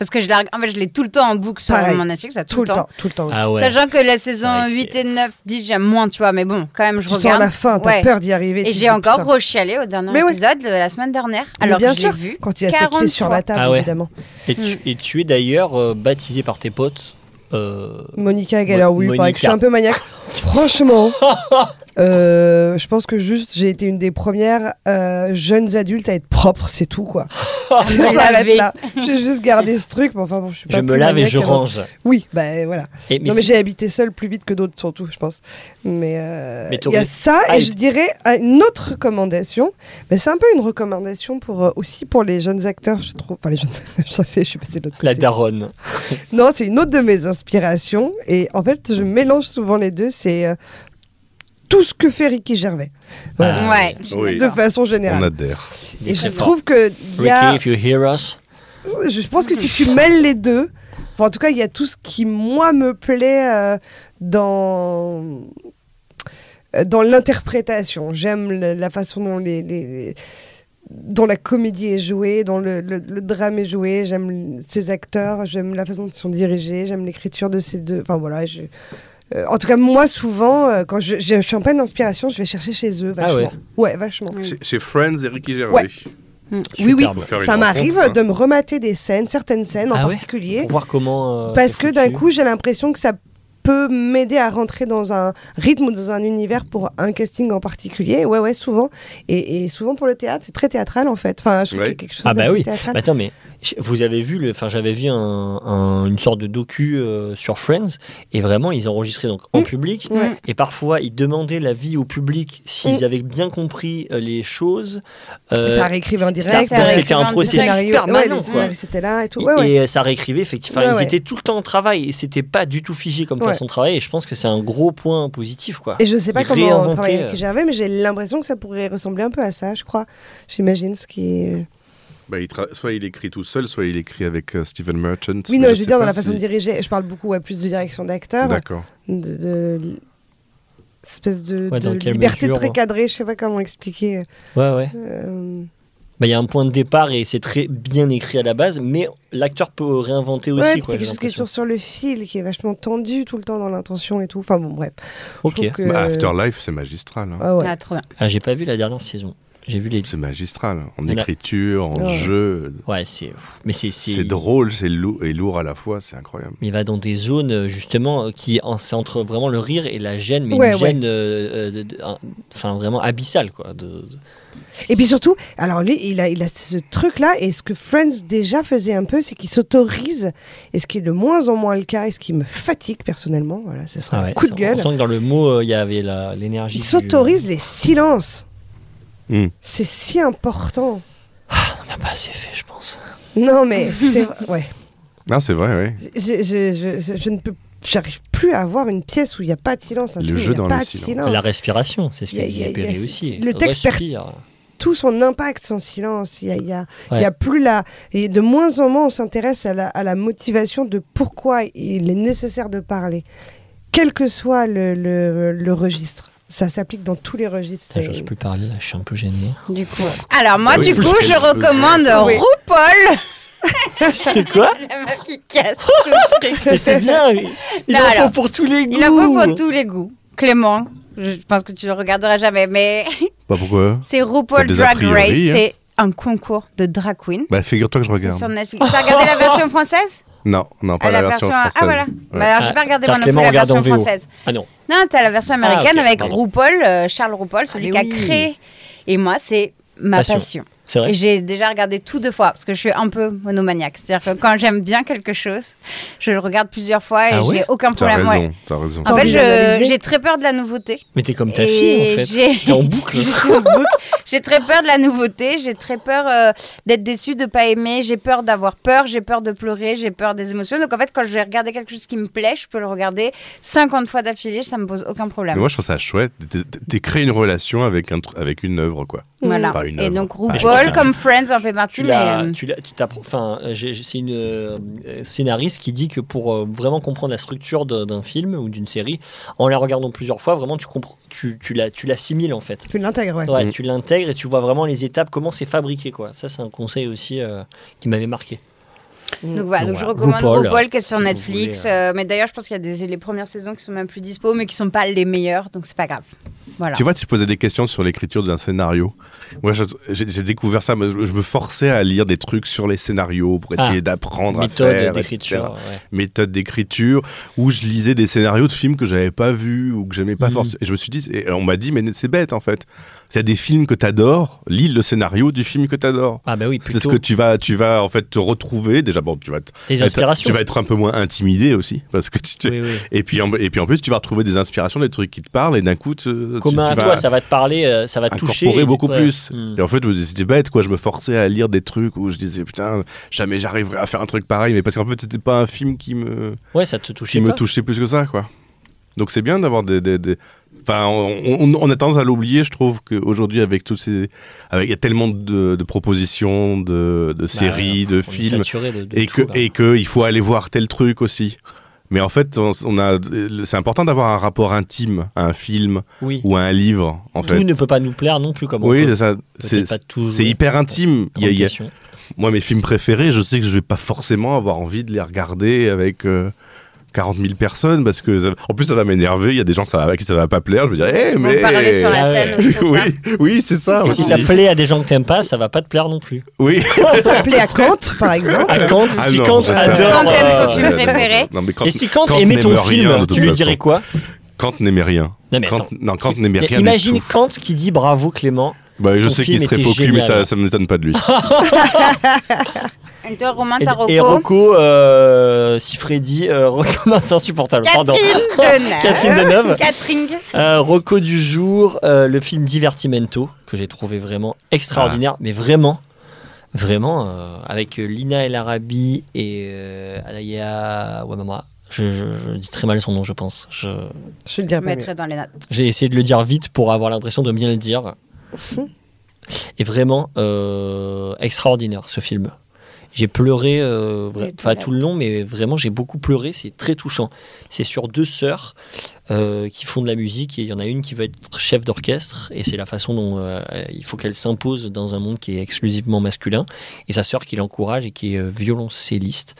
Parce que je la, en fait, je l'ai tout le temps en boucle sur Pareil. mon Netflix, ça, tout le temps, tout le temps aussi. Ah ouais. Sachant que la saison Ouais, 8 c'est- et 9, 10, j'aime moins, tu vois, mais bon, quand même, je tu regarde. à la fin, t'as Ouais. peur d'y arriver. Et j'ai encore rechialé au dernier Mais ouais. épisode de la semaine dernière. Mais Alors bien que sûr, vu. quand il y a ses 40 clés sur la table, Ah ouais. évidemment. Et tu, et tu es d'ailleurs euh, baptisé par tes potes. Euh, Monica Geller, oui, Mo- je suis un peu maniaque. Franchement, euh, je pense que juste j'ai été une des premières euh, jeunes adultes à être propre, c'est tout quoi. ça s'arrête Laver. là. J'ai juste gardé ce truc, mais enfin bon, je suis pas je me lave et je range. Oui, bah voilà. Et, mais non mais j'ai habité seule plus vite que d'autres surtout, je pense. Mais euh, il y a ça Ah, et je dirais une autre recommandation. Mais c'est un peu une recommandation pour euh, aussi pour les jeunes acteurs, je trouve. Enfin les jeunes, je sais, je suis passée de l'autre la côté. daronne. Non, c'est une autre de mes inspirations. Et en fait, je mélange souvent les deux. C'est euh, tout ce que fait Ricky Gervais. Voilà. Ah, Ouais. oui. De façon On générale. adhère. Il est Et je trouve que il y a, Ricky, if you hear us. je pense que si tu mêles les deux, enfin, en tout cas, il y a tout ce qui moi me plaît euh, dans euh, dans l'interprétation. J'aime la façon dont les, les- les- dont la comédie est jouée, dont le, le- le drame est joué. J'aime ces acteurs, j'aime la façon dont ils sont dirigés, j'aime l'écriture de ces deux. Enfin voilà. je- euh, en tout cas, moi, souvent, euh, quand je, je, je suis en pleine d'inspiration, je vais chercher chez eux, Ah vachement. ouais. ouais. vachement. Chez, chez Friends et Ricky Gervais. Ouais. Oui, oui, ça m'arrive rencontre, hein. de me remater des scènes, certaines scènes en Ah ouais particulier, Pour voir comment. euh, parce que d'un coup, j'ai l'impression que ça peut m'aider à rentrer dans un rythme ou dans un univers pour un casting en particulier. Ouais, ouais, souvent. Et, et souvent pour le théâtre, c'est très théâtral en fait. Enfin, je trouve Ouais. quelque chose Ah bah oui. théâtral. Bah attends, mais vous avez vu le. Enfin, j'avais vu un, un- une sorte de docu euh, sur Friends et vraiment ils enregistraient donc en Mm. public et parfois ils demandaient l'avis au public s'ils Mm. avaient bien compris euh, les choses. Euh, ça réécrivait en direct. C'était un processus permanent. ouais, c'était là et tout. Et- Ouais, ouais. Et ça réécrivait effectivement. Ouais, ils étaient tout le temps en travail et c'était pas du tout figé comme Ouais. façon de travailler. Et je pense que c'est un gros point positif quoi. Et je sais pas comment on réinventaient, travaille euh, avec Gervais, mais j'ai l'impression que ça pourrait ressembler un peu à ça, je crois. J'imagine ce qui. est- Bah, il tra- Soit il écrit tout seul, soit il écrit avec euh, Stephen Merchant. Oui, non, je veux dire dans la façon si- de diriger. Je parle beaucoup ouais, plus de direction d'acteur. D'accord. de, de espèce de, Ouais, liberté mesure, très hein. cadrée, je sais pas comment expliquer. Ouais ouais. Euh, Bah, il y a un point de départ et c'est très bien écrit à la base, mais l'acteur peut réinventer aussi. ouais, c'est quelque chose qui est toujours sur le fil, qui est vachement tendu tout le temps dans l'intention et tout. Enfin bon, bref. Ok. que- Bah, Afterlife, c'est magistral. hein. Ah ouais. Ah, trop bien. Ah, j'ai pas vu la dernière saison. J'ai vu les. C'est magistral. En a- écriture, en Ouais. jeu. Ouais, c'est. Mais c'est. C'est drôle, c'est lourd et lourd à la fois, c'est incroyable. Il va dans des zones euh, justement qui en- c'est entre vraiment le rire et la gêne, mais Ouais, une ouais. gêne, euh, euh, enfin vraiment abyssale quoi. de- de- Et puis surtout, alors lui, il a, il a ce truc-là, et ce que Friends déjà faisait un peu, c'est qu'il s'autorise, et ce qui est de moins en moins le cas, et ce qui me fatigue personnellement, voilà, ce sera Ah un coup de gueule. On sent que dans le mot euh, il y avait la- l'énergie. Il du- s'autorise les silences. Hmm. C'est si important. On n'a pas assez fait, je pense. Non, mais c'est. Ouais. Non, c'est vrai, oui. Je, je- je- je ne peux. J'arrive plus à avoir une pièce où il n'y a pas de silence. un Le film jeu il y a dans pas le de silence. silence. La respiration, c'est ce que disait Perry aussi. le texte per- Respire. Tout son impact, son silence. Il y a, il y a- il y a Ouais. plus la. Et de moins en moins, on s'intéresse à la, à la motivation de pourquoi il est nécessaire de parler, quel que soit le, le- le registre. Ça s'applique dans tous les registres. J'ose plus parler, là, je suis un peu gêné. Du coup. Alors moi, Ah oui, du coup, je recommande Oui. RuPaul. C'est quoi La meuf qui casse tout le truc. Mais c'est bien Il Non, en alors, faut pour tous les goûts Il en faut pour tous les goûts. Clément, je pense que tu le regarderas jamais, mais Bah pourquoi? c'est RuPaul Drag priori, Race. hein. C'est un concours de drag queen. Bah figure-toi que je regarde. sur Netflix. T'as regardé la version française? Non, non, pas Ah, la, version, française. Ah voilà. Ouais. Bah, alors, j'ai Ah, pas regardé car moi non plus Clément la version française. Ah non. Non, t'as la version américaine ok, avec pardon. RuPaul, euh, Charles RuPaul, celui Ah, qui a oui. créé. Et moi, c'est ma Passion. passion. C'est vrai Et j'ai déjà regardé tout deux fois parce que je suis un peu monomaniaque. C'est-à-dire que quand j'aime bien quelque chose, je le regarde plusieurs fois et Ah j'ai aucun T'as problème. raison, ouais. t'as raison. En fait, j'ai très peur de la nouveauté. Mais t'es comme ta Et fille, en fait. j'ai- T'es en boucle. Je suis en boucle. J'ai très peur de la nouveauté, j'ai très peur euh, d'être déçue, de pas aimer, j'ai peur d'avoir peur, j'ai peur de pleurer, j'ai peur des émotions. Donc en fait, quand je vais regarder quelque chose qui me plaît, je peux le regarder 50 fois d'affilée, ça me pose aucun problème. Mais moi, je trouve ça chouette. T'es- t'es- T'es créé une relation avec, un, tr- avec une œuvre, quoi. Voilà. Pas une Et donc RuPaul, comme Friends, en fait partie, Tu mais euh, tu l'as, tu t'appro- enfin, c'est une euh, scénariste qui dit que pour euh, vraiment comprendre la structure d'un film ou d'une série, en la regardant plusieurs fois, vraiment tu comprends, tu, tu la, tu l'assimiles en fait. Tu l'intègres, ouais. Ouais, Mm. tu l'intègres et tu vois vraiment les étapes, comment c'est fabriqué quoi. Ça c'est un conseil aussi euh, qui m'avait marqué. Donc voilà. Donc je Voilà. recommande RuPaul, RuPaul, qui est sur si Netflix. voulez, euh, mais d'ailleurs, je pense qu'il y a des, les premières saisons qui sont même plus dispo, mais qui sont pas les meilleures, donc c'est pas grave. Voilà. Tu vois, tu posais des questions sur l'écriture d'un scénario. Moi, j'ai découvert ça. mais Je je me forçais à lire des trucs sur les scénarios pour essayer Ah, d'apprendre à Méthode faire, d'écriture. ouais. Méthode d'écriture, où je lisais des scénarios de films que j'avais pas vus ou que j'aimais pas Mhm. forcément. Et je me suis dit, et on m'a dit, mais c'est bête en fait. A des films que t'adores, lis le scénario du film que t'adores. Ah bah oui, Parce plutôt que tu vas, tu vas en fait te retrouver. Déjà, bon, tu vas, être- inspirations. tu vas être un peu moins intimidé aussi, parce que tu, tu- Oui, oui. et puis en, et puis en plus, tu vas retrouver des inspirations, des trucs qui te parlent, et d'un coup, tu, tu- Commun tu à vas toi, ça va te parler, euh, ça va te toucher. beaucoup ouais. plus. Mm. Et en fait, je me disais, c'était bête, quoi. Je me forçais à lire des trucs où je disais, putain, jamais j'arriverai à faire un truc pareil, mais parce qu'en fait, c'était pas un film qui me, Ouais, ça te qui touchait me pas. touchait plus que ça, quoi. Donc c'est bien d'avoir des, des- des- Enfin, on, on- on a tendance à l'oublier, je trouve qu'aujourd'hui, avec tous ces, avec il y a tellement de, de propositions, de, de Bah séries, de films, de- et que et que il faut aller voir tel truc aussi. Mais en fait, on, a, c'est important d'avoir un rapport intime à un film Oui. ou à un livre, en Tout fait. ne peut pas nous plaire non plus comme Oui, c'est ça. C'est hyper intime. Il y a- moi, mes films préférés, je sais que je vais pas forcément avoir envie de les regarder avec euh, 40 000 personnes parce que, en plus, ça va m'énerver. Il y a des gens que ça va- à qui ça va pas plaire. Je vais dire, eh, Ils vont mais. parler sur la Ah scène. oui, oui, c'est ça. Et si ça plaît à des gens que t'aimes pas, ça va pas te plaire non plus. Oui. Ça plaît à Kant, par exemple. À Kant, Ah si non, Kant adore. Quand t'aimes euh, son film préféré. Non, mais quand, Et si Kant, Kant aimait ton rien, film, toute tu lui dirais quoi? Kant n'aimait rien. Non mais Kant, non, Kant n'aimait rien. Imagine. Kant qui dit bravo Clément. Bah, je sais qu'il serait faux cul, mais ça, me m'étonne pas de lui. Et Et, Rocco euh, si Freddy, euh, Rocco, non, c'est insupportable. Pardon. Catherine Deneuve. Catherine Deneuve. Catherine. Euh, Rocco du jour, euh, le film Divertimento que j'ai trouvé vraiment extraordinaire, mais vraiment, vraiment euh, avec Lina El Arabi et euh, Alaya Wamama. Je, je- je dis très mal son nom, je pense. Je- Je le mieux. mettrai dans les notes. J'ai essayé de le dire vite pour avoir l'impression de bien le dire. Et vraiment euh, extraordinaire ce film. J'ai pleuré euh, enfin, tout le long, mais vraiment j'ai beaucoup pleuré. C'est très touchant. C'est sur deux sœurs euh, qui font de la musique et il y en a une qui veut être chef d'orchestre et c'est la façon dont euh, il faut qu'elle s'impose dans un monde qui est exclusivement masculin. Et sa sœur qui l'encourage et qui est violoncelliste.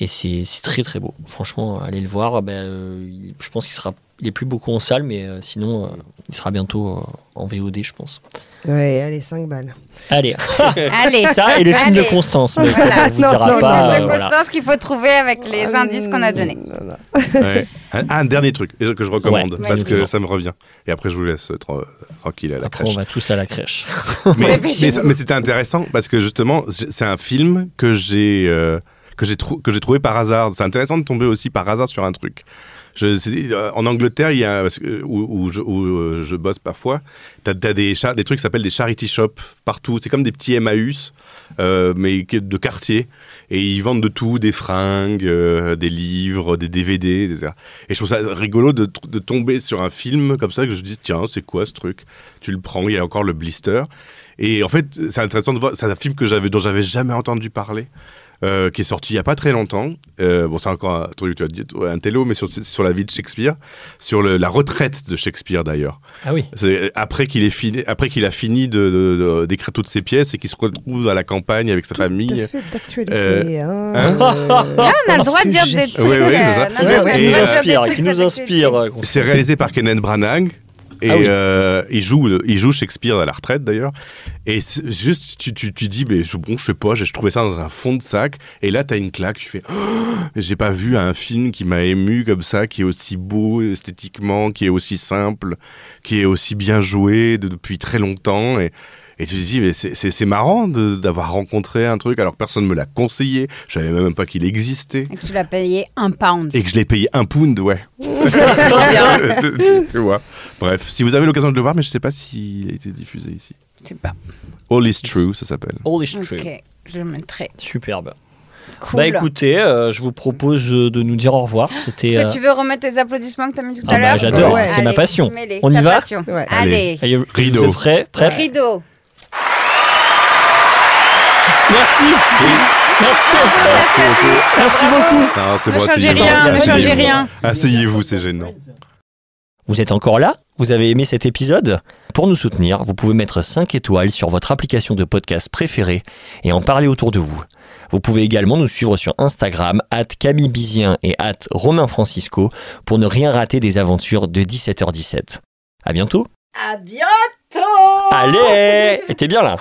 Et c'est c'est très très beau. Franchement, allez le voir. Ben, euh, je pense qu'il sera, il est plus beaucoup en salle, mais euh, sinon, euh, il sera bientôt euh, en VOD, je pense. Ouais, allez, 5 balles. Allez, Allez. ça et le film Allez. de Constance. Mais Voilà. on vous Non, dira non, pas. non, euh, voilà. constance qu'il faut trouver avec les Ah, indices qu'on a donnés. non, non. Ouais. Un, un dernier truc que je recommande Ouais, parce que ça me revient. Et après, je vous laisse tra- tranquille à la Après, crèche. on va tous à la crèche. mais, mais, Dépêchez-vous. mais c'était intéressant parce que justement, c'est c'est un film que j'ai euh, que j'ai trouvé par hasard. C'est intéressant de tomber aussi par hasard sur un truc. Euh, en Angleterre, que- où, euh, je bosse parfois. T'as as des trucs qui s'appellent des charity shops partout. C'est comme des petits Emmaüs, euh, mais de quartier. Et ils vendent de tout, des fringues, euh, des livres, des DVD. Et je trouve ça rigolo de, de tomber sur un film comme ça que je dis tiens c'est quoi ce truc? Tu le prends, il y a encore le blister. Et en fait c'est intéressant de voir, c'est un film que j'avais dont j'avais jamais entendu parler. Euh, qui est sorti il y a pas très longtemps. Euh, bon, c'est encore un tu as dit, un télo, mais sur, sur la vie de Shakespeare, sur le- la retraite de Shakespeare d'ailleurs. Ah oui. C'est après qu'il ait fini, après qu'il a fini de, de- de- d'écrire toutes ses pièces et qu'il se retrouve à la campagne avec sa Tout famille. fait d'actualité. Euh, hein, hein euh, Ah, on a le droit de dire des trucs. Oui, oui, c'est ça. Ouais, qui nous inspire, qui nous C'est réalisé par Kenneth Branagh. Et Ah oui. euh, il, joue, il joue Shakespeare à la retraite d'ailleurs. Et juste, tu, tu, tu dis, mais bon, je sais pas, j'ai trouvé ça dans un fond de sac. Et là, t'as une claque, tu fais, Oh, j'ai pas vu un film qui m'a ému comme ça, qui est aussi beau esthétiquement, qui est aussi simple, qui est aussi bien joué de- depuis très longtemps. Et, et tu te dis, mais c'est- marrant de- d'avoir rencontré un truc alors que personne me l'a conseillé. Je savais même pas qu'il existait. Et que tu l'as payé un pound. Et que je l'ai payé un pound, ouais. Trop bien. tu, tu vois. Bref, si vous avez l'occasion de le voir, mais je sais pas s'il a été diffusé ici. Je sais pas. All is True, ça s'appelle. All is true. Ok, je le mettrai. Superbe. Cool. Bah écoutez, euh, je vous propose euh, de nous dire au revoir. C'était. Euh, tu veux remettre tes applaudissements que t'as mis tout Ah à bah, l'heure j'adore, Ouais. c'est ma passion. On y va. Ouais. Allez. Allez, Rideau. Vous êtes prêts Prêts Rideau. Merci. Merci. Merci à tous. Merci bravo. beaucoup. Non, c'est Ne bon, changez rien, ne Asseyez-vous. changez rien. Asseyez-vous, c'est gênant. Vous êtes encore là? Vous avez aimé cet épisode? Pour nous soutenir, vous pouvez mettre 5 étoiles sur votre application de podcast préférée et en parler autour de vous. Vous pouvez également nous suivre sur Instagram, at Camille Bizien et at Romain Francisco pour ne rien rater des aventures de 17h17. À bientôt À bientôt. Allez Et t'es bien là